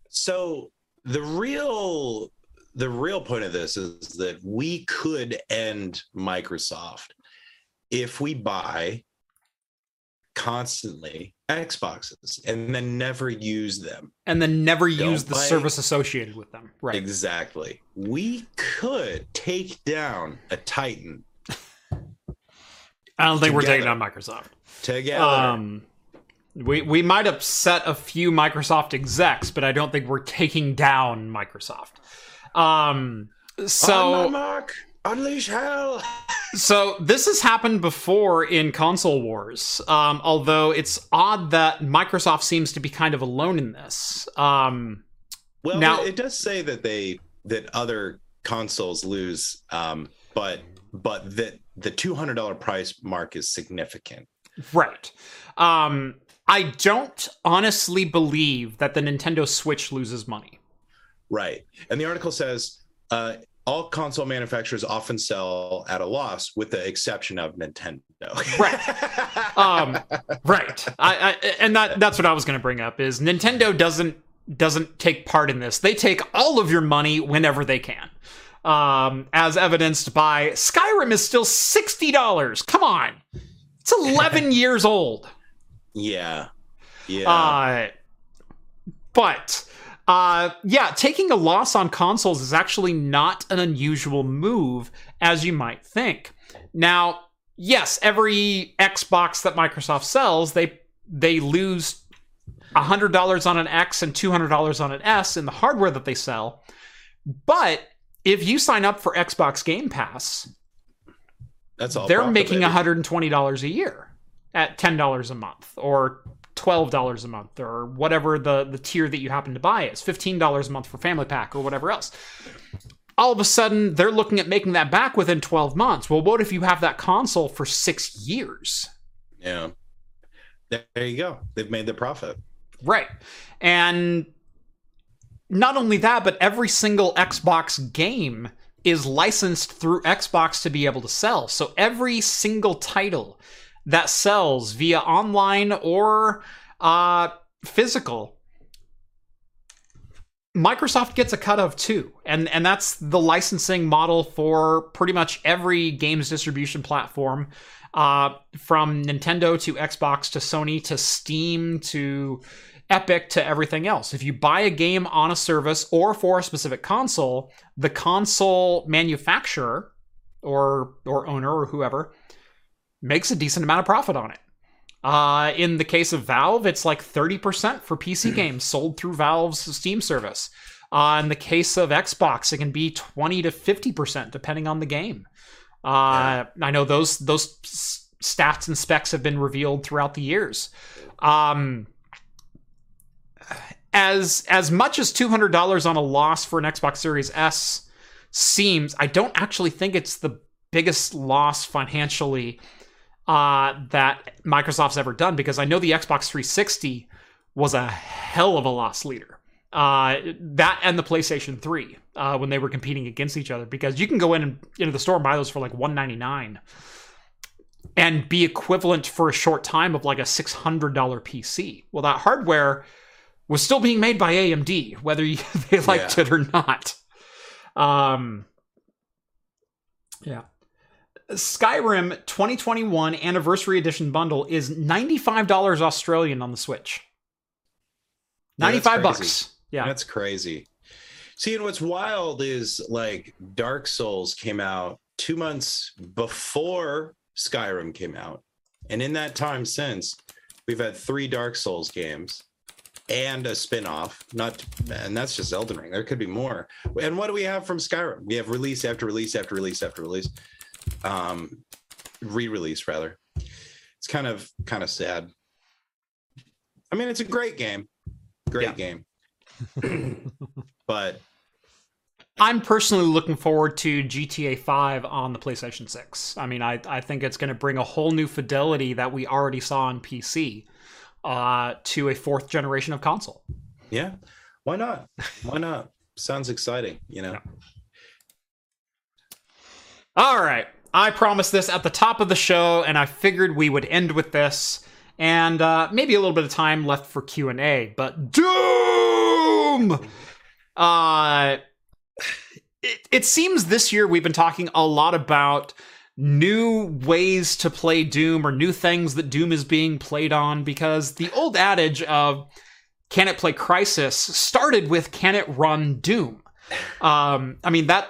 Speaker 2: So the real the real point of this is that we could end Microsoft if we buy constantly Xboxes and then never use them.
Speaker 1: And then never
Speaker 2: Don't
Speaker 1: use the
Speaker 2: buy-
Speaker 1: service associated with them. Right.
Speaker 2: Exactly. We could take down a Titan
Speaker 1: I don't think we're taking
Speaker 2: Together.
Speaker 1: on Microsoft.
Speaker 2: together.
Speaker 1: Um, we we might upset a few Microsoft execs, but I don't think we're taking down Microsoft. Um, so
Speaker 2: mark, unleash hell.
Speaker 1: so this has happened before in console wars. Um, although it's odd that Microsoft seems to be kind of alone in this. Um,
Speaker 2: Well,
Speaker 1: Now-
Speaker 2: it does say that they that other consoles lose, um, but but that the two hundred dollar price mark is significant.
Speaker 1: right. Um, I don't honestly believe that the Nintendo Switch loses money.
Speaker 2: Right. And the article says uh, all console manufacturers often sell at a loss, with the exception of Nintendo.
Speaker 1: Right. Um, right. I, I and that that's what I was going to bring up is Nintendo doesn't doesn't take part in this. They take all of your money whenever they can. Um, as evidenced by Skyrim is still sixty dollars. Come on, it's eleven years old.
Speaker 2: Yeah. Yeah.
Speaker 1: Uh, but uh, yeah, taking a loss on consoles is actually not an unusual move as you might think. Now, yes, every Xbox that Microsoft sells, they they lose hundred dollars on an X and two hundred dollars on an S in the hardware that they sell. But if you sign up for Xbox Game Pass,
Speaker 2: That's all.
Speaker 1: they're
Speaker 2: profit,
Speaker 1: making $120 a year at $10 a month or $12 a month or whatever the, the tier that you happen to buy is $15 a month for family pack or whatever else all of a sudden they're looking at making that back within 12 months well what if you have that console for six years
Speaker 2: Yeah. There you go. They've made the profit.
Speaker 1: Right. And not only that, but every single Xbox game is licensed through Xbox to be able to sell. So every single title that sells via online or uh, physical, Microsoft gets a cut of too. And and that's the licensing model for pretty much every games distribution platform. Uh, from Nintendo to Xbox to Sony to Steam to Epic to everything else. If you buy a game on a service or for a specific console, the console manufacturer or or owner or whoever makes a decent amount of profit on it. Uh, in the case of Valve, it's like 30% for PC games sold through Valve's Steam service. Uh, in the case of Xbox, it can be 20 to 50% depending on the game. Uh, I know those those stats and specs have been revealed throughout the years. Um, as as much as two hundred dollars on a loss for an Xbox Series S seems, I don't actually think it's the biggest loss financially uh, that Microsoft's ever done because I know the Xbox 360 was a hell of a loss leader. Uh, that and the PlayStation 3 uh, when they were competing against each other because you can go in and into the store and buy those for like 199 and be equivalent for a short time of like a $600 PC. Well, that hardware was still being made by AMD, whether you, they liked
Speaker 2: Yeah.
Speaker 1: it or not. Um, yeah. Skyrim 2021 Anniversary Edition bundle is $95 Australian on the Switch.
Speaker 2: Yeah,
Speaker 1: 95
Speaker 2: crazy.
Speaker 1: bucks. Yeah.
Speaker 2: That's crazy. See, and what's wild is like Dark Souls came out two months before Skyrim came out. And in that time since, we've had three Dark Souls games. and a spin-off not and that's just elden ring there could be more and what do we have from skyrim we have release after release after release after release um re-release rather it's kind of kind of sad i mean it's a great game great game but
Speaker 1: I'm personally looking forward to GTA 5 on the PlayStation 6. I mean, I, I think it's going to bring a whole new fidelity that we already saw on PC uh, to a fourth generation of console.
Speaker 2: Yeah. Why not? Why not? Sounds exciting, you know? Yeah.
Speaker 1: All right. I promised this at the top of the show, and I figured we would end with this, and uh, maybe a little bit of time left for Q and A. But Doom, uh, it, it seems this year we've been talking a lot about new ways to play Doom or new things that Doom is being played on because the old adage of can it play Crysis?" started with can it run Doom. Um, I mean that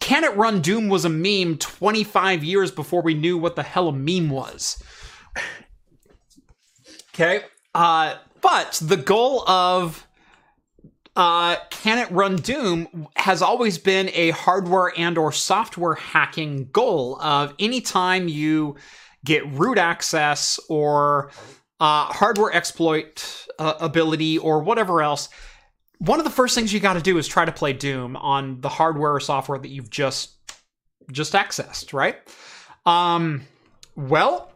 Speaker 1: can it run Doom was a meme 25 years before we knew what the hell a meme was. Okay. Uh, but the goal of uh, can it run Doom has always been a hardware and or software hacking goal of anytime you get root access or uh, hardware exploit uh, ability or whatever else. One of the first things you got to do is try to play Doom on the hardware or software that you've just just accessed, right? Um, well,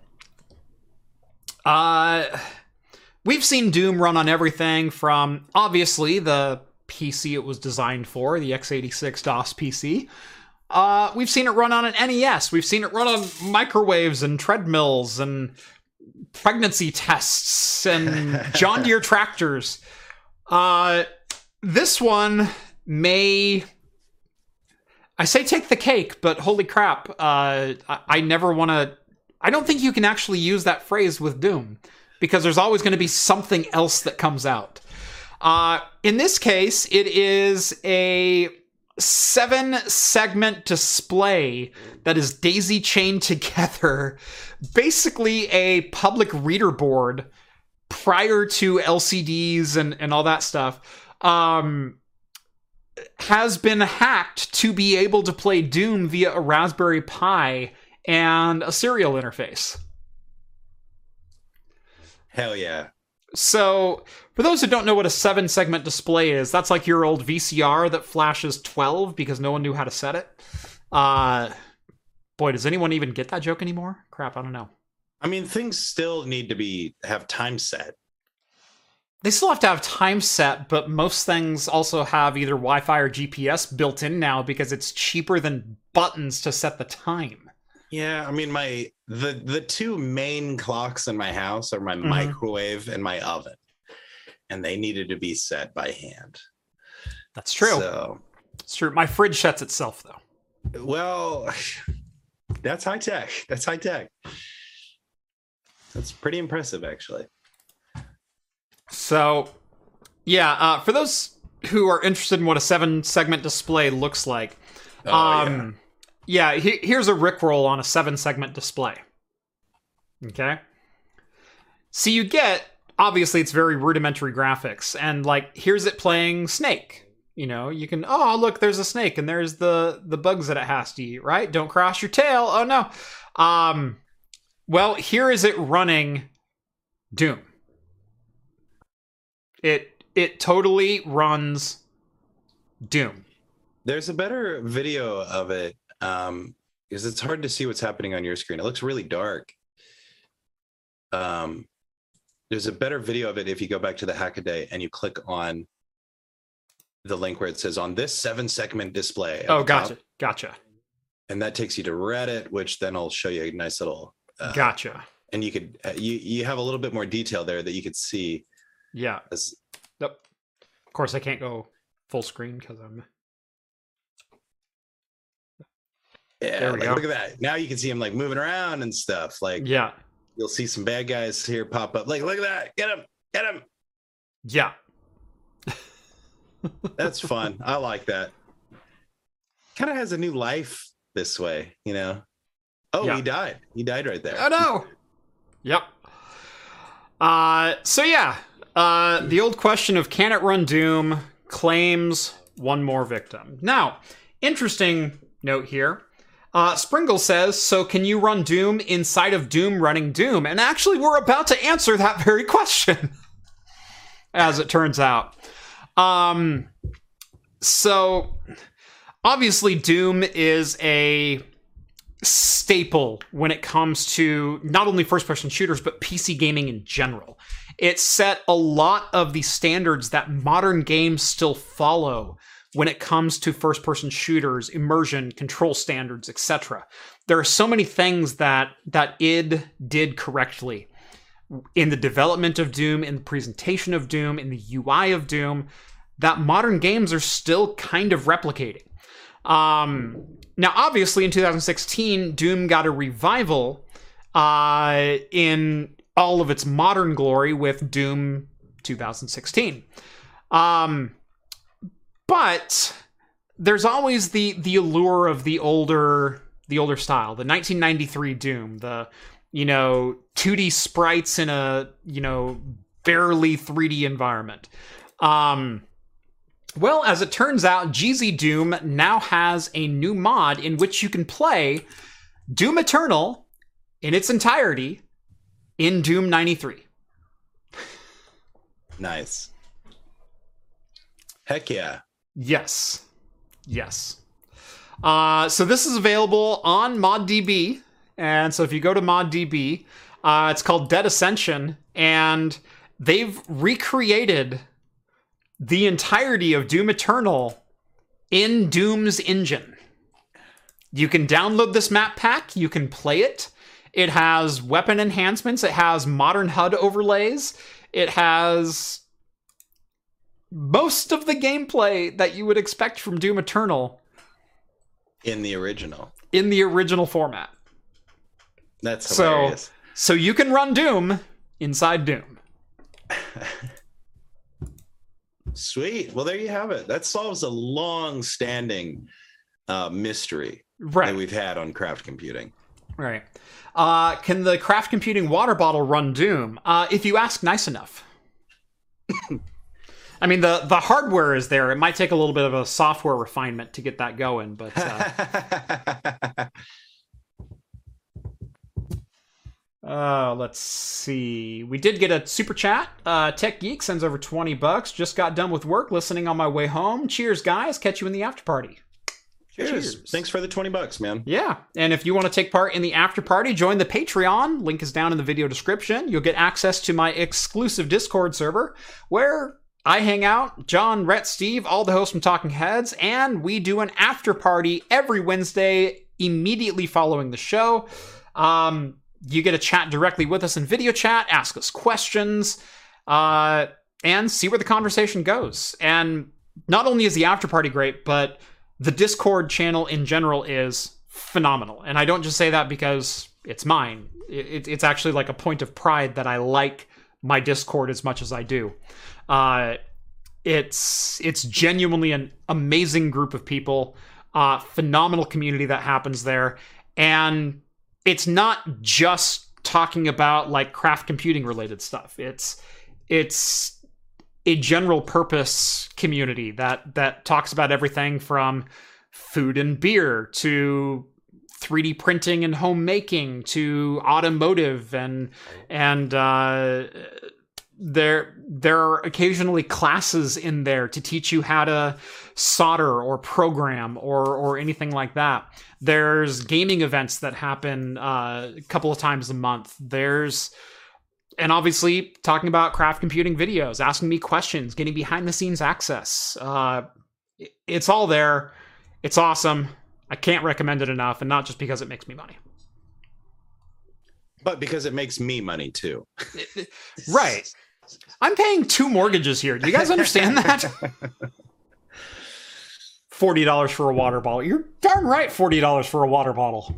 Speaker 1: uh We've seen Doom run on everything from obviously the PC it was designed for, the x86 DOS PC. Uh, we've seen it run on an NES. We've seen it run on microwaves and treadmills and pregnancy tests and John Deere tractors. Uh, this one may. I say take the cake, but holy crap, uh, I, I never want to. I don't think you can actually use that phrase with Doom because there's always going to be something else that comes out. Uh, in this case, it is a seven segment display that is daisy chained together, basically a public reader board prior to LCDs and, and all that stuff. Um, has been hacked to be able to play Doom via a Raspberry Pi and a serial interface.
Speaker 2: Hell yeah.
Speaker 1: So, for those who don't know what a seven segment display is, that's like your old VCR that flashes 12 because no one knew how to set it. Uh, boy, does anyone even get that joke anymore? Crap, I don't know.
Speaker 2: I mean, things still need to be have time set.
Speaker 1: They still have to have time set, but most things also have either Wi Fi or GPS built in now because it's cheaper than buttons to set the time.
Speaker 2: Yeah, I mean my the the two main clocks in my house are my mm-hmm. microwave and my oven. And they needed to be set by hand.
Speaker 1: That's true. So it's true. My fridge sets itself though.
Speaker 2: Well, that's high tech. That's high tech. That's pretty impressive actually.
Speaker 1: So yeah, uh, for those who are interested in what a seven segment display looks like, oh, um, yeah yeah, he, here's a Rickroll on a seven segment display. Okay. So you get, obviously, it's very rudimentary graphics. And like, here's it playing Snake. You know, you can, oh, look, there's a snake and there's the, the bugs that it has to eat, right? Don't cross your tail. Oh, no. Um, well, here is it running Doom. It, it totally runs Doom.
Speaker 2: There's a better video of it um, because it's hard to see what's happening on your screen. It looks really dark. Um, there's a better video of it if you go back to the Hackaday and you click on the link where it says on this seven segment display.
Speaker 1: Oh, gotcha, top, gotcha.
Speaker 2: And that takes you to Reddit, which then I'll show you a nice little.
Speaker 1: Uh, gotcha.
Speaker 2: And you could uh, you you have a little bit more detail there that you could see.
Speaker 1: Yeah. As, yep. Of course, I can't go full screen because I'm
Speaker 2: Yeah, like, look at that. Now you can see him like moving around and stuff. Like,
Speaker 1: yeah,
Speaker 2: you'll see some bad guys here pop up. Like, look at that. Get him. Get him.
Speaker 1: Yeah.
Speaker 2: That's fun. I like that. Kind of has a new life this way, you know? Oh, yeah. he died. He died right there.
Speaker 1: Oh, no. yep. Uh, so, yeah. Uh, the old question of can it run Doom claims one more victim. Now, interesting note here. Uh, Springle says, so can you run Doom inside of Doom running Doom? And actually, we're about to answer that very question, as it turns out. Um, so, obviously, Doom is a staple when it comes to not only first person shooters, but PC gaming in general. It set a lot of the standards that modern games still follow when it comes to first person shooters, immersion, control standards, etc. There are so many things that that id did correctly in the development of Doom, in the presentation of Doom, in the UI of Doom that modern games are still kind of replicating. Um, now, obviously, in 2016, Doom got a revival uh, in all of its modern glory with Doom 2016. Um, but there's always the the allure of the older the older style, the 1993 Doom, the you know 2D sprites in a you know barely 3D environment. Um, well, as it turns out, GZ Doom now has a new mod in which you can play Doom Eternal in its entirety in Doom 93.
Speaker 2: Nice. Heck yeah.
Speaker 1: Yes. Yes. Uh, so this is available on ModDB. And so if you go to ModDB, uh, it's called Dead Ascension. And they've recreated the entirety of Doom Eternal in Doom's engine. You can download this map pack, you can play it. It has weapon enhancements, it has modern HUD overlays, it has most of the gameplay that you would expect from Doom Eternal
Speaker 2: In the original.
Speaker 1: in the original format.
Speaker 2: That's
Speaker 1: So-
Speaker 2: hilarious.
Speaker 1: So you can run Doom inside Doom.
Speaker 2: Sweet. Well, there you have it. That solves a long-standing uh, mystery that we've had on craft computing.
Speaker 1: Right. Uh, can the craft computing water bottle run Doom? Uh, if you ask nice enough. I mean, the the hardware is there. It might take a little bit of a software refinement to get that going, but uh, uh, let's see. We did get a super chat. Uh, Tech Geek sends over twenty bucks. Just got done with work, listening on my way home. Cheers, guys. Catch you in the after party.
Speaker 2: Cheers.
Speaker 1: Cheers.
Speaker 2: Thanks for the 20 bucks, man.
Speaker 1: Yeah, and if you want to take part in the after party, join the Patreon. Link is down in the video description. You'll get access to my exclusive Discord server where I hang out, John, Rhett, Steve, all the hosts from Talking Heads, and we do an after party every Wednesday immediately following the show. Um, you get to chat directly with us in video chat, ask us questions, uh, and see where the conversation goes. And not only is the after party great, but the Discord channel in general is phenomenal. And I don't just say that because it's mine. It, it's actually like a point of pride that I like my Discord as much as I do. Uh, it's it's genuinely an amazing group of people, uh, phenomenal community that happens there, and it's not just talking about like craft computing related stuff. It's it's a general purpose community that that talks about everything from food and beer to 3D printing and homemaking to automotive and and uh, there there are occasionally classes in there to teach you how to solder or program or or anything like that. There's gaming events that happen uh, a couple of times a month. There's and obviously talking about craft computing videos, asking me questions, getting behind the scenes access. Uh, it's all there. It's awesome. I can't recommend it enough, and not just because it makes me money.
Speaker 2: But because it makes me money too.
Speaker 1: Right. I'm paying two mortgages here. Do you guys understand that? Forty dollars for a water bottle. You're darn right. Forty dollars for a water bottle.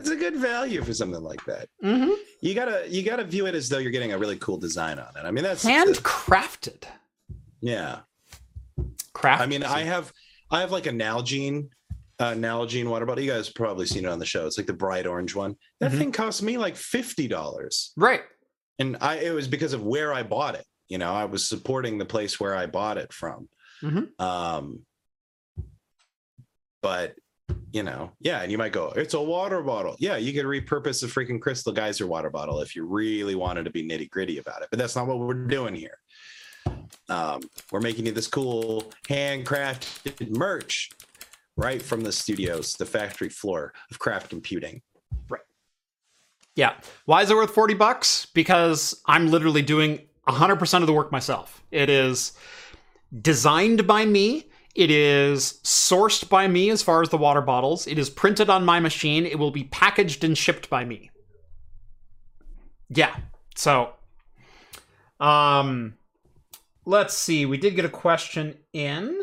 Speaker 2: It's a good value for something like that.
Speaker 1: Mm-hmm.
Speaker 2: You gotta you gotta view it as though you're getting a really cool design on it. I mean that's
Speaker 1: Handcrafted.
Speaker 2: yeah.
Speaker 1: Craft.
Speaker 2: I mean I have I have like a Nalgene uh, Nalgene water bottle. You guys have probably seen it on the show. It's like the bright orange one. That
Speaker 1: Mhm.
Speaker 2: thing cost me like fifty dollars,
Speaker 1: right.
Speaker 2: and I it was because of where I bought it. You know, I was supporting the place where I bought it from.
Speaker 1: Mhm.
Speaker 2: Um, but you know, yeah, and you might go, it's a water bottle. Yeah, you could repurpose a freaking crystal geyser water bottle if you really wanted to be nitty gritty about it. But that's not what we're doing here. Um, we're making you this cool handcrafted merch right from the studios, the factory floor of craft computing. Right.
Speaker 1: Yeah. Why is it worth 40 bucks? Because I'm literally doing 100% of the work myself. It is designed by me. It is sourced by me as far as the water bottles. It is printed on my machine. It will be packaged and shipped by me. Yeah. So, um, let's see. We did get a question in.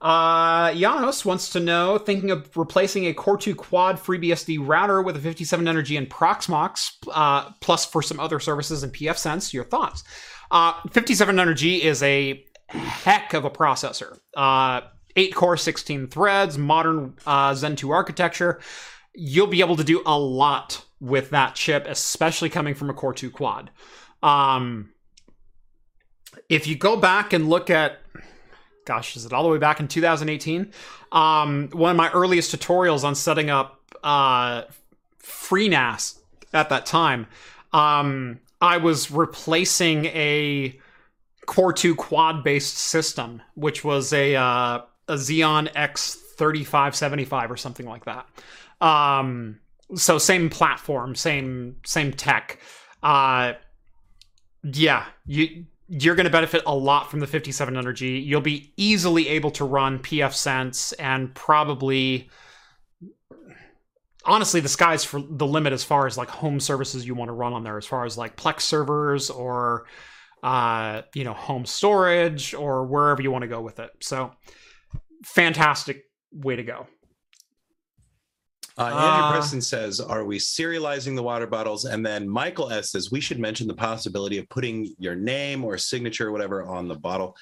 Speaker 1: Uh, Janos wants to know, thinking of replacing a Core 2 Quad FreeBSD router with a 5700G and Proxmox, uh, plus for some other services and pfSense. Your thoughts? Uh, 5700G is a heck of a processor. Uh, 8 core, 16 threads, modern uh, Zen 2 architecture. You'll be able to do a lot with that chip, especially coming from a Core 2 Quad. Um, if you go back and look at gosh, is it all the way back in 2018? Um, one of my earliest tutorials on setting up uh, FreeNAS at that time, um, I was replacing a Core 2 quad based system, which was a, uh, a Xeon X3575 or something like that. Um, so same platform, same same tech. Uh, yeah, you you're going to benefit a lot from the 5700G. You'll be easily able to run pfSense and probably honestly the sky's for the limit as far as like home services you want to run on there as far as like Plex servers or uh, you know, home storage or wherever you want to go with it. So fantastic way to go.
Speaker 2: Uh, Andrew
Speaker 1: Uh,
Speaker 2: Preston says, "Are we serializing the water bottles?" And then Michael S says, "We should mention the possibility of putting your name or signature, or whatever, on the bottle."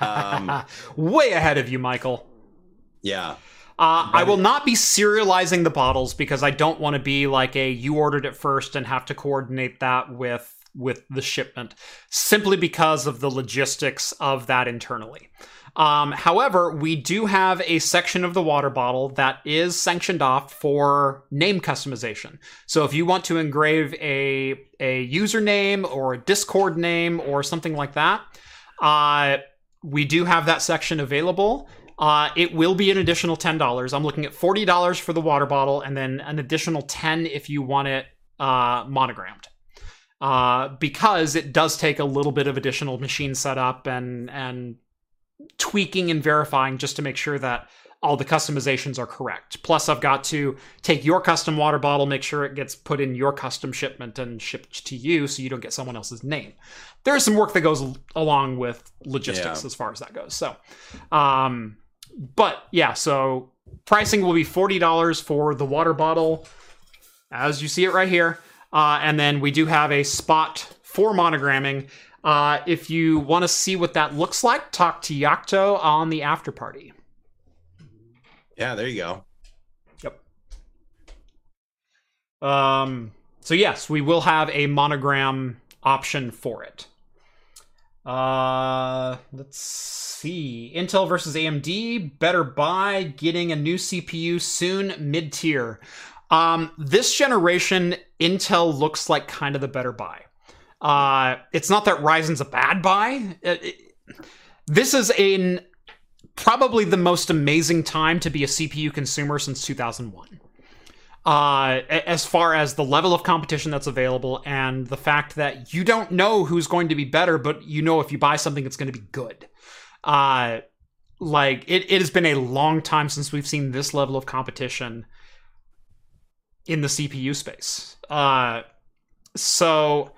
Speaker 2: Um,
Speaker 1: Way ahead of you, Michael.
Speaker 2: Yeah,
Speaker 1: Uh, I will not be serializing the bottles because I don't want to be like a you ordered it first and have to coordinate that with with the shipment simply because of the logistics of that internally. Um, however, we do have a section of the water bottle that is sanctioned off for name customization. So if you want to engrave a a username or a Discord name or something like that, uh, we do have that section available. Uh, it will be an additional ten dollars. I'm looking at forty dollars for the water bottle, and then an additional ten if you want it uh, monogrammed. Uh, because it does take a little bit of additional machine setup and and tweaking and verifying just to make sure that all the customizations are correct. Plus, I've got to take your custom water bottle, make sure it gets put in your custom shipment and shipped to you, so you don't get someone else's name. There's some work that goes along with logistics
Speaker 2: Yeah.
Speaker 1: as far as that goes. So, um, but yeah, so pricing will be forty dollars for the water bottle, as you see it right here, uh, and then we do have a spot for monogramming. Uh, if you want to see what that looks like, talk to Yakto on the after party.
Speaker 2: yeah. There you go. Yep.
Speaker 1: Um, so yes, we will have a monogram option for it. Uh, let's see. Intel versus AMD. Better buy. Getting a new CPU soon. Mid tier. Um, this generation, Intel looks like kind of the better buy. Uh, it's not that Ryzen's a bad buy. It- it- this is in probably the most amazing time to be a CPU consumer since 2001 uh, as far as the level of competition that's available and the fact that you don't know who's going to be better, but you know if you buy something, it's going to be good. Uh, like it, it has been a long time since we've seen this level of competition in the CPU space. Uh, so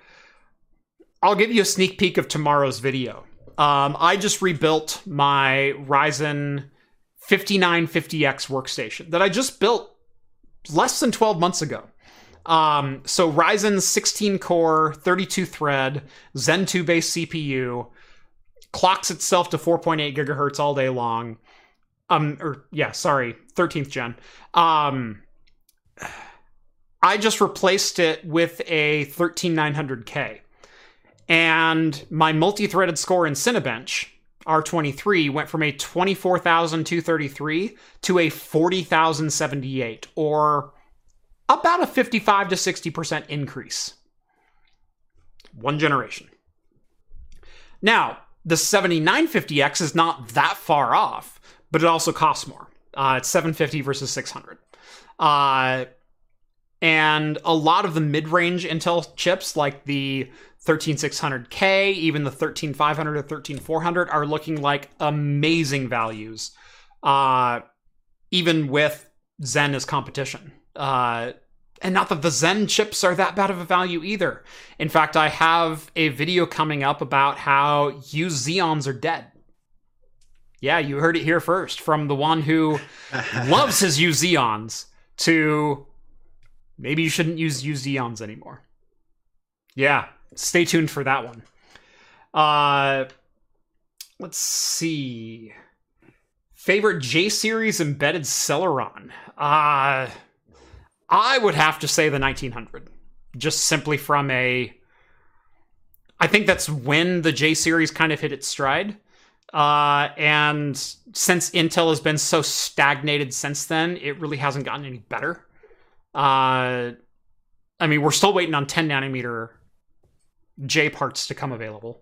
Speaker 1: I'll give you a sneak peek of tomorrow's video. Um, I just rebuilt my Ryzen 5950X workstation that I just built less than 12 months ago. Um, so Ryzen's 16 core, 32 thread, Zen 2 based CPU clocks itself to 4.8 gigahertz all day long. Um, or yeah, sorry, 13th gen. Um, I just replaced it with a 13900K. And my multi-threaded score in Cinebench R23 went from a 24,233 to a 40,078, or about a 55 to 60% increase. One generation. Now, the 7950X is not that far off, but it also costs more. Uh, it's 750 versus 600. Uh, and a lot of the mid-range Intel chips, like the 13600K, even the 13500 or 13400, are looking like amazing values, uh, even with Zen as competition. Uh, and not that the Zen chips are that bad of a value either. In fact, I have a video coming up about how used Xeons are dead. Yeah, you heard it here first from the one who loves his used Xeons to maybe you shouldn't use used Xeons anymore. Yeah, stay tuned for that one. Uh, let's see. Favorite J series embedded Celeron. Uh, I would have to say the 1900, just simply from a. I think that's when the J series kind of hit its stride. Uh, and since Intel has been so stagnated since then, it really hasn't gotten any better. Uh, I mean, we're still waiting on 10 nanometer J parts to come available.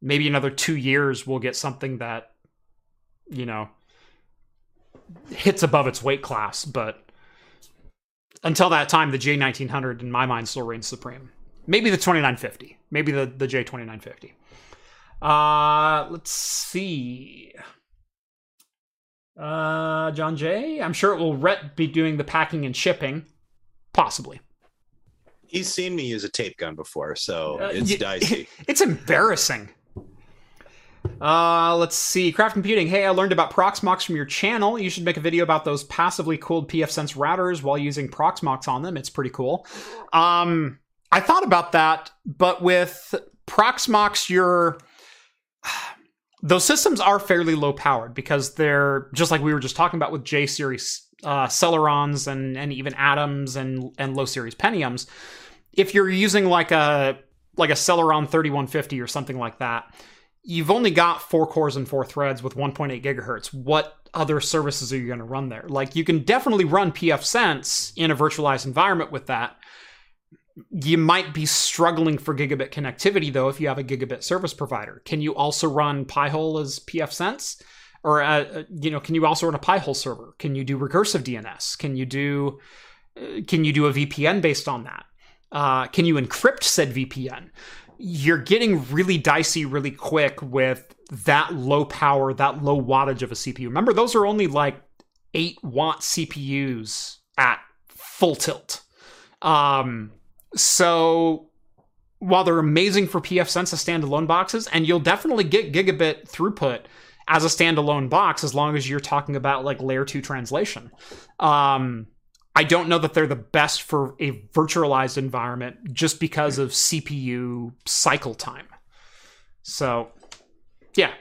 Speaker 1: Maybe another two years we'll get something that, you know, hits above its weight class. But until that time, the J1900 in my mind still reigns supreme. Maybe the 2950. Maybe the, the J2950. Uh, let's see. Uh, John Jay. I'm sure it will Rhett be doing the packing and shipping, possibly.
Speaker 2: He's seen me use a tape gun before, so uh, it's y- dicey.
Speaker 1: It's embarrassing. Uh, let's see. Craft Computing. Hey, I learned about Proxmox from your channel. You should make a video about those passively cooled pfSense routers while using Proxmox on them. It's pretty cool. Um, I thought about that, but with Proxmox, you're those systems are fairly low powered because they're just like we were just talking about with J series uh, Celerons and and even Atoms and and low series Pentiums. If you're using like a like a Celeron 3150 or something like that, you've only got four cores and four threads with 1.8 gigahertz. What other services are you going to run there? Like you can definitely run pfSense in a virtualized environment with that, you might be struggling for gigabit connectivity though if you have a gigabit service provider. Can you also run Pi-hole as pfSense? Or uh, uh, you know, can you also run a Pi-hole server? Can you do recursive DNS? Can you do uh, can you do a VPN based on that? Uh, can you encrypt said VPN? You're getting really dicey really quick with that low power, that low wattage of a CPU. Remember, those are only like eight watt CPUs at full tilt. Um, so while they're amazing for pfSense as standalone boxes, and you'll definitely get gigabit throughput as a standalone box as long as you're talking about like layer two translation. Um, I don't know that they're the best for a virtualized environment just because of CPU cycle time. So, yeah.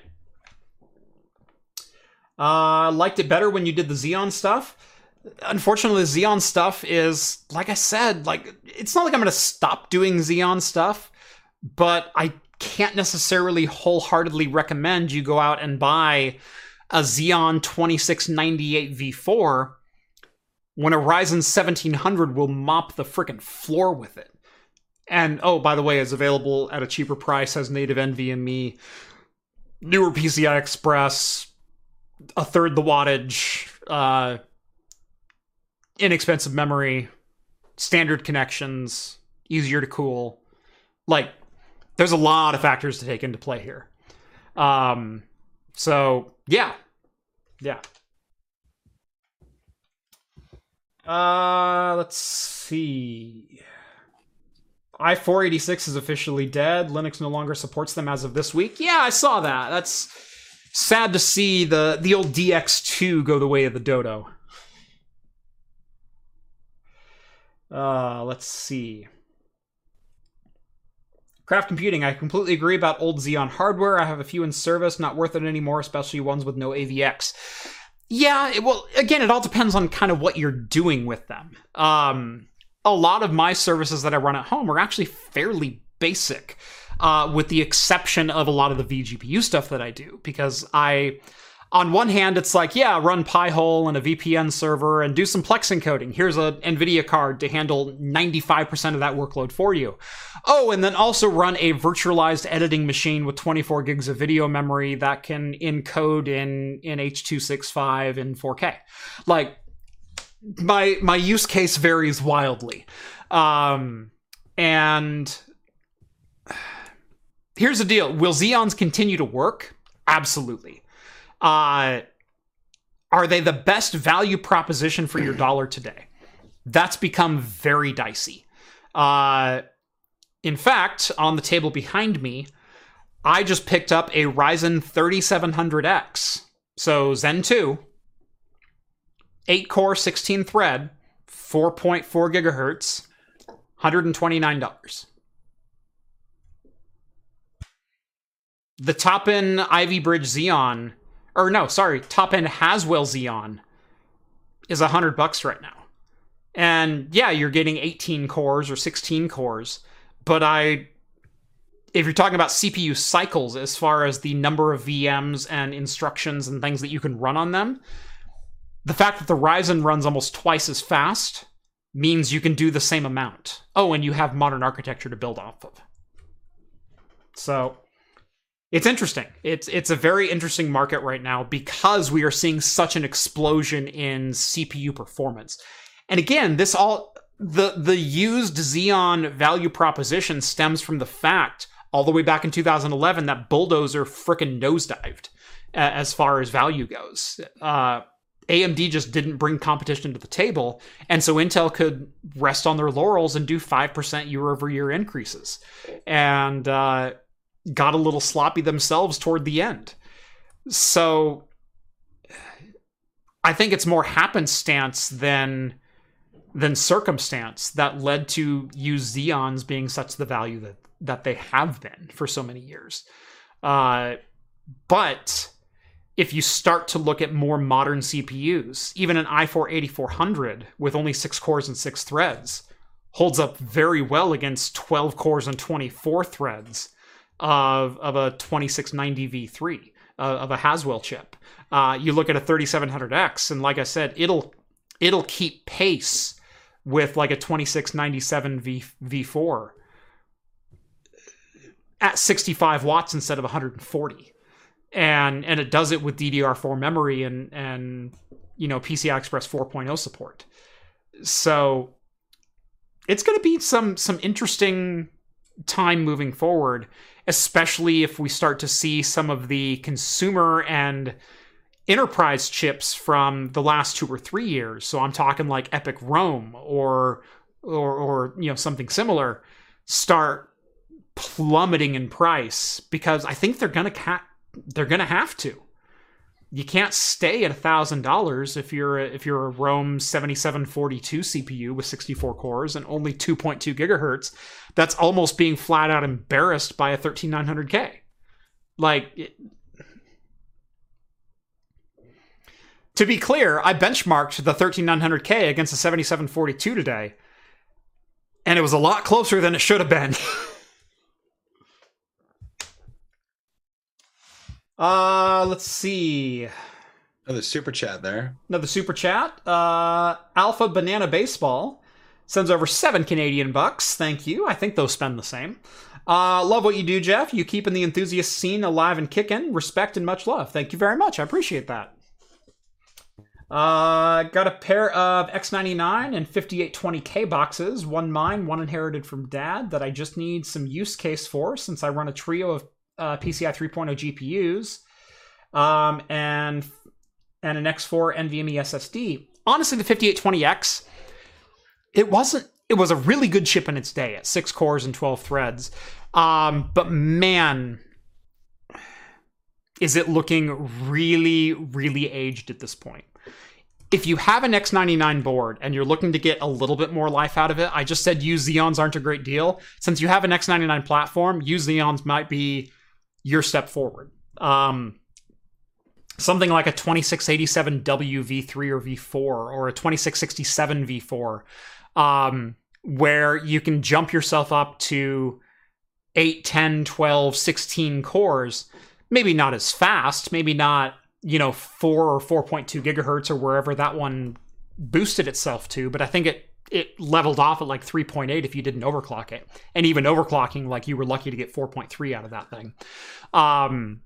Speaker 1: Uh, liked it better when you did the Xeon stuff unfortunately, Xeon stuff is, like I said, like it's not like I'm going to stop doing Xeon stuff, but I can't necessarily wholeheartedly recommend you go out and buy a Xeon 2698 V4 when a Ryzen 1700 will mop the freaking floor with it. And oh, by the way, is available at a cheaper price, has native NVMe, newer PCI Express, a third the wattage, uh, inexpensive memory, standard connections, easier to cool. Like, there's a lot of factors to take into play here. Um, so yeah, yeah. Uh, let's see. i486 is officially dead. Linux no longer supports them as of this week. Yeah, I saw that. That's sad to see the the old DX2 go the way of the dodo. Uh, let's see. Craft Computing, I completely agree about old Xeon hardware. I have a few in service, not worth it anymore, especially ones with no AVX. Yeah, it, well, again, it all depends on kind of what you're doing with them. Um, a lot of my services that I run at home are actually fairly basic, uh, with the exception of a lot of the vGPU stuff that I do, because I on one hand, it's like, yeah, run Pi-hole and a VPN server and do some Plex encoding. Here's a NVIDIA card to handle 95% of that workload for you. Oh, and then also run a virtualized editing machine with 24 gigs of video memory that can encode in, in H.265 in 4K. Like, my, my use case varies wildly. Um, and here's the deal. Will Xeons continue to work? Absolutely. Uh, are they the best value proposition for your dollar today? That's become very dicey. Uh, in fact, on the table behind me, I just picked up a Ryzen 3700X. So Zen 2, 8 core, 16 thread, 4.4 gigahertz, $129. The top end Ivy Bridge Xeon or no, sorry, top end Haswell Xeon is a hundred bucks right now. And yeah, you're getting 18 cores or 16 cores, but I if you're talking about CPU cycles as far as the number of VMs and instructions and things that you can run on them, the fact that the Ryzen runs almost twice as fast means you can do the same amount. Oh, and you have modern architecture to build off of. So, it's interesting. It's it's a very interesting market right now because we are seeing such an explosion in CPU performance. And again, this all the the used Xeon value proposition stems from the fact all the way back in 2011 that Bulldozer frickin' nosedived as far as value goes. Uh, AMD just didn't bring competition to the table, and so Intel could rest on their laurels and do five percent year over year increases. And uh, got a little sloppy themselves toward the end. So I think it's more happenstance than than circumstance that led to use Xeons being such the value that that they have been for so many years. Uh, but if you start to look at more modern CPUs, even an i4 8400 with only six cores and six threads holds up very well against 12 cores and 24 threads of of a 2690 V3 uh, of a Haswell chip. Uh, you look at a 3700X, and like I said, it'll it'll keep pace with like a 2697 V V4 at 65 watts instead of 140, and and it does it with DDR4 memory and and you know PCI Express 4.0 support. So it's going to be some some interesting time moving forward especially if we start to see some of the consumer and enterprise chips from the last two or three years. So I'm talking like EPYC Rome or or or you know something similar start plummeting in price because I think they're gonna ca- they're gonna have to you can't stay at a thousand dollars if you're a, if you're a Rome 7742 CPU with 64 cores and only 2.2 gigahertz. That's almost being flat out embarrassed by a 13900K. Like, it... to be clear, I benchmarked the 13900K against the 7742 today, and it was a lot closer than it should have been. Uh, let's see.
Speaker 2: Another super chat there.
Speaker 1: Another super chat. Uh, Alpha Banana Baseball sends over seven Canadian bucks. Thank you. I think they'll spend the same. Uh, love what you do, Jeff. You keeping the enthusiast scene alive and kicking. Respect and much love. Thank you very much. I appreciate that. Uh, got a pair of X99 and 5820K boxes. One mine, one inherited from dad that I just need some use case for since I run a trio of uh, PCI 3.0 GPUs, um, and and an X4 NVMe SSD. Honestly, the 5820X, it wasn't. It was a really good chip in its day at six cores and 12 threads. Um, but man, is it looking really, really aged at this point? If you have an X99 board and you're looking to get a little bit more life out of it, I just said use Xeons aren't a great deal. Since you have an X99 platform, use Xeons might be your step forward. Um, something like a 2687 WV3 or V4 or a 2667 V4, um, where you can jump yourself up to 8, 10, 12, 16 cores, maybe not as fast, maybe not, you know, 4 or 4.2 gigahertz or wherever that one boosted itself to, but I think it it leveled off at like 3.8 if you didn't overclock it. And even overclocking, like you were lucky to get 4.3 out of that thing. Um,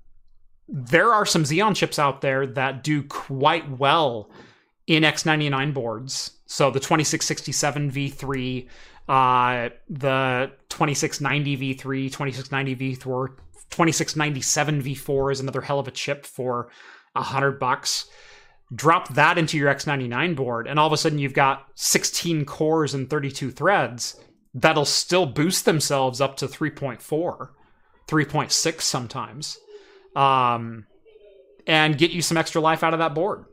Speaker 1: there are some Xeon chips out there that do quite well in X99 boards. So the 2667 V3, uh, the 2690 V3, 2690 V4, 2697 V4 is another hell of a chip for a hundred bucks drop that into your X99 board, and all of a sudden you've got 16 cores and 32 threads that'll still boost themselves up to 3.4, 3.6 sometimes, um, and get you some extra life out of that board.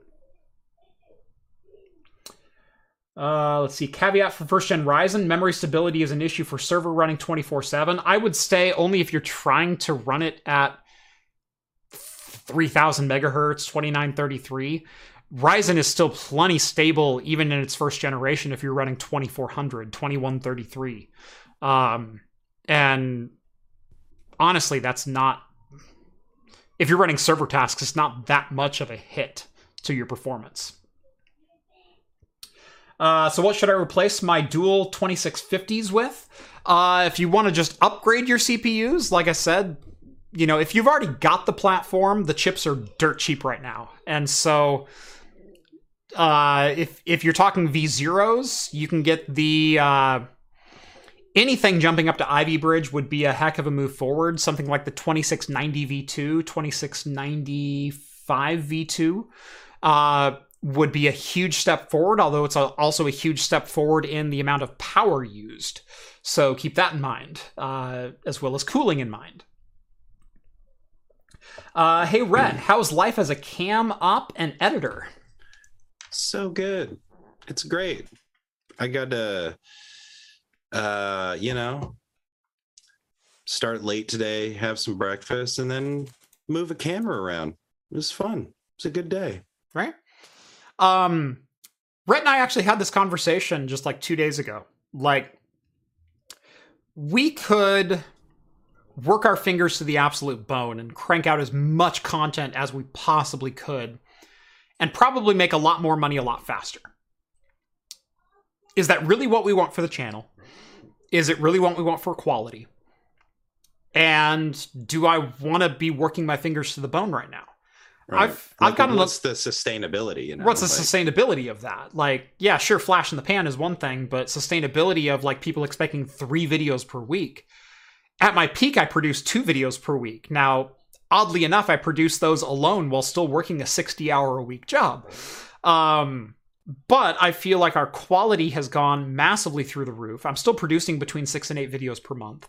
Speaker 1: Uh, let's see. Caveat for first gen Ryzen memory stability is an issue for server running 24 7. I would say only if you're trying to run it at 3000 megahertz, 2933. Ryzen is still plenty stable even in its first generation if you're running 2400, 2133. Um, and honestly, that's not, if you're running server tasks, it's not that much of a hit to your performance. Uh, so, what should I replace my dual 2650s with? Uh, if you want to just upgrade your CPUs, like I said, you know, if you've already got the platform, the chips are dirt cheap right now. And so uh, if if you're talking V zeros, you can get the uh, anything jumping up to Ivy Bridge would be a heck of a move forward. Something like the 2690 V2, 2695 V2 uh, would be a huge step forward. Although it's a, also a huge step forward in the amount of power used. So keep that in mind, uh, as well as cooling in mind. Uh, hey, Rhett, how's life as a cam op and editor?
Speaker 2: So good. It's great. I got to, uh, you know, start late today, have some breakfast, and then move a camera around. It was fun. It's a good day.
Speaker 1: Right? Um, Rhett and I actually had this conversation just like two days ago. Like, we could work our fingers to the absolute bone and crank out as much content as we possibly could and probably make a lot more money a lot faster. Is that really what we want for the channel? Is it really what we want for quality? And do I want to be working my fingers to the bone right now?
Speaker 2: Right.
Speaker 1: I've like, I've gotten
Speaker 2: what's the sustainability? You know,
Speaker 1: what's the like, sustainability of that? Like, yeah, sure, flash in the pan is one thing, but sustainability of like people expecting three videos per week at my peak, I produced two videos per week. Now, oddly enough, I produced those alone while still working a 60 hour a week job. Um, but I feel like our quality has gone massively through the roof. I'm still producing between six and eight videos per month.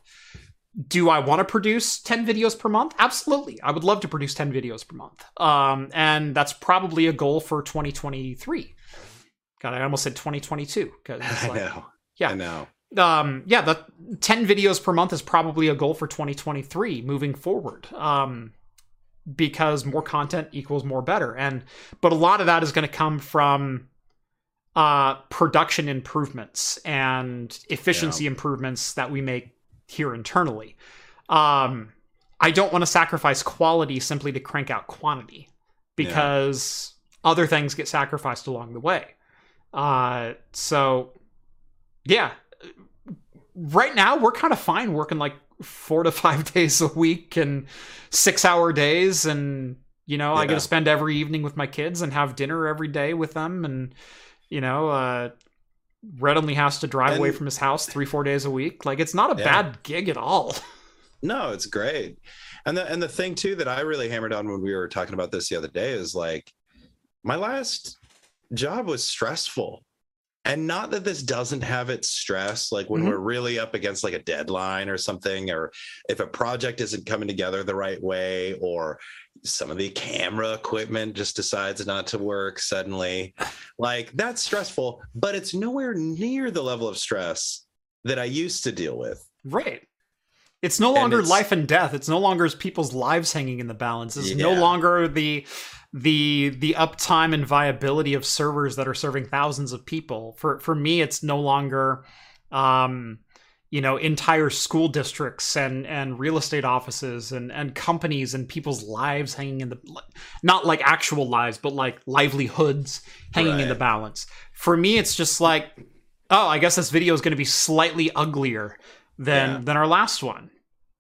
Speaker 1: Do I want to produce 10 videos per month? Absolutely. I would love to produce 10 videos per month. Um, and that's probably a goal for 2023. God, I almost said 2022.
Speaker 2: Like, I know.
Speaker 1: Yeah.
Speaker 2: I know
Speaker 1: um yeah the 10 videos per month is probably a goal for 2023 moving forward. Um because more content equals more better. And but a lot of that is going to come from uh production improvements and efficiency yeah. improvements that we make here internally. Um i don't want to sacrifice quality simply to crank out quantity because yeah. other things get sacrificed along the way. Uh so yeah right now we're kind of fine working like four to five days a week and six hour days and you know yeah. i get to spend every evening with my kids and have dinner every day with them and you know uh Rhett only has to drive and, away from his house three four days a week like it's not a yeah. bad gig at all
Speaker 2: no it's great and the and the thing too that i really hammered on when we were talking about this the other day is like my last job was stressful and not that this doesn't have its stress like when mm-hmm. we're really up against like a deadline or something or if a project isn't coming together the right way or some of the camera equipment just decides not to work suddenly like that's stressful but it's nowhere near the level of stress that i used to deal with
Speaker 1: right it's no longer it's, life and death it's no longer people's lives hanging in the balance it's yeah. no longer the the the uptime and viability of servers that are serving thousands of people. For for me, it's no longer, um, you know entire school districts and and real estate offices and and companies and people's lives hanging in the not like actual lives but like livelihoods hanging right. in the balance for me it's just like oh i guess this video is going to be slightly uglier than yeah. than our last one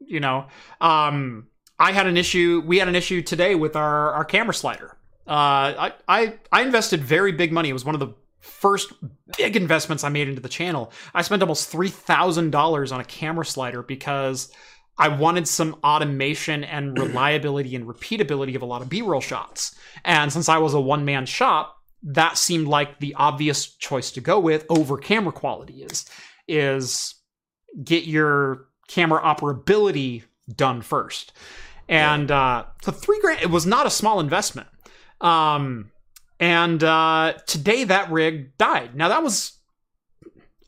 Speaker 1: you know um i had an issue we had an issue today with our our camera slider uh i i, I invested very big money it was one of the first big investments I made into the channel. I spent almost $3,000 on a camera slider because I wanted some automation and reliability and repeatability of a lot of B roll shots. And since I was a one man shop, that seemed like the obvious choice to go with over camera quality is is get your camera operability done first. And uh, so three grand, it was not a small investment. Um, and uh, today that rig died. Now that was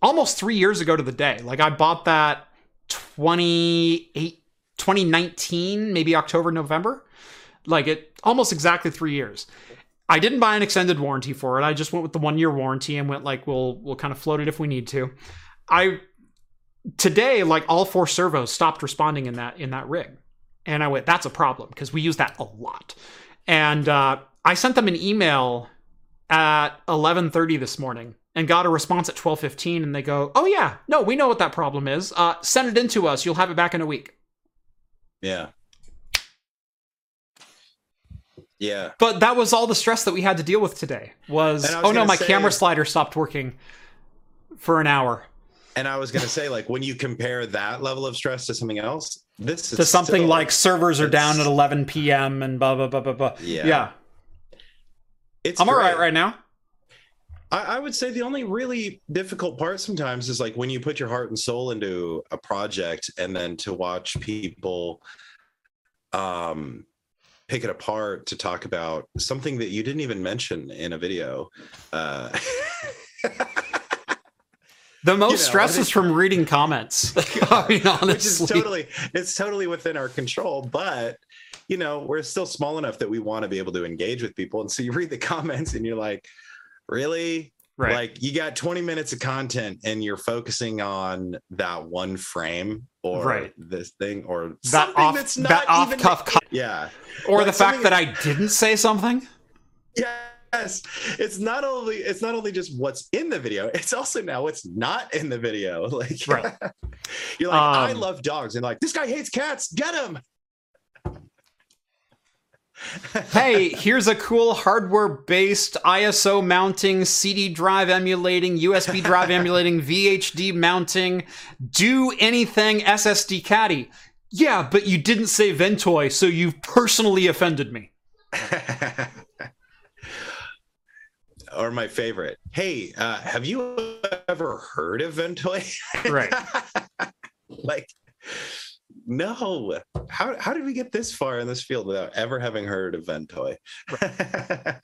Speaker 1: almost three years ago to the day. Like I bought that 28, 2019, maybe October, November. Like it almost exactly three years. I didn't buy an extended warranty for it. I just went with the one year warranty and went like we'll we'll kind of float it if we need to. I today like all four servos stopped responding in that in that rig, and I went that's a problem because we use that a lot. And uh, I sent them an email at 11:30 this morning and got a response at 12:15 and they go, "Oh yeah, no, we know what that problem is. Uh, send it in to us. You'll have it back in a week."
Speaker 2: Yeah. Yeah.
Speaker 1: But that was all the stress that we had to deal with today. Was, was oh no, my say, camera slider stopped working for an hour.
Speaker 2: And I was going to say like when you compare that level of stress to something else, this
Speaker 1: to something still, like servers are down at 11 p.m. and blah blah blah blah blah.
Speaker 2: Yeah.
Speaker 1: Yeah.
Speaker 2: It's
Speaker 1: I'm great. all right right now.
Speaker 2: I, I, would say the only really difficult part sometimes is like when you put your heart and soul into a project and then to watch people um pick it apart to talk about something that you didn't even mention in a video. Uh
Speaker 1: The most you know, stress is from reading comments. I mean, honestly, which is
Speaker 2: totally it's totally within our control. But you know, we're still small enough that we want to be able to engage with people. And so you read the comments and you're like, really? Right. Like you got 20 minutes of content and you're focusing on that one frame or right. this thing or
Speaker 1: that off, that's not that off even, cuff.
Speaker 2: yeah.
Speaker 1: Or like the fact that I didn't say something.
Speaker 2: Yes. It's not only it's not only just what's in the video, it's also now what's not in the video. Like right. you're like, um, I love dogs, and like this guy hates cats, get him
Speaker 1: hey, here's a cool hardware based ISO mounting, CD drive emulating, USB drive emulating, VHD mounting, do anything SSD caddy. Yeah, but you didn't say Ventoy, so you've personally offended me.
Speaker 2: Or my favorite. Hey, uh, have you ever heard of Ventoy?
Speaker 1: right.
Speaker 2: like no. How how did we get this far in this field without ever having heard of Ventoy?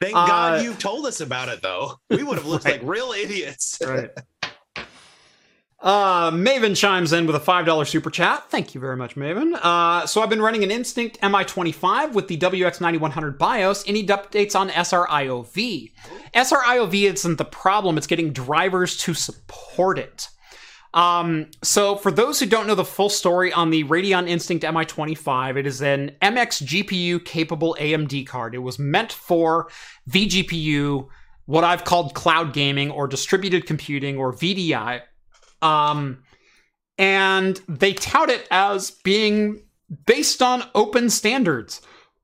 Speaker 2: Thank uh, God you told us about it though. We would have looked right. like real idiots.
Speaker 1: right. Uh, Maven chimes in with a $5 super chat. Thank you very much, Maven. Uh, so I've been running an Instinct MI25 with the WX9100 BIOS. Any updates on SRIOV? SRIOV isn't the problem, it's getting drivers to support it. Um, so, for those who don't know the full story on the Radeon Instinct MI25, it is an MX GPU capable AMD card. It was meant for vGPU, what I've called cloud gaming or distributed computing or VDI. Um, and they tout it as being based on open standards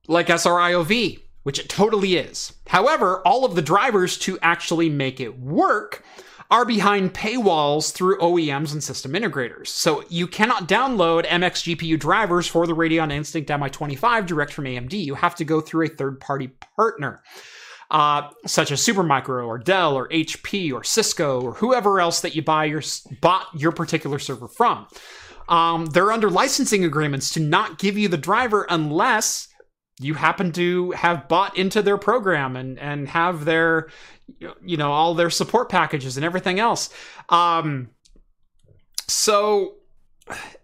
Speaker 1: like SRIOV, which it totally is. However, all of the drivers to actually make it work are behind paywalls through OEMs and system integrators. So you cannot download MX GPU drivers for the Radeon Instinct MI25 direct from AMD. You have to go through a third party partner. Uh, such as Supermicro or Dell or HP or Cisco or whoever else that you buy your bought your particular server from. Um, they're under licensing agreements to not give you the driver unless you happen to have bought into their program and and have their you know all their support packages and everything else. Um, so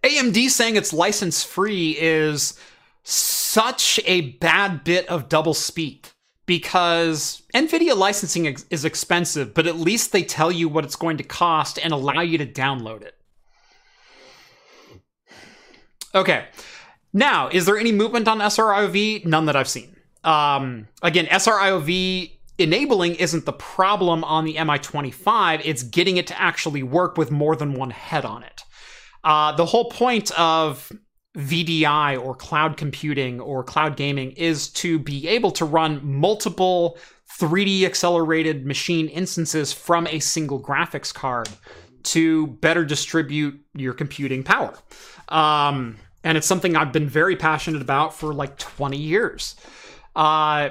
Speaker 1: AMD saying it's license free is such a bad bit of double speak because NVIDIA licensing is expensive, but at least they tell you what it's going to cost and allow you to download it. Okay. Now, is there any movement on SRIOV? None that I've seen. Um, again, SRIOV enabling isn't the problem on the MI25, it's getting it to actually work with more than one head on it. Uh, the whole point of VDI or cloud computing or cloud gaming is to be able to run multiple 3D accelerated machine instances from a single graphics card to better distribute your computing power. Um, and it's something I've been very passionate about for like 20 years. Uh,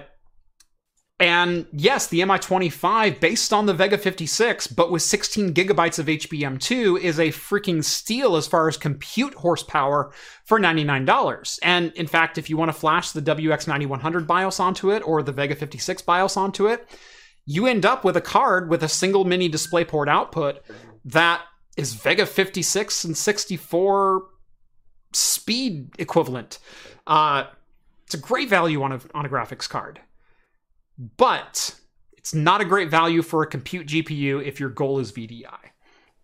Speaker 1: and yes, the MI25, based on the Vega 56, but with 16 gigabytes of HBM2, is a freaking steal as far as compute horsepower for $99. And in fact, if you want to flash the WX9100 BIOS onto it or the Vega 56 BIOS onto it, you end up with a card with a single mini DisplayPort output that is Vega 56 and 64 speed equivalent. Uh, it's a great value on a, on a graphics card. But it's not a great value for a compute GPU if your goal is VDI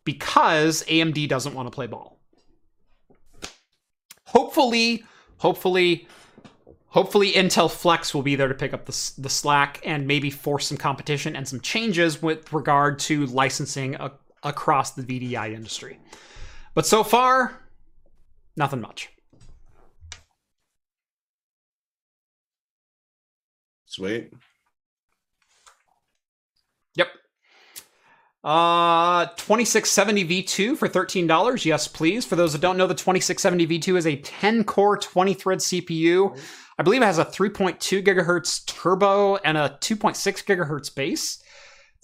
Speaker 1: because AMD doesn't want to play ball. Hopefully, hopefully, hopefully Intel Flex will be there to pick up the, the slack and maybe force some competition and some changes with regard to licensing a, across the VDI industry. But so far, nothing much.
Speaker 2: Sweet.
Speaker 1: Yep. Uh, 2670 V2 for $13. Yes, please. For those that don't know, the 2670 V2 is a 10 core, 20 thread CPU. I believe it has a 3.2 gigahertz turbo and a 2.6 gigahertz base.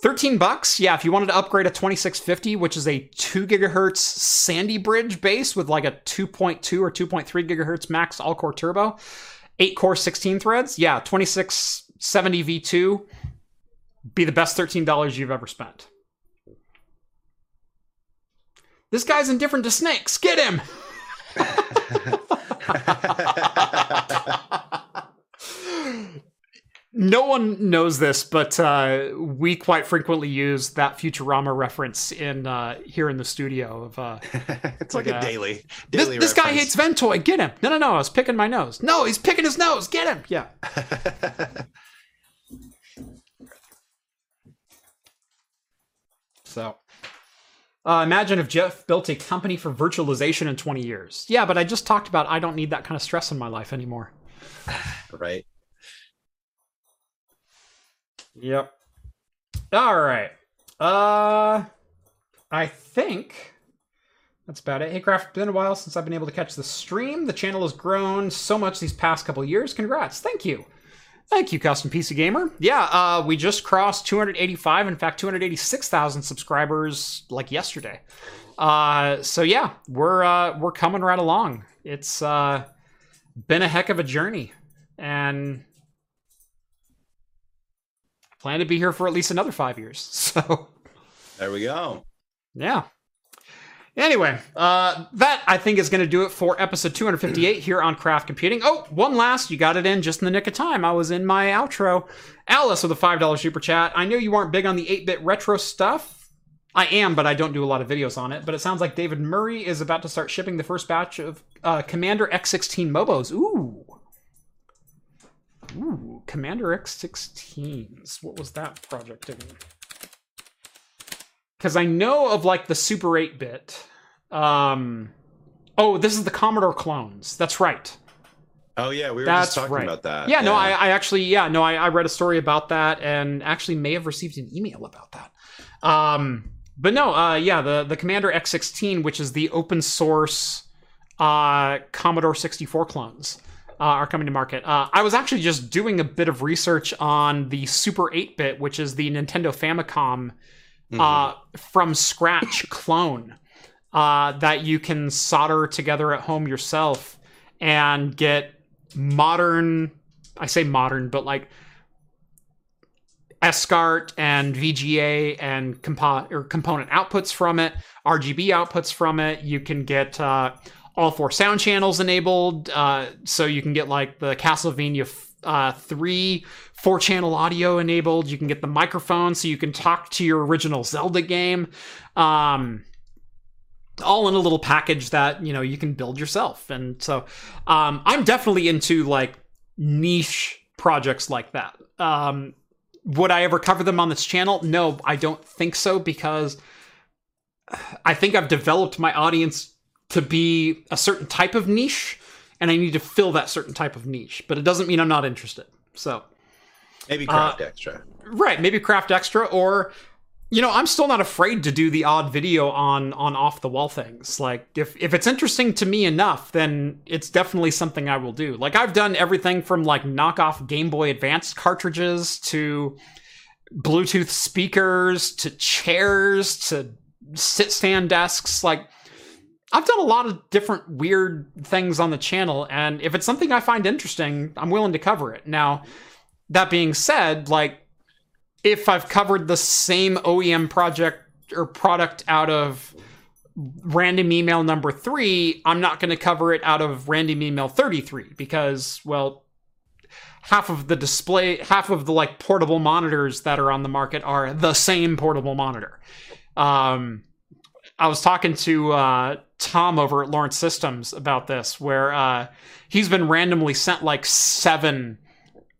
Speaker 1: 13 bucks. Yeah, if you wanted to upgrade a 2650, which is a 2 gigahertz Sandy Bridge base with like a 2.2 or 2.3 gigahertz max all core turbo, 8 core, 16 threads. Yeah, 2670 V2 be the best $13 you've ever spent. This guy's indifferent to snakes. Get him! no one knows this, but uh, we quite frequently use that Futurama reference in uh, here in the studio. Of uh,
Speaker 2: it's like,
Speaker 1: Like
Speaker 2: a
Speaker 1: a-
Speaker 2: daily.
Speaker 1: this,
Speaker 2: daily
Speaker 1: this guy hates Ventoy. Get him! No, no, no. I was picking my nose. No, he's picking his nose. Get him! Yeah. So, uh, imagine if Jeff built a company for virtualization in 20 years. Yeah, but I just talked about I don't need that kind of stress in my life anymore.
Speaker 2: right.
Speaker 1: Yep. All right. Uh, I think that's about it. Hey, Craft, it's been a while since I've been able to catch the stream. The channel has grown so much these past couple years. Congrats. Thank you. Thank you, Custom PC Gamer. Yeah, uh, we just crossed 285, in fact, 286,000 subscribers like yesterday. Uh, so yeah, we're uh, we're coming right along. It's uh, been a heck of a journey, and plan to be here for at least another five years. So
Speaker 2: There we go.
Speaker 1: yeah. Anyway, uh, that I think is going to do it for episode 258 here on Craft Computing. Oh, one last, you got it in just in the nick of time. I was in my outro. Alice with a $5 super chat. I know you aren't big on the 8 bit retro stuff. I am, but I don't do a lot of videos on it. But it sounds like David Murray is about to start shipping the first batch of uh, Commander X16 Mobos. Ooh. Ooh, Commander X16s. What was that project in? Because I know of like the Super 8 bit. Um, oh, this is the Commodore clones. That's right.
Speaker 2: Oh yeah, we were
Speaker 1: That's
Speaker 2: just talking
Speaker 1: right.
Speaker 2: about that.
Speaker 1: Yeah, no, I, I actually, yeah, no, I, I read a story about that and actually may have received an email about that. Um, but no, uh, yeah, the the Commander X16, which is the open source uh, Commodore 64 clones. Uh, are coming to market. Uh, I was actually just doing a bit of research on the Super 8 bit, which is the Nintendo Famicom uh, from scratch clone uh, that you can solder together at home yourself and get modern I say modern, but like SCART and VGA and compo- or component outputs from it, RGB outputs from it. You can get uh, all four sound channels enabled, uh, so you can get like the Castlevania f- uh, three four channel audio enabled. You can get the microphone so you can talk to your original Zelda game. Um, all in a little package that you know you can build yourself. And so um, i'm definitely into like niche projects like that. Um, would i ever cover them on this channel? No i don't think so because i think i've developed my audience to be a certain type of niche and i need to fill that certain type of niche but it doesn't mean i'm not interested. So
Speaker 2: maybe craft uh, extra.
Speaker 1: right maybe craft extra or you know, I'm still not afraid to do the odd video on on off the wall things. Like if if it's interesting to me enough, then it's definitely something I will do. Like I've done everything from like knockoff Game Boy Advance cartridges to Bluetooth speakers to chairs to sit stand desks like I've done a lot of different weird things on the channel and if it's something I find interesting, I'm willing to cover it. Now, that being said, like if I've covered the same OEM project or product out of random email number three, I'm not going to cover it out of random email 33 because, well, half of the display, half of the like portable monitors that are on the market are the same portable monitor. Um, I was talking to uh, Tom over at Lawrence Systems about this, where uh, he's been randomly sent like seven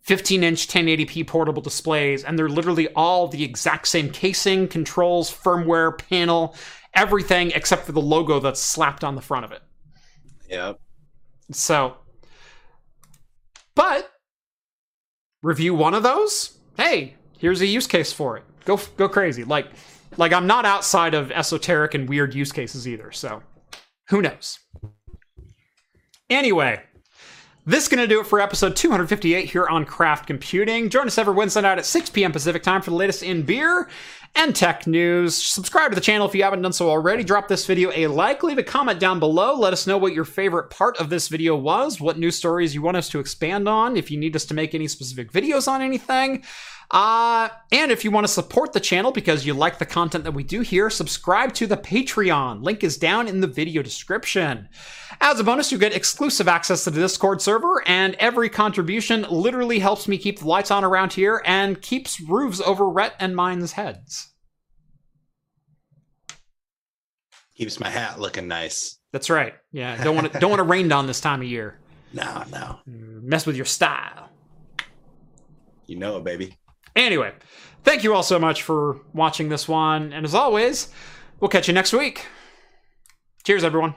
Speaker 1: 15 inch 1080p portable displays, and they're literally all the exact same casing, controls, firmware, panel, everything except for the logo that's slapped on the front of it.
Speaker 2: Yep.
Speaker 1: So, but review one of those. Hey, here's a use case for it. Go go crazy. Like like I'm not outside of esoteric and weird use cases either. So, who knows? Anyway, this is going to do it for episode 258 here on Craft Computing. Join us every Wednesday night at 6 p.m. Pacific time for the latest in beer and tech news. Subscribe to the channel if you haven't done so already. Drop this video a like, leave a comment down below. Let us know what your favorite part of this video was, what news stories you want us to expand on, if you need us to make any specific videos on anything. Uh, and if you want to support the channel because you like the content that we do here, subscribe to the Patreon. Link is down in the video description. As a bonus, you get exclusive access to the Discord server, and every contribution literally helps me keep the lights on around here and keeps roofs over Rhett and mine's heads.
Speaker 2: Keeps my hat looking nice.
Speaker 1: That's right. Yeah, don't want to don't want to rain down this time of year.
Speaker 2: No, no.
Speaker 1: Mess with your style.
Speaker 2: You know it, baby.
Speaker 1: Anyway, thank you all so much for watching this one. And as always, we'll catch you next week. Cheers, everyone.